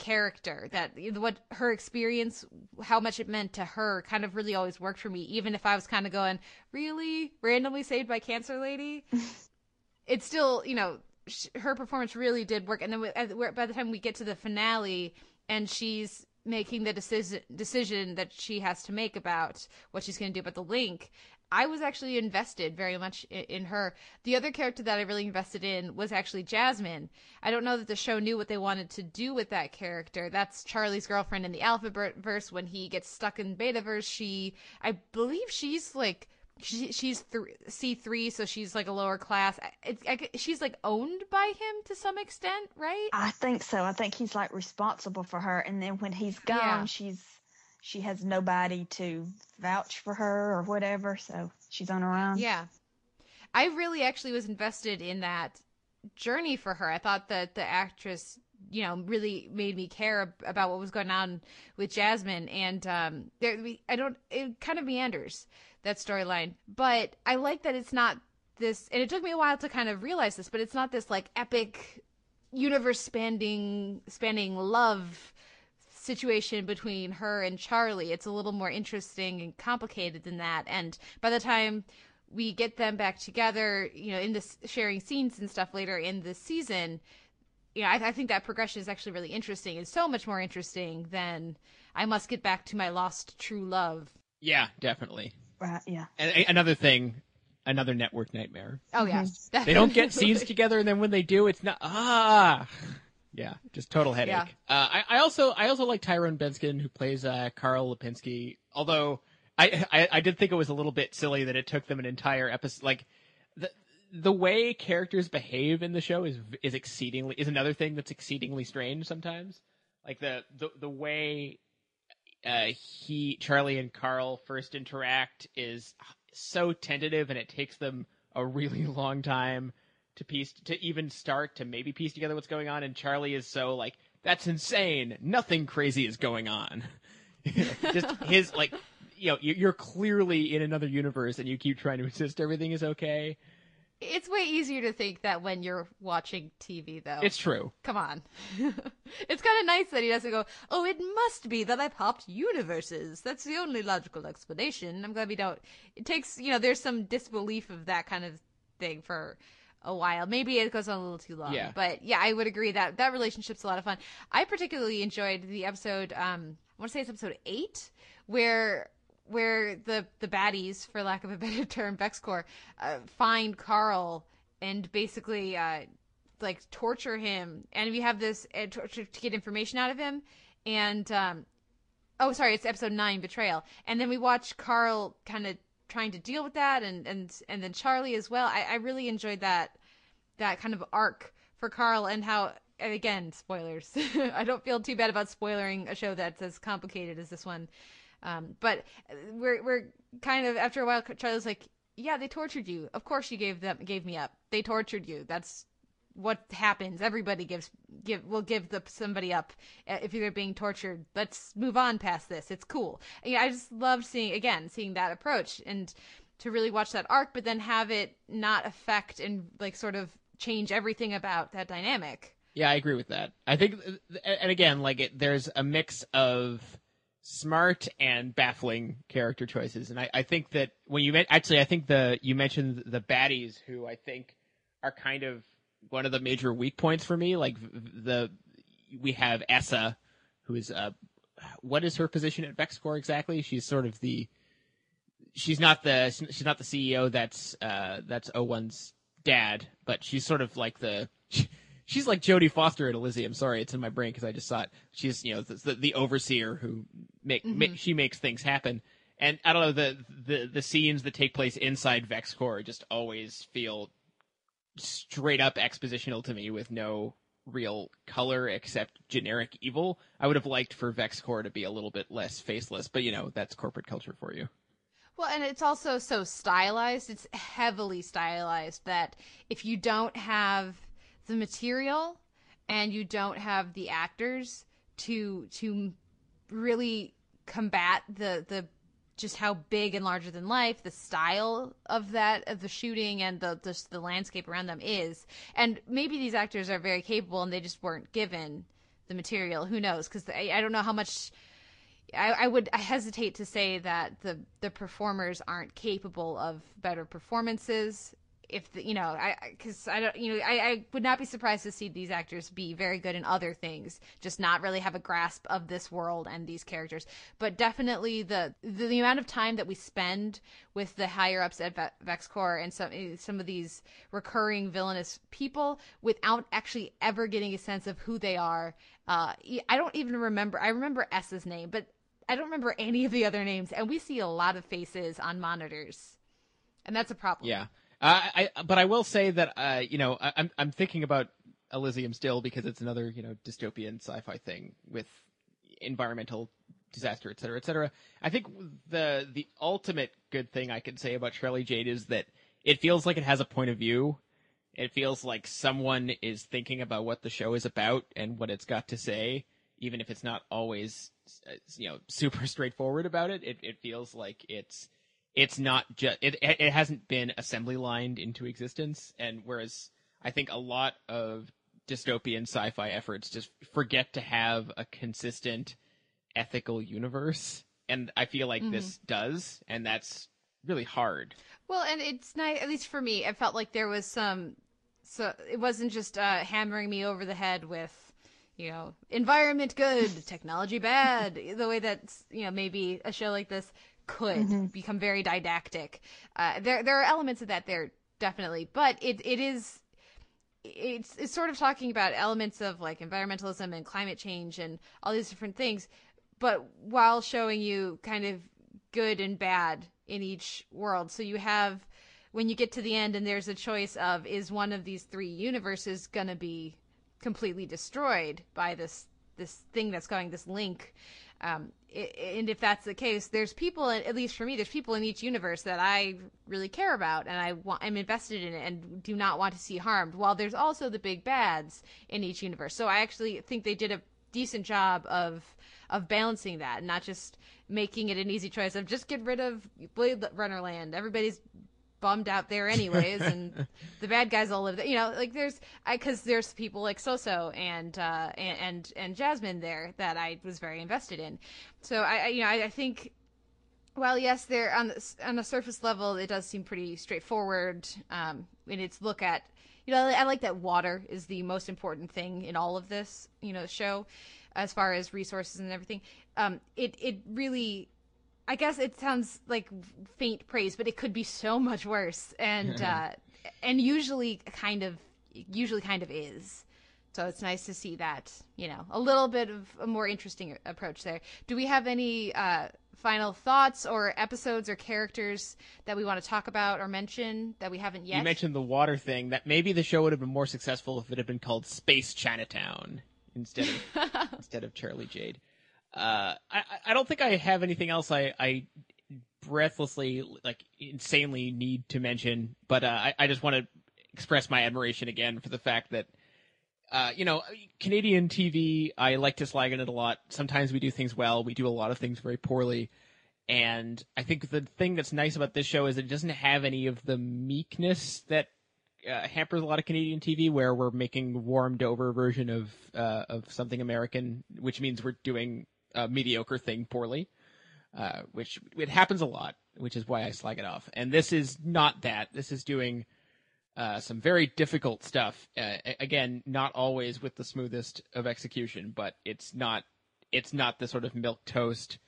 character that what her experience how much it meant to her kind of really always worked for me. Even if i was kind of going really? Randomly saved by cancer lady? It's still you know sh- her performance really did work. And then we, as- by the time we get to the finale and she's making the decision decision that she has to make about what she's going to do about the link I was actually invested very much in, in, her. The other character that I really invested in was actually Jasmine. I don't know that the show knew what they wanted to do with that character. That's Charlie's girlfriend in the Alphabet Alphaverse. When he gets stuck in Beta verse, she, I believe she's like she, she's th- C3, so she's like a lower class. It's, I, she's like owned by him to some extent, right? I think so. I think he's like responsible for her, and then when he's gone, yeah. she's she has nobody to vouch for her or whatever, so she's on her own. Yeah, I really actually was invested in that journey for her. I thought that the actress, you know, really made me care about what was going on with Jasmine, and um, there, I don't. It kind of meanders that storyline. But I like that it's not this, and it took me a while to kind of realize this, but it's not this like epic universe spanning spanning love situation between her and Charlie. It's a little more interesting and complicated than that. And by the time we get them back together, you know, in this sharing scenes and stuff later in the season, you know, I, I think that progression is actually really interesting It's so much more interesting than I must get back to my lost true love. Yeah, definitely. Right, yeah. And another thing, another network nightmare. Oh yeah, mm-hmm. they don't get scenes together, and then when they do, it's not ah. Yeah, just total headache. Yeah. Uh, I, I also I also like Tyrone Benskin who plays uh, Carl Lipinski. Although I, I I did think it was a little bit silly that it took them an entire episode. Like the the way characters behave in the show is is exceedingly is another thing that's exceedingly strange sometimes. Like the the the way uh, he Charlie and Carl first interact is so tentative, and it takes them a really long time to piece to even start to maybe piece together what's going on. And Charlie is so like, "That's insane! Nothing crazy is going on." Just his like, you know, you're clearly in another universe, and you keep trying to insist everything is okay. It's way easier to think that when you're watching TV, though. It's true. Come on. it's kind of nice that he doesn't go, oh, it must be that I popped universes. That's the only logical explanation. I'm glad we don't. It takes, you know, there's some disbelief of that kind of thing for a while. Maybe it goes on a little too long. Yeah. But yeah, I would agree that that relationship's a lot of fun. I particularly enjoyed the episode, um, I want to say it's episode eight, where where the the baddies, for lack of a better term, VexCorp, uh, find Carl and basically uh, like torture him, and we have this uh, to, to get information out of him, and um, oh, sorry, it's episode nine, betrayal, and then we watch Carl kind of trying to deal with that, and and and then Charlie as well. I, I really enjoyed that that kind of arc for Carl and how and again spoilers. I don't feel too bad about spoiling a show that's as complicated as this one. Um, but we're we're kind of after a while, Charlie's like, "Yeah, they tortured you. Of course you gave them gave me up. They tortured you. That's what happens. Everybody gives give will give the somebody up uh, if they're being tortured. Let's move on past this. It's cool. And, I just love seeing again seeing that approach and to really watch that arc, but then have it not affect and like sort of change everything about that dynamic. Yeah, I agree with that. I think, and again, like it, there's a mix of smart and baffling character choices. And I, I think that when you actually, I think the you mentioned the baddies, who I think are kind of one of the major weak points for me. Like the we have Essa, who is uh, what is her position at VexCorp exactly? She's sort of the she's not the she's not the CEO. That's uh, that's O1's dad, but she's sort of like the. she's like Jodie Foster at Elysium. Sorry, it's in my brain because I just saw it. She's you know the, the overseer who make, mm-hmm. make, she makes things happen. And I don't know the the the scenes that take place inside VexCorp just always feel straight up expositional to me with no real color except generic evil. I would have liked for VexCorp to be a little bit less faceless, but you know that's corporate culture for you. Well, and it's also so stylized. It's heavily stylized that if you don't have the material and you don't have the actors to to really combat the the just how big and larger than life the style of that of the shooting and the just the landscape around them is. And maybe these actors are very capable and they just weren't given the material. Who knows? Because I, I don't know how much I, I would I hesitate to say that the the performers aren't capable of better performances if the, you know, I because I, don't, you know, I, I would not be surprised to see these actors be very good in other things, just not really have a grasp of this world and these characters. But definitely the the, the amount of time that we spend with the higher ups at Ve- VexCorp and some some of these recurring villainous people without actually ever getting a sense of who they are. Uh, I don't even remember. I remember Essa's name, but I don't remember any of the other names, and we see a lot of faces on monitors, and that's a problem. Yeah, uh, I but I will say that uh, you know I, I'm I'm thinking about Elysium still because it's another you know dystopian sci-fi thing with environmental disaster, et cetera, et cetera. I think the the ultimate good thing I can say about Charlie Jade is that it feels like it has a point of view. It feels like someone is thinking about what the show is about and what it's got to say, even if it's not always you know super straightforward about it. It it feels like it's it's not just it it hasn't been assembly lined into existence, and whereas I think a lot of dystopian sci-fi efforts just forget to have a consistent ethical universe, and I feel like mm-hmm. this does, and that's really hard. Well, and it's nice, at least for me, it felt like there was some, so it wasn't just uh, hammering me over the head with you know, environment good, technology bad, the way that, you know, maybe a show like this could mm-hmm. become very didactic. Uh, there, there are elements of that there, definitely, but it, it is, it's, it's sort of talking about elements of like environmentalism and climate change and all these different things, but while showing you kind of good and bad in each world. So you have, when you get to the end and there's a choice of, is one of these three universes gonna be completely destroyed by this this thing that's going this link um, and if that's the case, there's people, at least for me, there's people in each universe that I really care about and I want, I'm invested in it and do not want to see harmed. While there's also the big bads in each universe. So I actually think they did a decent job of of balancing that, not just making it an easy choice of just get rid of Blade Runner Land. Everybody's bummed out there anyways and the bad guys all live there. You know like there's i because there's people like soso and uh and, and and jasmine there that i was very invested in. So i, I you know I, I, think well yes they're on the, on a surface level it does seem pretty straightforward um in its look at you know i like that water is the most important thing in all of this you know show as far as resources and everything. Um it it really I guess it sounds like faint praise, but it could be so much worse, and uh, and usually kind of usually kind of is. So it's nice to see that you know a little bit of a more interesting approach there. Do we have any uh, final thoughts or episodes or characters that we want to talk about or mention that we haven't yet? You mentioned the water thing. That maybe the show would have been more successful if it had been called Space Chinatown instead of instead of Charlie Jade. Uh, I I don't think I have anything else I I breathlessly like insanely need to mention, but uh, I I just want to express my admiration again for the fact that. Uh, you know, Canadian TV, I like to slag on it a lot. Sometimes we do things well, we do a lot of things very poorly. And I think the thing that's nice about this show is it doesn't have any of the meekness that uh, hampers a lot of Canadian TV, where we're making warmed over version of uh, of something American, which means we're doing a mediocre thing poorly, uh, which it happens a lot, which is why I slag it off. And this is not that. This is doing uh, some very difficult stuff. Uh, again, not always with the smoothest of execution, but it's not it's not the sort of milk toast,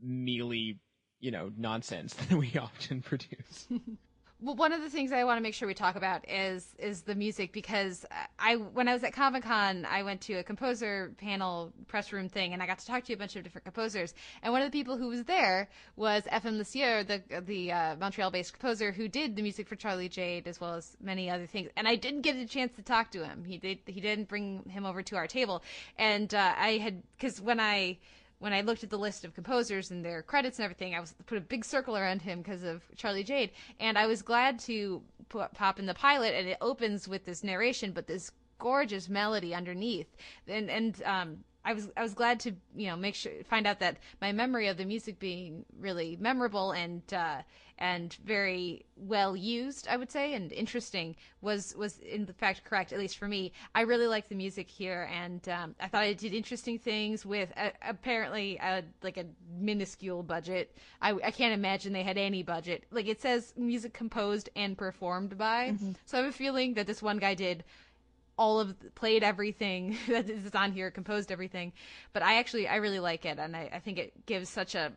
mealy, you know, nonsense that we often produce. well, one of the things I want to make sure we talk about is is the music because I when I was at Comic Con, I went to a composer panel press room thing, and I got to talk to a bunch of different composers. And one of the people who was there was FM Le Sieur, the the uh, Montreal-based composer who did the music for Charlie Jade as well as many other things. And I didn't get a chance to talk to him. He did he didn't bring him over to our table, and uh, I had because when I when I looked at the list of composers and their credits and everything, I was put a big circle around him because of Charlie Jade, and I was glad to pop in the pilot, and it opens with this narration, but this gorgeous melody underneath, and and um, I was I was glad to you know make sure find out that my memory of the music being really memorable and uh, and very well used I would say and interesting was was in fact correct at least for me. I really liked the music here and um, I thought it did interesting things with a, apparently a, like a minuscule budget. I, I can't imagine they had any budget. Like it says music composed and performed by. Mm-hmm. so I have a feeling that this one guy did all of played everything that is on here, composed everything. But I actually I really like it, and I, I think it gives such a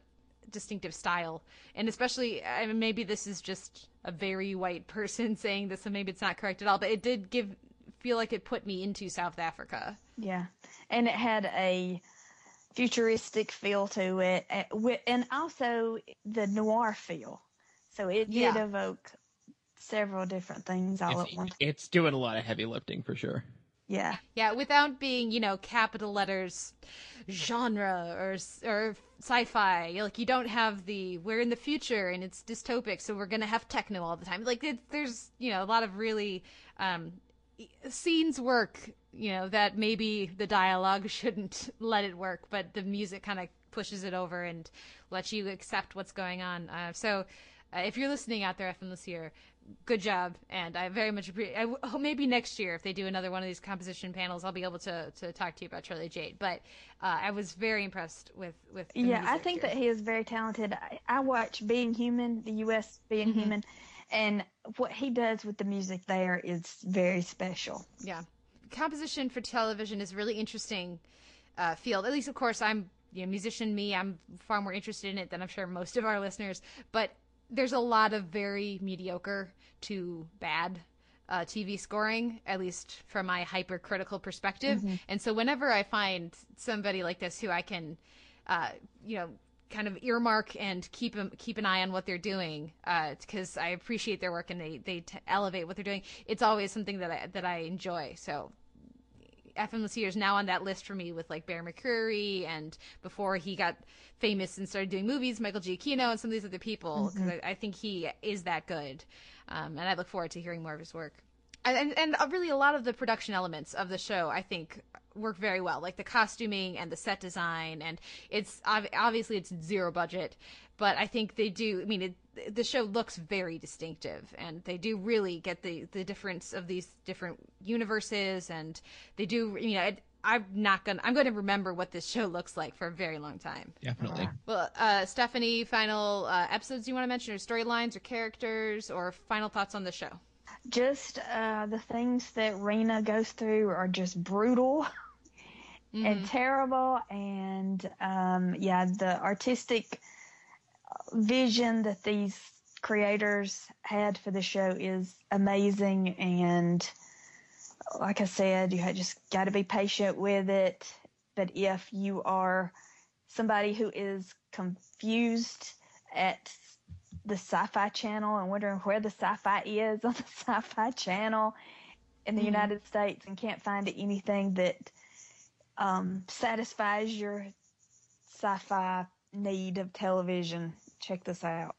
distinctive style. And especially, I mean, maybe this is just a very white person saying this, and maybe it's not correct at all. But it did give feel like it put me into South Africa. Yeah, and it had a futuristic feel to it, eh, and and also the noir feel. So it did Yeah. evoke several different things all at once. It's doing a lot of heavy lifting for sure. Yeah. Yeah, without being, you know, capital letters genre or or sci-fi. Like you don't have the we're in the future and it's dystopic, so we're going to have techno all the time. Like it, there's, you know, a lot of really um scenes work, you know, that maybe the dialogue shouldn't let it work, but the music kind of pushes it over and lets you accept what's going on. Uh, so uh, if you're listening out there, FM Le Sieur, good job, and I very much appreciate. I w- maybe next year, if they do another one of these composition panels, I'll be able to, to talk to you about Charlie Jade. But uh, I was very impressed with with. Yeah, I think that he is very talented. I, I watch Being Human, the U.S. Being Mm-hmm. Human, and what he does with the music there is very special. Yeah, composition for television is really interesting uh, field. At least, of course, I'm you know musician. Me, I'm far more interested in it than I'm sure most of our listeners. But there's a lot of very mediocre to bad uh, TV scoring, at least from my hypercritical perspective. Mhm. And so, whenever I find somebody like this who I can, uh, you know, kind of earmark and keep 'em- keep an eye on what they're doing, because I appreciate their work and they they t- elevate what they're doing. It's always something that I that I enjoy. So. FM Le Sieur is now on that list for me with like Bear McCreary and before he got famous and started doing movies, Michael Giacchino and some of these other people because Mhm. I, I think he is that good, um, and I look forward to hearing more of his work. And, and and uh, really a lot of the production elements of the show I think work very well, like the costuming and the set design, and it's obviously it's zero budget, but I think they do. I mean, it, the show looks very distinctive, and they do really get the the difference of these different universes, and they do. You know, it, I'm not gonna. I'm going to remember what this show looks like for a very long time. Definitely. Well, uh, Stephanie, final uh, episodes you want to mention, or storylines, or characters, or final thoughts on the show? Just uh, the things that Reena goes through are just brutal and terrible, and um, yeah, the artistic vision that these creators had for the show is amazing, and like I said, you just got to be patient with it. But if you are somebody who is confused at the sci-fi channel and wondering where the sci-fi is on the sci-fi channel in the Mhm. United States and can't find anything that um, satisfies your sci-fi need of television, check this out.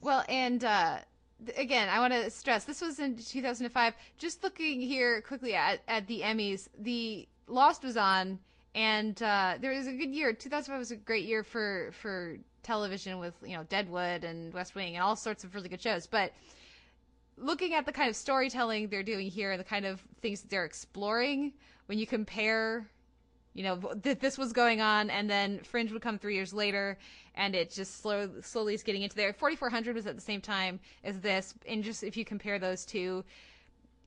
Well, and uh, again, I want to stress this was in 2005. Just looking here quickly at, at the Emmys, the Lost was on, and uh, there was a good year. 2005 was a great year for for television with you know Deadwood and West Wing and all sorts of really good shows. But looking at the kind of storytelling they're doing here and the kind of things that they're exploring, when you compare you know that this was going on and then fringe would come three years later and it just slow, slowly is getting into there. 4400 was at the same time as this. And just if you compare those two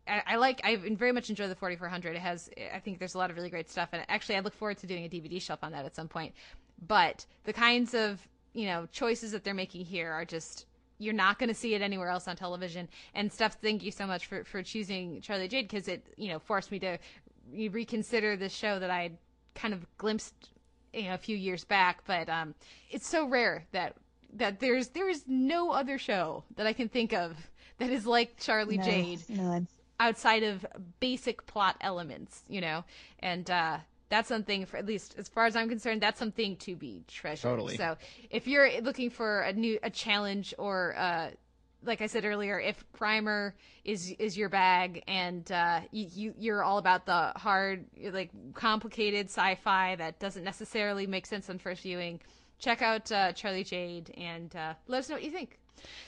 I, I like I very much enjoy the 4400 it has I think there's a lot of really great stuff and actually I look forward to doing a DVD shelf on that at some point. But the kinds of you know choices that they're making here are just you're not going to see it anywhere else on television and Steph thank you so much for for choosing Charlie Jade because it you know forced me to re- reconsider this show that I kind of glimpsed you know a few years back but um it's so rare that that there's there is no other show that I can think of that is like Charlie No, Jade none. outside of basic plot elements, you know, and uh, that's something for at least as far as I'm concerned, that's something to be treasured. Totally. So if you're looking for a new a challenge or uh, like I said earlier, if Primer is is your bag and uh, you, you you're all about the hard, like complicated sci-fi that doesn't necessarily make sense on first viewing, check out uh, Charlie Jade and uh, let us know what you think.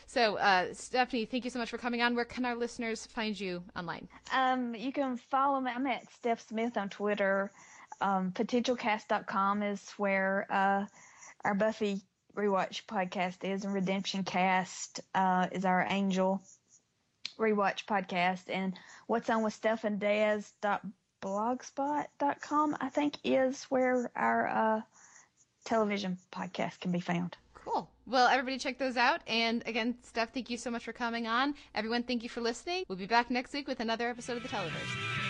So, uh, Stephanie, thank you so much for coming on. Where can our listeners find you online? Um, you can follow me. I'm at Steph Smith on Twitter. Um, potentialcast.com is where uh, our Buffy rewatch podcast is, and Redemption Cast uh, is our Angel rewatch podcast. And what's on with Steph and Dez blogspot.com, I think, is where our uh, television podcast can be found. Cool. Well, everybody check those out. And again, Steph, thank you so much for coming on. Everyone, thank you for listening. We'll be back next week with another episode of The Televerse.